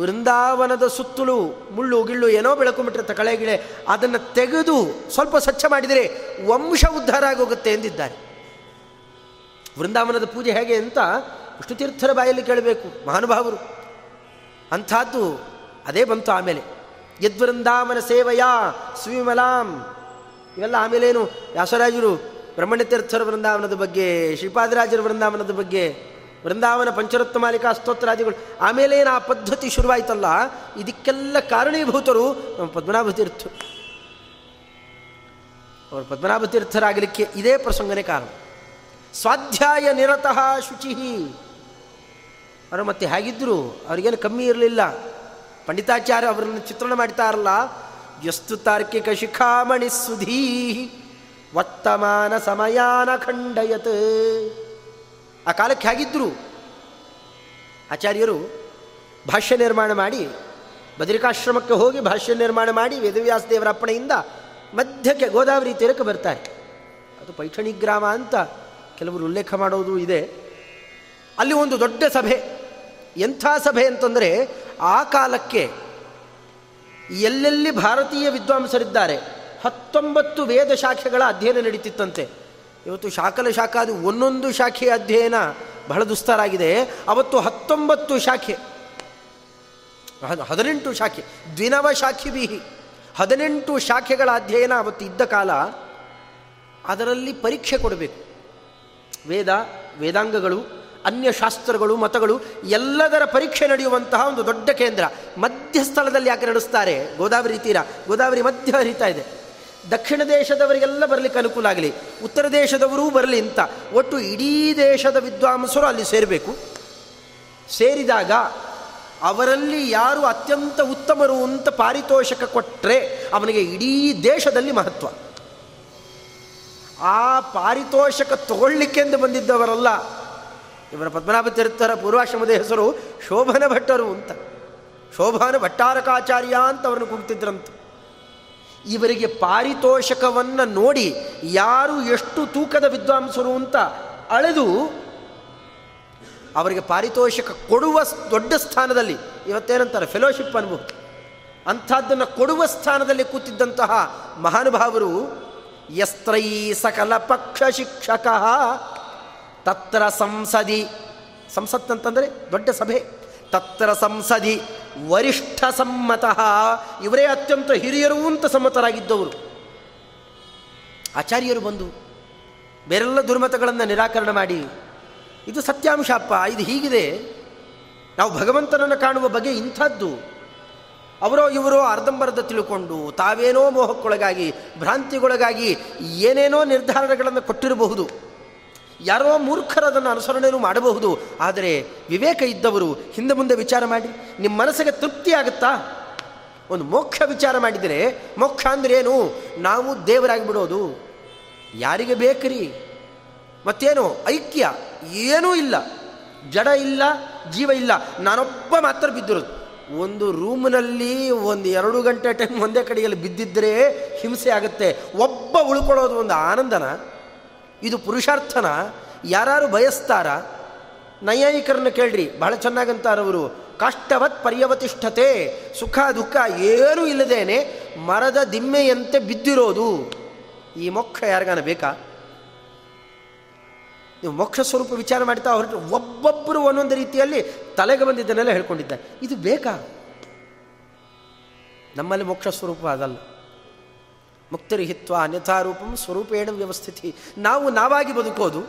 ವೃಂದಾವನದ ಸುತ್ತಲೂ ಮುಳ್ಳು, ಗಿಳ್ಳು ಏನೋ ಬೆಳಕೊಂಬಿಟ್ಟಿರುತ್ತೆ ಕಳೆ, ಗಿಳೆ. ಅದನ್ನು ತೆಗೆದು ಸ್ವಲ್ಪ ಸ್ವಚ್ಛ ಮಾಡಿದರೆ ವಂಶ ಉದ್ಧಾರ ಆಗೋಗುತ್ತೆ ಎಂದಿದ್ದಾರೆ. ವೃಂದಾವನದ ಪೂಜೆ ಹೇಗೆ ಅಂತ ವಿಷ್ಣು ತೀರ್ಥರ ಬಾಯಲ್ಲಿ ಕೇಳಬೇಕು? ಮಹಾನುಭಾವರು. ಅಂಥದ್ದು ಅದೇ ಬಂತು ಆಮೇಲೆ. ಯದ್ವೃಂದಾವನ ಸೇವೆಯ ಸುವಿಮಲಾಂ. ಇವೆಲ್ಲ ಆಮೇಲೇನು ವ್ಯಾಸರಾಜರು ಬ್ರಹ್ಮಣ್ಯ ತೀರ್ಥರ ವೃಂದಾವನದ ಬಗ್ಗೆ, ಶ್ರೀಪಾದರಾಜರ ವೃಂದಾವನದ ಬಗ್ಗೆ, ವೃಂದಾವನ ಪಂಚರತ್ನ ಮಾಲಿಕಾ ಸ್ತೋತ್ರಾದಿಗಳು ಆಮೇಲೆ ಏನು ಆ ಪದ್ಧತಿ ಶುರುವಾಯಿತಲ್ಲ, ಇದಕ್ಕೆಲ್ಲ ಕಾರಣೀಭೂತರು ನಮ್ಮ ಪದ್ಮನಾಭ ತೀರ್ಥ ಅವರು ಪದ್ಮನಾಭ ತೀರ್ಥರಾಗಲಿಕ್ಕೆ ಇದೇ ಪ್ರಸಂಗನೇ ಕಾರಣ. ಸ್ವಾಧ್ಯಾಯ ನಿರತಃ ಶುಚಿ. ಅವರು ಮತ್ತೆ ಹೇಗಿದ್ದರು ಅವ್ರಿಗೇನು ಕಮ್ಮಿ ಇರಲಿಲ್ಲ. ಪಂಡಿತಾಚಾರ್ಯ ಅವರನ್ನು ಚಿತ್ರಣ ಮಾಡ್ತಾರಲ್ಲ ಯಸ್ತು ತಾರ್ಕಿಕ ಶಿಖಾಮಣಿ ಸುಧೀ ವರ್ತಮಾನ ಸಮಯಾನ ಖಂಡಯತ್. ಆ ಕಾಲಕ್ಕೆ ಹೇಗಿದ್ದರು ಆಚಾರ್ಯರು ಭಾಷ್ಯ ನಿರ್ಮಾಣ ಮಾಡಿ, ಬದರಿಕಾಶ್ರಮಕ್ಕೆ ಹೋಗಿ ಭಾಷ್ಯ ನಿರ್ಮಾಣ ಮಾಡಿ ವೇದವ್ಯಾಸ ದೇವರ ಅಪ್ಪಣೆಯಿಂದ ಮಧ್ಯಕ್ಕೆ ಗೋದಾವರಿ ತೀರಕ್ಕೆ ಬರ್ತಾರೆ. ಅದು ಪೈಠಣಿ ಗ್ರಾಮ ಅಂತ ಕೆಲವರು ಉಲ್ಲೇಖ ಮಾಡೋದು ಇದೆ. ಅಲ್ಲಿ ಒಂದು ದೊಡ್ಡ ಸಭೆ. ಎಂಥ ಸಭೆ ಅಂತಂದರೆ ಆ ಕಾಲಕ್ಕೆ ಎಲ್ಲೆಲ್ಲಿ ಭಾರತೀಯ ವಿದ್ವಾಂಸರಿದ್ದಾರೆ, ಹತ್ತೊಂಬತ್ತು ವೇದ ಶಾಖೆಗಳ ಅಧ್ಯಯನ ನಡೀತಿತ್ತಂತೆ. ಇವತ್ತು ಶಾಖಲ ಅದು ಒಂದೊಂದು ಶಾಖೆಯ ಅಧ್ಯಯನ ಬಹಳ ದುಸ್ತರಾಗಿದೆ. ಅವತ್ತು ಹತ್ತೊಂಬತ್ತು ಶಾಖೆ ಹದಿನೆಂಟು ಶಾಖೆ, ದ್ವಿನವ ಶಾಖಿ ಬೀಹಿ ಹದಿನೆಂಟು ಶಾಖೆಗಳ ಅಧ್ಯಯನ ಅವತ್ತು ಇದ್ದ ಕಾಲ, ಅದರಲ್ಲಿ ಪರೀಕ್ಷೆ ಕೊಡಬೇಕು. ವೇದ, ವೇದಾಂಗಗಳು ಅನ್ಯ ಶಾಸ್ತ್ರಗಳು ಮತಗಳು ಎಲ್ಲದರ ಪರೀಕ್ಷೆ ನಡೆಯುವಂತಹ ಒಂದು ದೊಡ್ಡ ಕೇಂದ್ರ. ಮಧ್ಯಸ್ಥಳದಲ್ಲಿ ಯಾಕೆ ನಡೆಸ್ತಾರೆ? ಗೋದಾವರಿ ತೀರ. ಗೋದಾವರಿ ಮಧ್ಯ ಹರಿತಾ ಇದೆ. ದಕ್ಷಿಣ ದೇಶದವರಿಗೆಲ್ಲ ಬರಲಿಕ್ಕೆ ಅನುಕೂಲ ಆಗಲಿ. ಉತ್ತರ ದೇಶದವರೂ ಬರಲಿ ಅಂತ. ಒಟ್ಟು ಇಡೀ ದೇಶದ ವಿದ್ವಾಂಸರು ಅಲ್ಲಿ ಸೇರಬೇಕು. ಸೇರಿದಾಗ ಅವರಲ್ಲಿ ಯಾರು ಅತ್ಯಂತ ಉತ್ತಮರು ಅಂತ ಪಾರಿತೋಷಕ ಕೊಟ್ಟರೆ ಅವನಿಗೆ ಇಡೀ ದೇಶದಲ್ಲಿ ಮಹತ್ವ. ಆ ಪಾರಿತೋಷಕ ತಗೊಳ್ಳಿಕ್ಕೆಂದು ಬಂದಿದ್ದವರಲ್ಲ ಇವರ ಪದ್ಮನಾಭ ತೀರ್ಥರ ಪೂರ್ವಾಶ್ರಮದ ಹೆಸರು ಶೋಭನ ಭಟ್ಟರು ಅಂತ. ಶೋಭನ ಭಟ್ಟಾರಕಾಚಾರ್ಯ ಅಂತ ಅವರನ್ನು ಕೂಗ್ತಿದ್ರಂತ. ಇವರಿಗೆ ಪಾರಿತೋಷಕವನ್ನು ನೋಡಿ ಯಾರು ಎಷ್ಟು ತೂಕದ ವಿದ್ವಾಂಸರು ಅಂತ ಅಳೆದು ಅವರಿಗೆ ಪಾರಿತೋಷಕ ಕೊಡುವ ದೊಡ್ಡ ಸ್ಥಾನದಲ್ಲಿ ಇವತ್ತೇನಂತಾರೆ ಫೆಲೋಶಿಪ್ ಅನ್ಬಹುದು ಅಂಥದ್ದನ್ನು ಕೊಡುವ ಸ್ಥಾನದಲ್ಲಿ ಕೂತಿದ್ದಂತಹ ಮಹಾನುಭಾವರು ಯಸ್ತ್ರೈ ಸಕಲ ಪಕ್ಷ ಶಿಕ್ಷಕ ತತ್ರ ಸಂಸದಿ, ಸಂಸತ್ ಅಂತಂದರೆ ದೊಡ್ಡ ಸಭೆ. ತತ್ರ ಸಂಸದಿ, ವರಿಷ್ಠ ಸಮ್ಮತಃ, ಇವರೇ ಅತ್ಯಂತ ಹಿರಿಯರು ಅಂತ ಸಮ್ಮತರಾಗಿದ್ದವರು. ಆಚಾರ್ಯರು ಬಂದು ಬೇರೆಲ್ಲ ದುರ್ಮತಗಳನ್ನು ನಿರಾಕರಣ ಮಾಡಿ, ಇದು ಸತ್ಯಾಂಶ ಅಪ್ಪ ಇದು ಹೀಗಿದೆ. ನಾವು ಭಗವಂತನನ್ನು ಕಾಣುವ ಬಗೆ ಇಂಥದ್ದು. ಅವರೋ ಇವರೋ ಅರ್ಧಂಬರ್ಧ ತಿಳ್ಕೊಂಡು ತಾವೇನೋ ಮೋಹಕ್ಕೊಳಗಾಗಿ, ಭ್ರಾಂತಿಗೊಳಗಾಗಿ ಏನೇನೋ ನಿರ್ಧಾರಗಳನ್ನು ಕೊಟ್ಟಿರಬಹುದು. ಯಾರೋ ಮೂರ್ಖರದನ್ನು ಅನುಸರಣೆಯೂ ಮಾಡಬಹುದು. ಆದರೆ ವಿವೇಕ ಇದ್ದವರು ಹಿಂದೆ ಮುಂದೆ ವಿಚಾರ ಮಾಡಿ ನಿಮ್ಮ ಮನಸ್ಸಿಗೆ ತೃಪ್ತಿ ಆಗುತ್ತಾ? ಒಂದು ಮೋಕ್ಷ ವಿಚಾರ ಮಾಡಿದರೆ, ಮೋಕ್ಷ ಅಂದ್ರೆ ಏನು? ನಾವು ದೇವರಾಗಿ ಬಿಡೋದು. ಯಾರಿಗೆ ಬೇಕ್ರಿ? ಮತ್ತೇನು? ಐಕ್ಯ? ಏನೂ ಇಲ್ಲ. ಜಡ ಇಲ್ಲ, ಜೀವ ಇಲ್ಲ. ನಾನೊಬ್ಬ ಮಾತ್ರ ಬಿದ್ದಿರೋದು. ಒಂದು ರೂಮ್ನಲ್ಲಿ ಒಂದು ಎರಡು ಗಂಟೆ ಟೈಮ್ ಒಂದೇ ಕಡೆಯಲ್ಲಿ ಬಿದ್ದಿದ್ದರೆ ಹಿಂಸೆ ಆಗುತ್ತೆ. ಒಬ್ಬ ಉಳ್ಕೊಳ್ಳೋದು ಒಂದು ಆನಂದನ? ಇದು ಪುರುಷಾರ್ಥನ? ಯಾರು ಬಯಸ್ತಾರ? ನೈಯಾಯಿಕರನ್ನು ಕೇಳ್ರಿ, ಬಹಳ ಚೆನ್ನಾಗಂತಾರವರು. ಕಷ್ಟವತ್ ಪರ್ಯವತಿಷ್ಠತೆ, ಸುಖ ದುಃಖ ಏನೂ ಇಲ್ಲದೇನೆ ಮರದ ದಿಮ್ಮೆಯಂತೆ ಬಿದ್ದಿರೋದು. ಈ ಮೋಕ್ಷ ಯಾರಿಗಾನ ಬೇಕಾ? ನೀವು ಮೋಕ್ಷ ಸ್ವರೂಪ ವಿಚಾರ ಮಾಡ್ತಾ ಹೊರಟು ಒಬ್ಬೊಬ್ಬರು ಒಂದೊಂದು ರೀತಿಯಲ್ಲಿ ತಲೆಗೆ ಬಂದಿದ್ದನ್ನೆಲ್ಲ ಹೇಳ್ಕೊಂಡಿದ್ದಾರೆ ಇದು ಬೇಕಾ? ನಮ್ಮಲ್ಲಿ ಮೋಕ್ಷ ಸ್ವರೂಪ ಅದಲ್ಲ ಮುಕ್ತರಿಹಿತ್ವ ಅನ್ಯಥಾರೂಪಂ ಸ್ವರೂಪೇಣ ವ್ಯವಸ್ಥಿತಿ. ನಾವು ನಾವಾಗಿ ಬದುಕೋದು,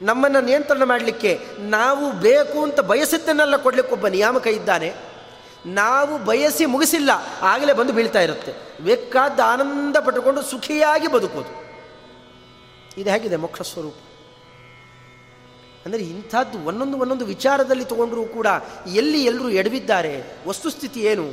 ನಮ್ಮನ್ನು ನಿಯಂತ್ರಣ ಮಾಡಲಿಕ್ಕೆ ನಾವು ಬೇಕು ಅಂತ ಬಯಸಿದ್ದನ್ನೆಲ್ಲ ಕೊಡಲಿಕ್ಕೊಬ್ಬ ನಿಯಾಮಕ ಇದ್ದಾನೆ. ನಾವು ಬಯಸಿ ಮುಗಿಸಿಲ್ಲ, ಆಗಲೇ ಬಂದು ಬೀಳ್ತಾ ಇರುತ್ತೆ. ಬೇಕಾದ ಆನಂದ ಪಟ್ಟುಕೊಂಡು ಸುಖಿಯಾಗಿ ಬದುಕೋದು. ಇದು ಹೇಗಿದೆ ಮೋಕ್ಷ ಸ್ವರೂಪ? ಅಂದರೆ ಇಂಥದ್ದು ಒಂದೊಂದು ಒಂದೊಂದು ವಿಚಾರದಲ್ಲಿ ತಗೊಂಡರೂ ಕೂಡ ಎಲ್ಲಿ ಎಲ್ಲರೂ ಎಡವಿದ್ದಾರೆ, ವಸ್ತುಸ್ಥಿತಿ ಏನು?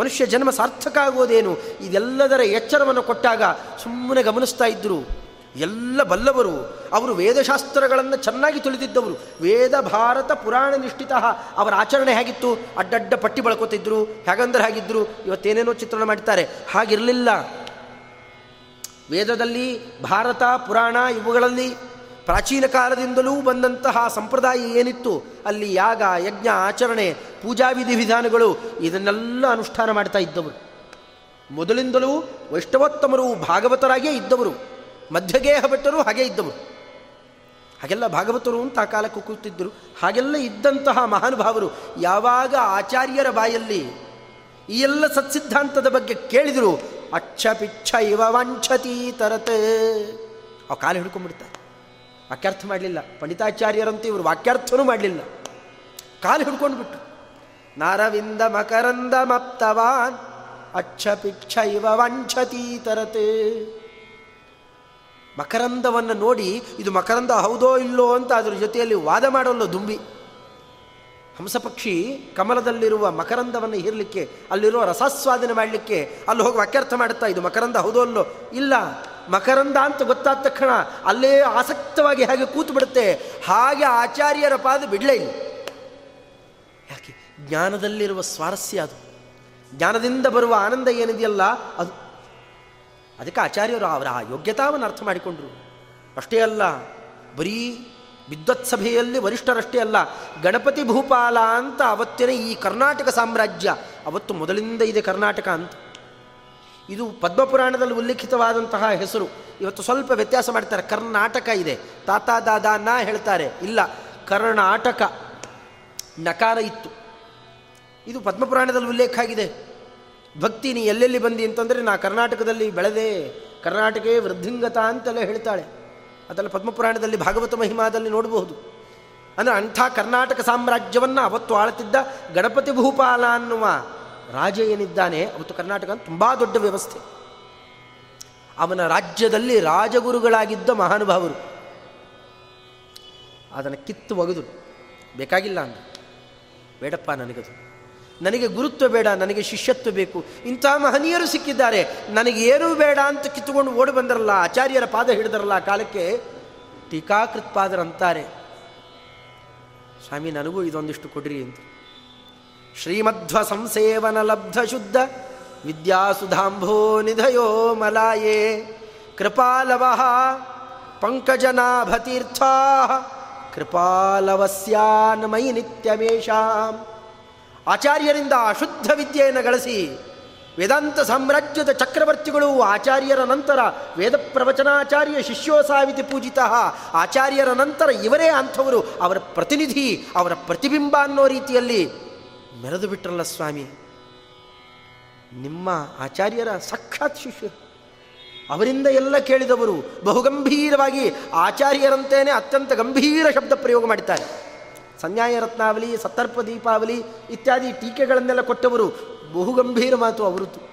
ಮನುಷ್ಯ ಜನ್ಮ ಸಾರ್ಥಕ ಆಗೋದೇನು? ಇದೆಲ್ಲದರ ಎಚ್ಚರವನ್ನು ಕೊಟ್ಟಾಗ ಸುಮ್ಮನೆ ಗಮನಿಸ್ತಾ ಇದ್ದರು ಎಲ್ಲ ಬಲ್ಲವರು, ಅವರು ವೇದಶಾಸ್ತ್ರಗಳನ್ನು ಚೆನ್ನಾಗಿ ತಿಳಿದಿದ್ದವರು. ವೇದ ಭಾರತ ಪುರಾಣ ನಿಷ್ಠಿತ, ಅವರ ಆಚರಣೆ ಹೇಗಿತ್ತು? ಅಡ್ಡಡ್ಡ ಪಟ್ಟಿ ಬಳಕೋತಿದ್ರು. ಹೇಗಂದ್ರೆ ಹಾಗಿದ್ರು? ಇವತ್ತೇನೇನೋ ಚಿತ್ರಣ ಮಾಡ್ತಾರೆ ಹಾಗಿರಲಿಲ್ಲ. ವೇದದಲ್ಲಿ ಭಾರತ, ಪುರಾಣ ಇವುಗಳಲ್ಲಿ ಪ್ರಾಚೀನ ಕಾಲದಿಂದಲೂ ಬಂದಂತಹ ಸಂಪ್ರದಾಯ ಏನಿತ್ತು? ಅಲ್ಲಿ ಯಾಗ, ಯಜ್ಞ, ಆಚರಣೆ, ಪೂಜಾ ವಿಧಿ ವಿಧಾನಗಳು ಇದನ್ನೆಲ್ಲ ಅನುಷ್ಠಾನ ಮಾಡ್ತಾ ಇದ್ದವರು. ಮೊದಲಿಂದಲೂ ವೈಷ್ಣವೋತ್ತಮರು ಭಾಗವತರಾಗೇ ಇದ್ದವರು. ಮಧ್ಯಗೇಹ ಭಟ್ಟರು ಹಾಗೆ ಇದ್ದವರು. ಹಾಗೆಲ್ಲ ಭಾಗವತರು ಅಂತ ಆ ಕಾಲಕ್ಕೆ ಕೂತಿದ್ದರು. ಹಾಗೆಲ್ಲ ಇದ್ದಂತಹ ಮಹಾನುಭಾವರು ಯಾವಾಗ ಆಚಾರ್ಯರ ಬಾಯಲ್ಲಿ ಈ ಎಲ್ಲ ಸತ್ಸಿದ್ಧಾಂತದ ಬಗ್ಗೆ ಕೇಳಿದರು, ಅಚ್ಚ ಪಿಚ್ಚ ಇವ ವಂಚತಿ ತರತೆ. ಅವು ಕಾಲು ಹಿಡ್ಕೊಂಡ್ಬಿಡ್ತಾರೆ. ವಾಕ್ಯಾರ್ಥ ಮಾಡಲಿಲ್ಲ. ಪಂಡಿತಾಚಾರ್ಯರಂತೂ ಇವರು ವಾಕ್ಯಾರ್ಥನೂ ಮಾಡಲಿಲ್ಲ. ಕಾಲು ಹಿಡ್ಕೊಂಡು ಬಿಟ್ಟು ನಾರವಿಂದ ಮಕರಂದ ಮಪ್ತವಾನ್, ಅಚ್ಚ ಪಿಚ್ಛ ಇವ ವಂಚತಿ ತರತೆ. ಮಕರಂದವನ್ನು ನೋಡಿ, ಇದು ಮಕರಂದ ಹೌದೋ ಇಲ್ಲೋ ಅಂತ ಅದರ ಜೊತೆಯಲ್ಲಿ ವಾದ ಮಾಡಲ್ಲ ದುಂಬಿ. ಹಂಸಪಕ್ಷಿ ಕಮಲದಲ್ಲಿರುವ ಮಕರಂದವನ್ನು ಹೀರಲಿಕ್ಕೆ, ಅಲ್ಲಿರೋ ರಸಾಸ್ವಾದನೆ ಮಾಡಲಿಕ್ಕೆ, ಅಲ್ಲಿ ಹೋಗಿ ವಾಕ್ಯಾರ್ಥ ಮಾಡುತ್ತಾ, ಇದು ಮಕರಂದ ಹೌದೋ ಅಲ್ಲೋ ಇಲ್ಲ. ಮಕರಂದ ಅಂತ ಗೊತ್ತಾದ ತಕ್ಷಣ ಅಲ್ಲೇ ಆಸಕ್ತವಾಗಿ ಹಾಗೆ ಕೂತು ಬಿಡುತ್ತೆ. ಹಾಗೆ ಆಚಾರ್ಯರ ಪಾದ ಬಿಡಲೇ ಇಲ್ಲ. ಯಾಕೆ? ಜ್ಞಾನದಲ್ಲಿರುವ ಸ್ವಾರಸ್ಯ ಅದು. ಜ್ಞಾನದಿಂದ ಬರುವ ಆನಂದ ಏನಿದೆಯಲ್ಲ ಅದು. ಅದಕ್ಕೆ ಆಚಾರ್ಯರು ಅವರ ಆ ಯೋಗ್ಯತಾವನ್ನು ಅರ್ಥ ಮಾಡಿಕೊಂಡ್ರು. ಅಷ್ಟೇ ಅಲ್ಲ, ಬರೀ ವಿದ್ವತ್ ಸಭೆಯಲ್ಲಿ ವರಿಷ್ಠರಷ್ಟೇ ಅಲ್ಲ, ಗಣಪತಿ ಭೂಪಾಲ ಅಂತ ಅವತ್ತಿನ ಈ ಕರ್ನಾಟಕ ಸಾಮ್ರಾಜ್ಯ, ಅವತ್ತು ಮೊದಲಿಂದ ಇದೆ ಕರ್ನಾಟಕ ಅಂತ. ಇದು ಪದ್ಮಪುರಾಣದಲ್ಲಿ ಉಲ್ಲೇಖಿತವಾದಂತಹ ಹೆಸರು. ಇವತ್ತು ಸ್ವಲ್ಪ ವ್ಯತ್ಯಾಸ ಮಾಡ್ತಾರೆ. ಕರ್ನಾಟಕ ಇದೆ. ತಾತ ದಾದ ನಾ ಹೇಳ್ತಾರೆ. ಇಲ್ಲ, ಕರ್ನಾಟಕ. ನಕಾರ ಇತ್ತು. ಇದು ಪದ್ಮಪುರಾಣದಲ್ಲಿ ಉಲ್ಲೇಖ ಆಗಿದೆ. ಭಕ್ತಿ, ನೀ ಎಲ್ಲೆಲ್ಲಿ ಬಂದಿ ಅಂತಂದರೆ ನಾ ಕರ್ನಾಟಕದಲ್ಲಿ ಬೆಳೆದೆ. ಕರ್ನಾಟಕೇ ವೃದ್ಧಿಂಗತ ಅಂತೆಲ್ಲ ಹೇಳ್ತಾಳೆ. ಅದೆಲ್ಲ ಪದ್ಮಪುರಾಣದಲ್ಲಿ ಭಾಗವತ ಮಹಿಮಾದಲ್ಲಿ ನೋಡಬಹುದು. ಅಂದರೆ ಅಂಥ ಕರ್ನಾಟಕ ಸಾಮ್ರಾಜ್ಯವನ್ನು ಅವತ್ತು ಆಳ್ತಿದ್ದ ಗಣಪತಿ ಭೂಪಾಲ ಅನ್ನುವ ರಾಜ ಏನಿದ್ದಾನೆ, ಅವತ್ತು ಕರ್ನಾಟಕ ತುಂಬ ದೊಡ್ಡ ವ್ಯವಸ್ಥೆ. ಅವನ ರಾಜ್ಯದಲ್ಲಿ ರಾಜಗುರುಗಳಾಗಿದ್ದ ಮಹಾನುಭಾವರು. ಅದನ್ನು ಕಿತ್ತು ಒಗೆದು, ಬೇಕಾಗಿಲ್ಲ ಅಂದ. ಬೇಡಪ್ಪ ನನಗದು. ನನಗೆ ಗುರುತ್ವ ಬೇಡ, ನನಗೆ ಶಿಷ್ಯತ್ವ ಬೇಕು. ಇಂಥ ಮಹನೀಯರು ಸಿಕ್ಕಿದ್ದಾರೆ. ನನಗೆ ಏನೂ ಬೇಡ ಅಂತ ಕಿತ್ತುಕೊಂಡು ಓಡಿ ಬಂದರಲ್ಲ, ಆಚಾರ್ಯರ ಪಾದ ಹಿಡಿದರಲ್ಲ, ಆ ಕಾಲಕ್ಕೆ ಟೀಕಾಕೃತ್ಪಾದರಂತಾರೆ ಸ್ವಾಮಿ, ನನಗೂ ಇದೊಂದಿಷ್ಟು ಕೊಡ್ರಿ ಅಂತ. ಶ್ರೀಮಧ್ವ ಸಂಸೇವನ ಲಬ್ಧ ಶುದ್ಧ ವಿದ್ಯಾಸುಧಾಂಭೋ ನಿಧಯೋ ಮಲಾಯೇ. ಕೃಪಾಲವ ಪಂಕಜನಾಭತೀರ್ಥ. ಕೃಪಾಲವಸ್ಯಾನ್ಮಯಿ ನಿತ್ಯಮೇಷಾಂ. ಆಚಾರ್ಯರಿಂದ ಅಶುದ್ಧ ವಿದ್ಯೆಯನ್ನು ಗಳಿಸಿ ವೇದಾಂತ ಸಾಮ್ರಾಜ್ಯದ ಚಕ್ರವರ್ತಿಗಳು ಆಚಾರ್ಯರ ನಂತರ ವೇದ ಪ್ರವಚನಾಚಾರ್ಯ ಶಿಷ್ಯೋಸಾವಿತಿ ಪೂಜಿತ. ಆಚಾರ್ಯರ ನಂತರ ಇವರೇ ಅಂಥವರು, ಅವರ ಪ್ರತಿನಿಧಿ, ಅವರ ಪ್ರತಿಬಿಂಬ ಅನ್ನೋ ರೀತಿಯಲ್ಲಿ ಮೆರೆದು ಬಿಟ್ರಲ್ಲ ಸ್ವಾಮಿ. ನಿಮ್ಮ ಆಚಾರ್ಯರ ಸಾಕ್ಷಾತ್ ಶಿಷ್ಯರು ಅವರಿಂದ ಎಲ್ಲ ಕೇಳಿದವರು ಬಹುಗಂಭೀರವಾಗಿ ಆಚಾರ್ಯರಂತೇನೆ ಅತ್ಯಂತ ಗಂಭೀರ ಶಬ್ದ ಪ್ರಯೋಗ ಮಾಡಿದ್ದಾರೆ. ಸಂನ್ಯಾಯ ರತ್ನಾವಲಿ ಸತ್ತರ್ಪ ದೀಪಾವಲಿ ಇತ್ಯಾದಿ ಟೀಕೆಗಳನ್ನೆಲ್ಲ ಕೊಟ್ಟವರು ಬಹುಗಂಭೀರ ಮಾತು ಅವರದ್ದು.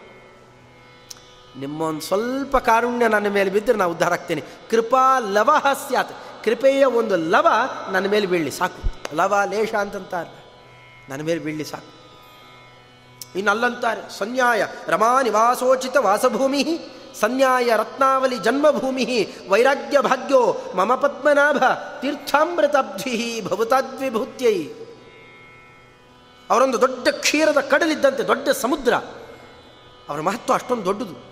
ನಿಮ್ಮ ಒಂದು ಸ್ವಲ್ಪ ಕಾರುಣ್ಯ ನನ್ನ ಮೇಲೆ ಬಿದ್ದರೆ ನಾನು ಉದ್ಧಾರ ಆಗ್ತೇನೆ. ಕೃಪಾ ಲವ ಸ್ಯಾತ್. ಕೃಪೆಯ ಒಂದು ಲವ ನನ್ನ ಮೇಲೆ ಬೀಳಲಿ. ಸಾಕು. ಲವ ಲೇಷ ಅಂತಂತಾರೆ. ನನ್ನ ಮೇಲೆ ಬೀಳಲಿ ಸಾಕು. ಇನ್ನಲ್ಲಂತಾರೆ ಸಂನ್ಯಾಯ ರಮಾ ನಿವಾಸೋಚಿತ ವಾಸಭೂಮಿ, ಸಂನ್ಯಾಯ ರತ್ನಾವಲಿ ಜನ್ಮಭೂಮಿ, ವೈರಾಗ್ಯ ಭಾಗ್ಯೋ ಮಮ ಪದ್ಮನಾಭ ತೀರ್ಥಾಮೃತಾಬ್ಧಿ ಭವತಾದ್ವಿಭೂತ್ಯೈ. ಅವರೊಂದು ದೊಡ್ಡ ಕ್ಷೀರದ ಕಡಲಿದ್ದಂತೆ, ದೊಡ್ಡ ಸಮುದ್ರ. ಅವರ ಮಹತ್ವ ಅಷ್ಟೊಂದು ದೊಡ್ಡದು.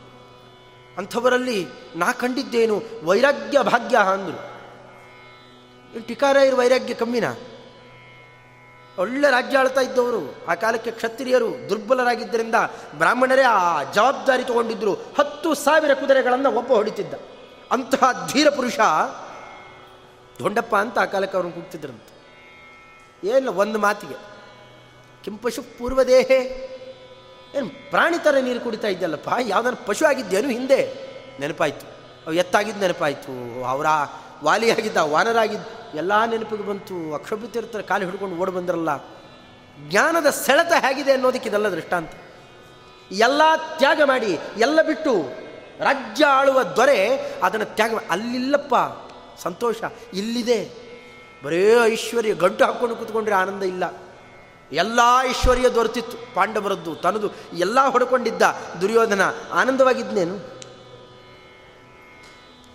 ಅಂಥವರಲ್ಲಿ ನಾ ಕಂಡಿದ್ದೇನು ವೈರಾಗ್ಯ ಭಾಗ್ಯ ಅಂದರು. ಟಿಕಾರಾಯರು ವೈರಾಗ್ಯ ಕಮ್ಮಿನ? ಒಳ್ಳೆ ರಾಜ್ಯ ಆಳ್ತಾ ಇದ್ದವರು. ಆ ಕಾಲಕ್ಕೆ ಕ್ಷತ್ರಿಯರು ದುರ್ಬಲರಾಗಿದ್ದರಿಂದ ಬ್ರಾಹ್ಮಣರೇ ಆ ಜವಾಬ್ದಾರಿ ತಗೊಂಡಿದ್ದರು ಹತ್ತು ಸಾವಿರ ಕುದುರೆಗಳನ್ನು ಒಬ್ಬ ಹೊಡಿತಿದ್ದ. ಅಂತಹ ಧೀರ ಪುರುಷ ದೊಡ್ಡಪ್ಪ ಅಂತ ಆ ಕಾಲಕ್ಕೆ ಅವ್ರನ್ನ ಕೂಗ್ತಿದ್ರಂತೆ. ಏನು ಒಂದು ಮಾತಿಗೆ, ಕೆಂಪಶು ಪೂರ್ವದೇಹೇ. ಏನು ಪ್ರಾಣಿ ಥರ ನೀರು ಕುಡಿತಾ ಇದ್ದಲ್ಲಪ್ಪ? ಯಾವ್ದಾರು ಪಶು ಆಗಿದ್ದೇನು ಹಿಂದೆ? ನೆನಪಾಯಿತು. ಅವು ಎತ್ತಾಗಿದ್ದು ನೆನಪಾಯಿತು. ಅವರ ವಾಲಿಯಾಗಿದ್ದ, ವಾನರಾಗಿದ್ದ ಎಲ್ಲ ನೆನಪಿಗೆ ಬಂತು ಅಕ್ಷಭಿತಿರ್ತಾರೆ ಕಾಲು ಹಿಡ್ಕೊಂಡು ಓಡಿ ಬಂದ್ರಲ್ಲ. ಜ್ಞಾನದ ಸೆಳೆತ ಹೇಗಿದೆ ಅನ್ನೋದಕ್ಕೆ ಇದೆಲ್ಲ ದೃಷ್ಟಾಂತ. ಎಲ್ಲ ತ್ಯಾಗ ಮಾಡಿ, ಎಲ್ಲ ಬಿಟ್ಟು ರಾಜ್ಯ ಆಳುವ ದೊರೆ ಅದನ್ನು ತ್ಯಾಗ ಅಲ್ಲಿಲ್ಲಪ್ಪ, ಸಂತೋಷ, ಇಲ್ಲಿದೆ. ಬರೇ ಐಶ್ವರ್ಯ ಗಂಟು ಹಾಕ್ಕೊಂಡು ಕೂತ್ಕೊಂಡ್ರೆ ಆನಂದ ಇಲ್ಲ. ಎಲ್ಲ ಐಶ್ವರ್ಯ ದೊರೆತಿತ್ತು, ಪಾಂಡವರದ್ದು, ತನದು, ಎಲ್ಲ ಹೊಡ್ಕೊಂಡಿದ್ದ ದುರ್ಯೋಧನ, ಆನಂದವಾಗಿದ್ನೇನು?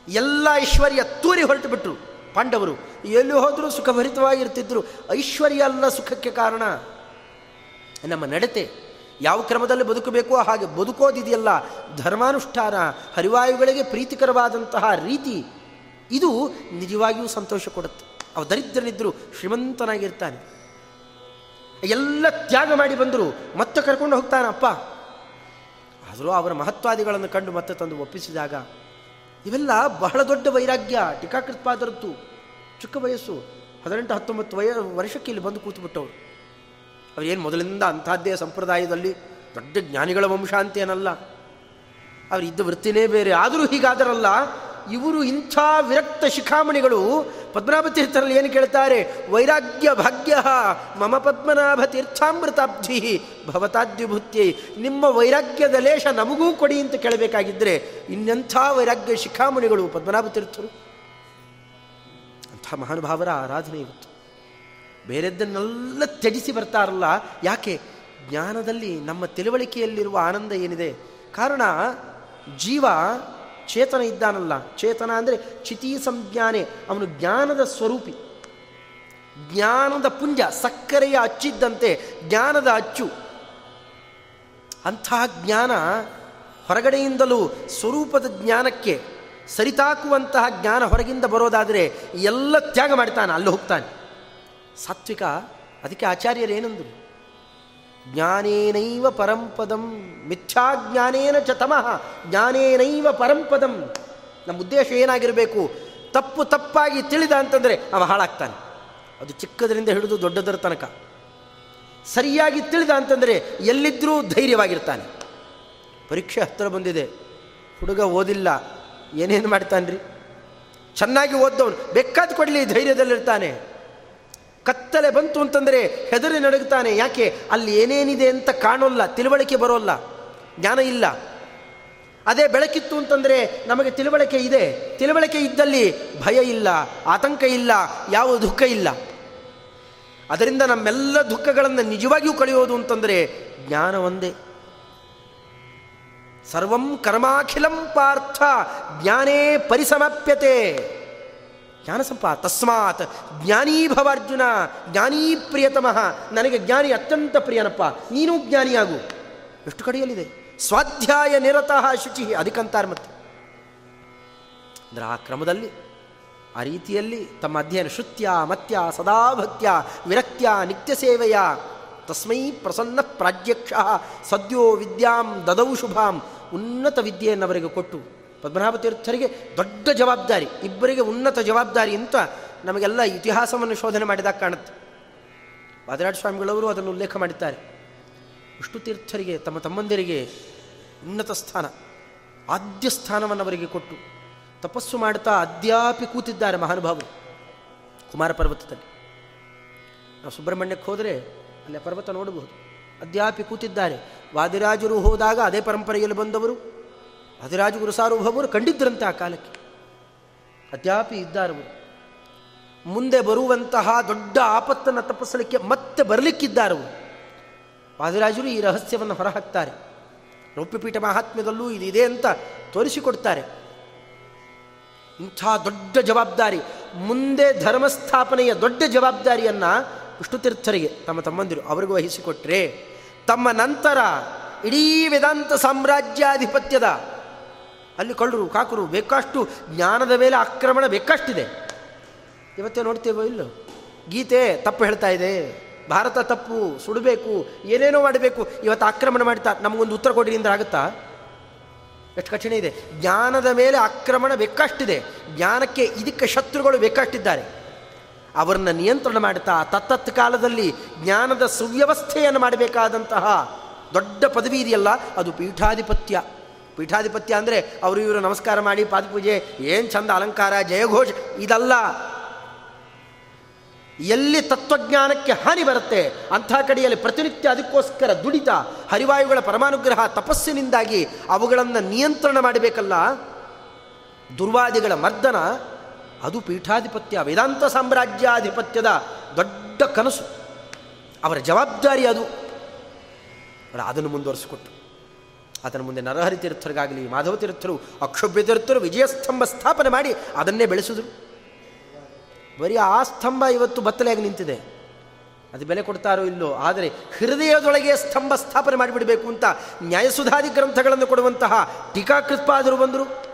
ಎಲ್ಲ ಐಶ್ವರ್ಯ ತೂರಿ ಹೊರಟು ಬಿಟ್ರು ಪಾಂಡವರು, ಎಲ್ಲಿ ಹೋದರೂ ಸುಖಭರಿತವಾಗಿರ್ತಿದ್ರು. ಐಶ್ವರ್ಯ ಅಲ್ಲ ಸುಖಕ್ಕೆ ಕಾರಣ. ನಮ್ಮ ನಡತೆ, ಯಾವ ಕ್ರಮದಲ್ಲಿ ಬದುಕಬೇಕೋ ಹಾಗೆ ಬದುಕೋದಿದೆಯಲ್ಲ. ಧರ್ಮಾನುಷ್ಠಾನ, ಹರಿವಾಯುಗಳಿಗೆ ಪ್ರೀತಿಕರವಾದಂತಹ ರೀತಿ, ಇದು ನಿಜವಾಗಿಯೂ ಸಂತೋಷ ಕೊಡುತ್ತೆ. ಅವ ದರಿದ್ರನಿದ್ದರೂ ಶ್ರೀಮಂತನಾಗಿರ್ತಾನೆ. ಎಲ್ಲ ತ್ಯಾಗ ಮಾಡಿ ಬಂದರು, ಮತ್ತೆ ಕರ್ಕೊಂಡು ಹೋಗ್ತಾನಪ್ಪ. ಆದರೂ ಅವರ ಮಹತ್ವಾದಿಗಳನ್ನು ಕಂಡು ಮತ್ತೆ ತಂದು ಒಪ್ಪಿಸಿದಾಗ ಇವೆಲ್ಲ ಬಹಳ ದೊಡ್ಡ ವೈರಾಗ್ಯ ಟೀಕಾಕೃತ್ಪಾದರದ್ದು ಚಿಕ್ಕ ವಯಸ್ಸು, ಹದಿನೆಂಟು, ಹತ್ತೊಂಬತ್ತು ವಯ, ವರ್ಷಕ್ಕೆ ಇಲ್ಲಿ ಬಂದು ಕೂತುಬಿಟ್ಟವರು. ಅವರೇನು ಮೊದಲಿಂದ ಅಂಥದ್ದೇ ಸಂಪ್ರದಾಯದಲ್ಲಿ ದೊಡ್ಡ ಜ್ಞಾನಿಗಳ ವಂಶ ಅಂತೇನಲ್ಲ. ಅವ್ರು ಇದ್ದ ವೃತ್ತಿನೇ ಬೇರೆ. ಆದರೂ ಹೀಗಾದರಲ್ಲ, ಇವರು ಇಂಥ ವಿರಕ್ತ ಶಿಖಾಮಣಿಗಳು ಪದ್ಮನಾಭ ತೀರ್ಥರಲ್ಲಿ ಏನು ಕೇಳ್ತಾರೆ? ವೈರಾಗ್ಯ ಭಾಗ್ಯ ಮಮ ಪದ್ಮನಾಭ ತೀರ್ಥಾಮೃತಾಬ್ಧಿ ಭವತಾದ್ಯುಭೂತ್ಯೈ. ನಿಮ್ಮ ವೈರಾಗ್ಯದ ಲೇಷ ನಮಗೂ ಕೊಡಿ ಅಂತ ಕೇಳಬೇಕಾಗಿದ್ದರೆ ಇನ್ನೆಂಥ ವೈರಾಗ್ಯ ಶಿಖಾಮಣಿಗಳು ಪದ್ಮನಾಭ ತೀರ್ಥರು. ಅಂಥ ಮಹಾನುಭಾವರ ಆರಾಧನೆ ಇವತ್ತು. ಬೇರೆದ್ದನ್ನೆಲ್ಲ ತ್ಯಜಿಸಿ ಬರ್ತಾರಲ್ಲ, ಯಾಕೆ? ಜ್ಞಾನದಲ್ಲಿ ನಮ್ಮ ತಿಳುವಳಿಕೆಯಲ್ಲಿರುವ ಆನಂದ ಏನಿದೆ? ಕಾರಣ, ಜೀವ ಚೇತನ ಇದ್ದಾನಲ್ಲ. ಚೇತನ ಅಂದರೆ ಚಿತಿ ಸಂಜ್ಞಾನೆ, ಅವನು ಜ್ಞಾನದ ಸ್ವರೂಪಿ. ಜ್ಞಾನದ ಪುಂಜ, ಸಕ್ಕರೆಯ ಅಚ್ಚಿದ್ದಂತೆ, ಜ್ಞಾನದ ಅಚ್ಚು. ಅಂತಹ ಜ್ಞಾನ ಹೊರಗಡೆಯಿಂದಲೂ ಸ್ವರೂಪದ ಜ್ಞಾನಕ್ಕೆ ಸರಿತಾಕುವಂತಹ ಜ್ಞಾನ ಹೊರಗಿಂದ ಬರೋದಾದರೆ ಎಲ್ಲ ತ್ಯಾಗ ಮಾಡ್ತಾನೆ, ಅಲ್ಲಿ ಹೋಗ್ತಾನೆ. ಸಾತ್ವಿಕ, ಅದಕ್ಕೆ ಆಚಾರ್ಯರು ಏನಂದರು ಜ್ಞಾನೇನೈವ ಪರಂಪದಂ ಮಿಥ್ಯಾಜ್ಞಾನೇನ ಚ ತಮಃ, ಜ್ಞಾನೇನೈವ ಪರಂಪದಂ ನಮ್ಮ ಉದ್ದೇಶ ಏನಾಗಿರಬೇಕು? ತಪ್ಪು ತಪ್ಪಾಗಿ ತಿಳಿದ ಅಂತಂದರೆ ಅವ ಹಾಳಾಗ್ತಾನೆ. ಅದು ಚಿಕ್ಕದರಿಂದ ಹಿಡಿದು ದೊಡ್ಡದರ ತನಕ. ಸರಿಯಾಗಿ ತಿಳಿದ ಅಂತಂದರೆ ಎಲ್ಲಿದ್ದರೂ ಧೈರ್ಯವಾಗಿರ್ತಾನೆ. ಪರೀಕ್ಷೆ ಹತ್ತಿರ ಬಂದಿದೆ. ಹುಡುಗ ಓದಿಲ್ಲ. ಏನೇನು ಮಾಡ್ತಾನೆ ಚೆನ್ನಾಗಿ ಓದ್ದವನು. ಬೇಕಾದ ಕೊಡಲಿ ಧೈರ್ಯದಲ್ಲಿರ್ತಾನೆ. ಕತ್ತಲೆ ಬಂತು ಅಂತಂದರೆ ಹೆದರಿ ನಡುಗ್ತಾನೆ ಯಾಕೆ? ಅಲ್ಲಿ ಏನೇನಿದೆ ಅಂತ ಕಾಣೋಲ್ಲ, ತಿಳುವಳಿಕೆ ಬರೋಲ್ಲ, ಜ್ಞಾನ ಇಲ್ಲ. ಅದೇ ಬೆಳಕಿತ್ತು ಅಂತಂದರೆ ನಮಗೆ ತಿಳುವಳಿಕೆ ಇದೆ. ತಿಳುವಳಿಕೆ ಇದ್ದಲ್ಲಿ ಭಯ ಇಲ್ಲ, ಆತಂಕ ಇಲ್ಲ, ಯಾವ ದುಃಖ ಇಲ್ಲ. ಅದರಿಂದ ನಮ್ಮೆಲ್ಲ ದುಃಖಗಳನ್ನು ನಿಜವಾಗಿಯೂ ಕಳೆಯೋದು ಅಂತಂದರೆ ಜ್ಞಾನ ಒಂದೇ. ಸರ್ವಂ ಕರ್ಮಾಖಿಲಂ ಪಾರ್ಥ, ಜ್ಞಾನೇ ಪರಿಸಮಾಪ್ಯತೆ. ಜ್ಞಾನ ಸಂಪ ತಸ್ಮಾತ್ ಜ್ಞಾನೀ ಭವಾರ್ಜುನ, ಜ್ಞಾನೀ ಪ್ರಿಯತಮಃ, ನನಗೆ ಜ್ಞಾನಿ ಅತ್ಯಂತ ಪ್ರಿಯನಪ್ಪ, ನೀನು ಜ್ಞಾನಿಯಾಗು. ಎಷ್ಟು ಕಡೆಯಲ್ಲಿದೆ? ಸ್ವಾಧ್ಯಾಯ ನಿರತಃ ಶುಚಿ ಅದಕ್ಕಂತಾರೆ ಮತ್ತೆ. ಅಂದರೆ ಆ ಕ್ರಮದಲ್ಲಿ, ಆ ರೀತಿಯಲ್ಲಿ ತಮ್ಮ ಅಧ್ಯಯನ, ಶ್ರುತ್ಯ, ಮತ್ಯ, ಸದಾಭಕ್ತ್ಯ, ವಿರಕ್ತ್ಯ, ನಿತ್ಯ ಸೇವೆಯ, ತಸ್ಮೈ ಪ್ರಸನ್ನ ಪ್ರಾಜ್ಯಕ್ಷ, ಸದ್ಯೋ ವಿದ್ಯಾಂ ದದೌ ಶುಭಾಂ, ಉನ್ನತ ವಿದ್ಯೆಯನ್ನು ಕೊಟ್ಟು ಪದ್ಮನಾಭ ತೀರ್ಥರಿಗೆ ದೊಡ್ಡ ಜವಾಬ್ದಾರಿ, ಇಬ್ಬರಿಗೆ ಉನ್ನತ ಜವಾಬ್ದಾರಿ ಅಂತ ನಮಗೆಲ್ಲ ಇತಿಹಾಸವನ್ನು ಶೋಧನೆ ಮಾಡಿದಾಗ ಕಾಣುತ್ತೆ. ವಾದರಾಜ ಸ್ವಾಮಿಗಳವರು ಅದನ್ನು ಉಲ್ಲೇಖ ಮಾಡಿದ್ದಾರೆ. ವಿಷ್ಣು ತೀರ್ಥರಿಗೆ, ತಮ್ಮ ತಮ್ಮಂದಿರಿಗೆ ಉನ್ನತ ಸ್ಥಾನ, ಆದ್ಯ ಸ್ಥಾನವನ್ನು ಅವರಿಗೆ ಕೊಟ್ಟು ತಪಸ್ಸು ಮಾಡ್ತಾ ಅದ್ಯಾಪಿ ಕೂತಿದ್ದಾರೆ ಮಹಾನುಭಾವರು ಕುಮಾರ ಪರ್ವತದಲ್ಲಿ. ನಾವು ಸುಬ್ರಹ್ಮಣ್ಯಕ್ಕೆ ಹೋದರೆ ಅಲ್ಲಿ ಪರ್ವತ ನೋಡಬಹುದು. ಅದ್ಯಾಪಿ ಕೂತಿದ್ದಾರೆ. ವಾದಿರಾಜರು ಹೋದಾಗ ಅದೇ ಪರಂಪರೆಯಲ್ಲಿ ಬಂದವರು. ವಾದಿರಾಜ ಗುರುಸಾರ್ವಭೌಮರು ಕಂಡಿದ್ದರಂತೆ ಆ ಕಾಲಕ್ಕೆ. ಅದ್ಯಾಪಿ ಇದ್ದಾರವರು ಮುಂದೆ ಬರುವಂತಹ ದೊಡ್ಡ ಆಪತ್ತನ್ನು ತಪ್ಪಿಸಲಿಕ್ಕೆ ಮತ್ತೆ ಬರಲಿಕ್ಕಿದ್ದಾರವರು ವಾದಿರಾಜರು ಈ ರಹಸ್ಯವನ್ನು ಹೊರಹಾಕ್ತಾರೆ. ರೌಪ್ಯಪೀಠ ಮಹಾತ್ಮ್ಯದಲ್ಲೂ ಇದಿದೆ ಅಂತ ತೋರಿಸಿಕೊಡ್ತಾರೆ. ಇಂಥ ದೊಡ್ಡ ಜವಾಬ್ದಾರಿ, ಮುಂದೆ ಧರ್ಮಸ್ಥಾಪನೆಯ ದೊಡ್ಡ ಜವಾಬ್ದಾರಿಯನ್ನು ವಿಷ್ಣುತೀರ್ಥರಿಗೆ ತಮ್ಮ ತಮ್ಮಂದಿರು ಅವರಿಗೂ ವಹಿಸಿಕೊಟ್ರೆ, ತಮ್ಮ ನಂತರ ಇಡೀ ವೇದಾಂತ ಸಾಮ್ರಾಜ್ಯಾಧಿಪತ್ಯದ ಅಲ್ಲಿ ಕಳ್ಳರು, ಕಾಕರು ಬೇಕಷ್ಟು ಜ್ಞಾನದ ಮೇಲೆ ಆಕ್ರಮಣ ಬೇಕಷ್ಟಿದೆ. ಇವತ್ತೇ ನೋಡ್ತೇವೋ ಇಲ್ಲೋ? ಗೀತೆ ತಪ್ಪು ಹೇಳ್ತಾ ಇದೆ. ಭಾರತ ತಪ್ಪು, ಸುಡಬೇಕು, ಏನೇನೋ ಮಾಡಬೇಕು, ಇವತ್ತು ಆಕ್ರಮಣ ಮಾಡ್ತಾ ನಮಗೊಂದು ಉತ್ತರ ಕೊಡಿರಿಂದ ಆಗುತ್ತಾ? ಎಷ್ಟು ಕಠಿಣ ಇದೆ. ಜ್ಞಾನದ ಮೇಲೆ ಆಕ್ರಮಣ ಬೇಕಷ್ಟಿದೆ. ಜ್ಞಾನಕ್ಕೆ ಇದಕ್ಕೆ ಶತ್ರುಗಳು ಬೇಕಷ್ಟಿದ್ದಾರೆ. ಅವರನ್ನು ನಿಯಂತ್ರಣ ಮಾಡುತ್ತಾ ತತ್ತತ್ ಕಾಲದಲ್ಲಿ ಜ್ಞಾನದ ಸುವ್ಯವಸ್ಥೆಯನ್ನು ಮಾಡಬೇಕಾದಂತಹ ದೊಡ್ಡ ಪದವಿ ಇದೆಯಲ್ಲ, ಅದು ಪೀಠಾಧಿಪತ್ಯ. ಪೀಠಾಧಿಪತ್ಯ ಅಂದರೆ ಅವರು ಇವರು ನಮಸ್ಕಾರ ಮಾಡಿ ಪಾದಪೂಜೆ, ಏನು ಚಂದ ಅಲಂಕಾರ, ಜಯಘೋಷ, ಇದಲ್ಲ. ಎಲ್ಲಿ ತತ್ವಜ್ಞಾನಕ್ಕೆ ಹಾನಿ ಬರುತ್ತೆ, ಅಂಥ ಕಡೆಯಲ್ಲಿ ಪ್ರತಿನಿತ್ಯ ಅದಕ್ಕೋಸ್ಕರ ದುಡಿತ, ಹರಿವಾಯುಗಳ ಪರಮಾನುಗ್ರಹ, ತಪಸ್ಸಿನಿಂದಾಗಿ ಅವುಗಳನ್ನು ನಿಯಂತ್ರಣ ಮಾಡಬೇಕಲ್ಲ. ದುರ್ವಾದಿಗಳ ಮರ್ದನ, ಅದು ಪೀಠಾಧಿಪತ್ಯ, ವೇದಾಂತ ಸಾಮ್ರಾಜ್ಯಾಧಿಪತ್ಯದ ದೊಡ್ಡ ಕನಸು. ಅವರ ಜವಾಬ್ದಾರಿ ಅದು. ಅದನ್ನು ಮುಂದುವರಿಸಿಕೊಟ್ಟು. ಅದನ್ನು ಮುಂದೆ ನರಹರಿ ತೀರ್ಥರಿಗಾಗಲಿ, ಮಾಧವ ತೀರ್ಥರು, ಅಕ್ಷೋಭ್ಯ ತೀರ್ಥರು ವಿಜಯಸ್ತಂಭ ಸ್ಥಾಪನೆ ಮಾಡಿ ಅದನ್ನೇ ಬೆಳೆಸಿದರು. ಬರೀ ಆ ಸ್ತಂಭ ಇವತ್ತು ಬತ್ತಲೆಯಾಗಿ ನಿಂತಿದೆ. ಅದು ಬೆಲೆ ಕೊಡ್ತಾರೋ ಇಲ್ಲೋ, ಆದರೆ ಹೃದಯದೊಳಗೆ ಸ್ತಂಭ ಸ್ಥಾಪನೆ ಮಾಡಿಬಿಡಬೇಕು ಅಂತ ನ್ಯಾಯಸುಧಾದಿ ಗ್ರಂಥಗಳನ್ನು ಕೊಡುವಂತಹ ಟೀಕಾಕೃತ್ಪಾದರು ಬಂದರು.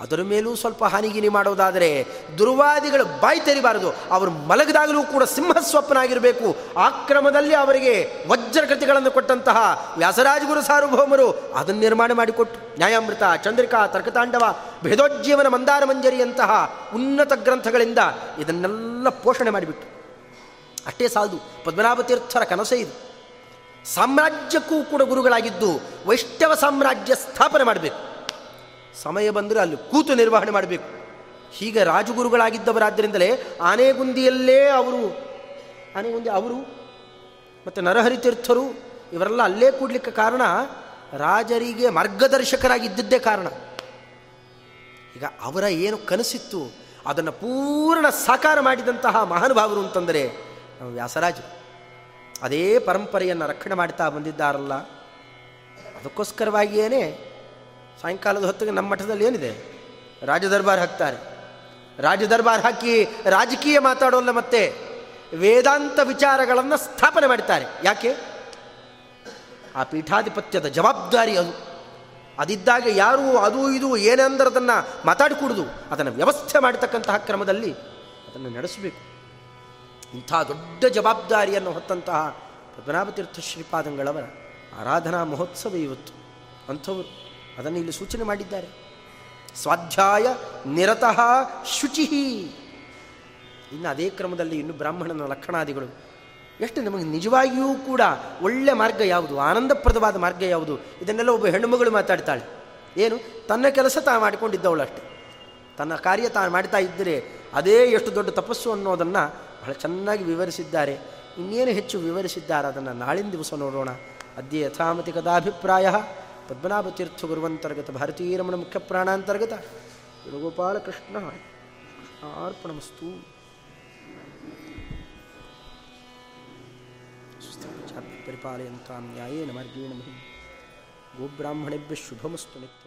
ಅದರ ಮೇಲೂ ಸ್ವಲ್ಪ ಹಾನಿಗಿನಿ ಮಾಡೋದಾದರೆ ದುರ್ವಾದಿಗಳು ಬಾಯಿ ತೆರಿಬಾರದು. ಅವರು ಮಲಗದಾಗಲೂ ಕೂಡ ಸಿಂಹಸ್ವಪ್ನಾಗಿರಬೇಕು. ಆಕ್ರಮದಲ್ಲಿ ಅವರಿಗೆ ವಜ್ರಕೃತಿಗಳನ್ನು ಕೊಟ್ಟಂತಹ ವ್ಯಾಸರಾಜಗುರು ಸಾರ್ವಭೌಮರು ಅದನ್ನು ನಿರ್ಮಾಣ ಮಾಡಿಕೊಟ್ಟು ನ್ಯಾಯಾಮೃತ, ಚಂದ್ರಿಕಾ, ತರ್ಕತಾಂಡವ ಭೇದೋಜ್ಜೀವನ ಮಂದಾರ ಮಂಜರಿಯಂತಹ ಉನ್ನತ ಗ್ರಂಥಗಳಿಂದ ಇದನ್ನೆಲ್ಲ ಪೋಷಣೆ ಮಾಡಿಬಿಟ್ಟು ಅಷ್ಟೇ ಸಾಲದು. ಪದ್ಮನಾಭ ತೀರ್ಥರ ಕನಸೇ ಇದು. ಸಾಮ್ರಾಜ್ಯಕ್ಕೂ ಕೂಡ ಗುರುಗಳಾಗಿದ್ದು ವೈಷ್ಣವ ಸಾಮ್ರಾಜ್ಯ ಸ್ಥಾಪನೆ ಮಾಡಬೇಕು. ಸಮಯ ಬಂದರೆ ಅಲ್ಲಿ ಕೂತು ನಿರ್ವಹಣೆ ಮಾಡಬೇಕು. ಹೀಗೆ ರಾಜಗುರುಗಳಾಗಿದ್ದವರಾದ್ದರಿಂದಲೇ ಆನೆಗುಂದಿಯಲ್ಲೇ ಅವರು, ಆನೆಗುಂದಿ ಅವರು ಮತ್ತು ನರಹರಿ ತೀರ್ಥರು ಇವರೆಲ್ಲ ಅಲ್ಲೇ ಕೂಡಲಿಕ್ಕೆ ಕಾರಣ ರಾಜರಿಗೆ ಮಾರ್ಗದರ್ಶಕರಾಗಿದ್ದದ್ದೇ ಕಾರಣ. ಈಗ ಅವರ ಏನು ಕನಸಿತ್ತು, ಅದನ್ನು ಪೂರ್ಣ ಸಾಕಾರ ಮಾಡಿದಂತಹ ಮಹಾನುಭಾವರು ಅಂತಂದರೆ ನಮ್ಮ ವ್ಯಾಸರಾಜ. ಅದೇ ಪರಂಪರೆಯನ್ನು ರಕ್ಷಣೆ ಮಾಡ್ತಾ ಬಂದಿದ್ದಾರಲ್ಲ. ಅದಕ್ಕೋಸ್ಕರವಾಗಿಯೇ ಸಾಯಂಕಾಲದ ಹೊತ್ತಿಗೆ ನಮ್ಮ ಮಠದಲ್ಲಿ ಏನಿದೆ? ರಾಜದರ್ಬಾರ್ ಹಾಕ್ತಾರೆ. ರಾಜದರ್ಬಾರ್ ಹಾಕಿ ರಾಜಕೀಯ ಮಾತಾಡೋಲ್ಲ ಮತ್ತೆ ವೇದಾಂತ ವಿಚಾರಗಳನ್ನು ಸ್ಥಾಪನೆ ಮಾಡ್ತಾರೆ ಯಾಕೆ? ಆ ಪೀಠಾಧಿಪತ್ಯದ ಜವಾಬ್ದಾರಿ ಅದು. ಅದಿದ್ದಾಗ ಯಾರು ಅದು ಇದು ಏನೆಂದರದನ್ನು ಮಾತಾಡಿಕೂಡುದು, ಅದನ್ನು ವ್ಯವಸ್ಥೆ ಮಾಡತಕ್ಕಂತಹ ಕ್ರಮದಲ್ಲಿ ಅದನ್ನು ನಡೆಸಬೇಕು. ಇಂಥ ದೊಡ್ಡ ಜವಾಬ್ದಾರಿಯನ್ನು ಹೊತ್ತಂತಹ ಪದ್ಮನಾಭತೀರ್ಥ ಶ್ರೀಪಾದಂಗಳವರ ಆರಾಧನಾ ಮಹೋತ್ಸವ ಇವತ್ತು. ಅಂಥವರು. ಅದನ್ನು ಇಲ್ಲಿ ಸೂಚನೆ ಮಾಡಿದ್ದಾರೆ. ಸ್ವಾಧ್ಯಾಯ ನಿರತಃ ಶುಚಿ. ಇನ್ನು ಅದೇ ಕ್ರಮದಲ್ಲಿ ಇನ್ನು ಬ್ರಾಹ್ಮಣನ ಲಕ್ಷಣಾದಿಗಳು. ಎಷ್ಟು ನಮಗೆ ನಿಜವಾಗಿಯೂ ಕೂಡ ಒಳ್ಳೆ ಮಾರ್ಗ ಯಾವುದು, ಆನಂದಪ್ರದವಾದ ಮಾರ್ಗ ಯಾವುದು, ಇದನ್ನೆಲ್ಲ ಒಬ್ಬ ಹೆಣ್ಣುಮಗಳು ಮಾತಾಡ್ತಾಳೆ. ಏನು? ತನ್ನ ಕೆಲಸ ತಾ ಮಾಡಿಕೊಂಡಿದ್ದವಳು ಅಷ್ಟೆ. ತನ್ನ ಕಾರ್ಯ ತಾನು ಮಾಡ್ತಾ ಇದ್ದರೆ ಅದೇ ಎಷ್ಟು ದೊಡ್ಡ ತಪಸ್ಸು ಅನ್ನೋದನ್ನು ಬಹಳ ಚೆನ್ನಾಗಿ ವಿವರಿಸಿದ್ದಾರೆ. ಇನ್ನೇನು ಹೆಚ್ಚು ವಿವರಿಸಿದ್ದಾರೆ ಅದನ್ನು ನಾಳಿನ ದಿವಸ ನೋಡೋಣ. ಅದ್ಯ ಯಥಾಮತಿ ಕದಾಭಿಪ್ರಾಯ ಪದ್ಮನಾಭತೀರ್ಥ ಗುರುವಂತರ್ಗತ ಭಾರತೀರಮಣ ಮುಖ್ಯ ಪ್ರಾಣಾಂತರ್ಗತ ಕೃಷ್ಣ ಅರ್ಪಣಮಸ್ತು ಪರಿಪಾಲಯಂತಾಂ ನ್ಯಾಯೇನ ಮಾರ್ಗೇಣ ಮಹಿಂ. ಗೋಬ್ರಾಹ್ಮಣೇಭ್ಯ ಶುಭಮಸ್ತು ನಿತ್ಯಂ.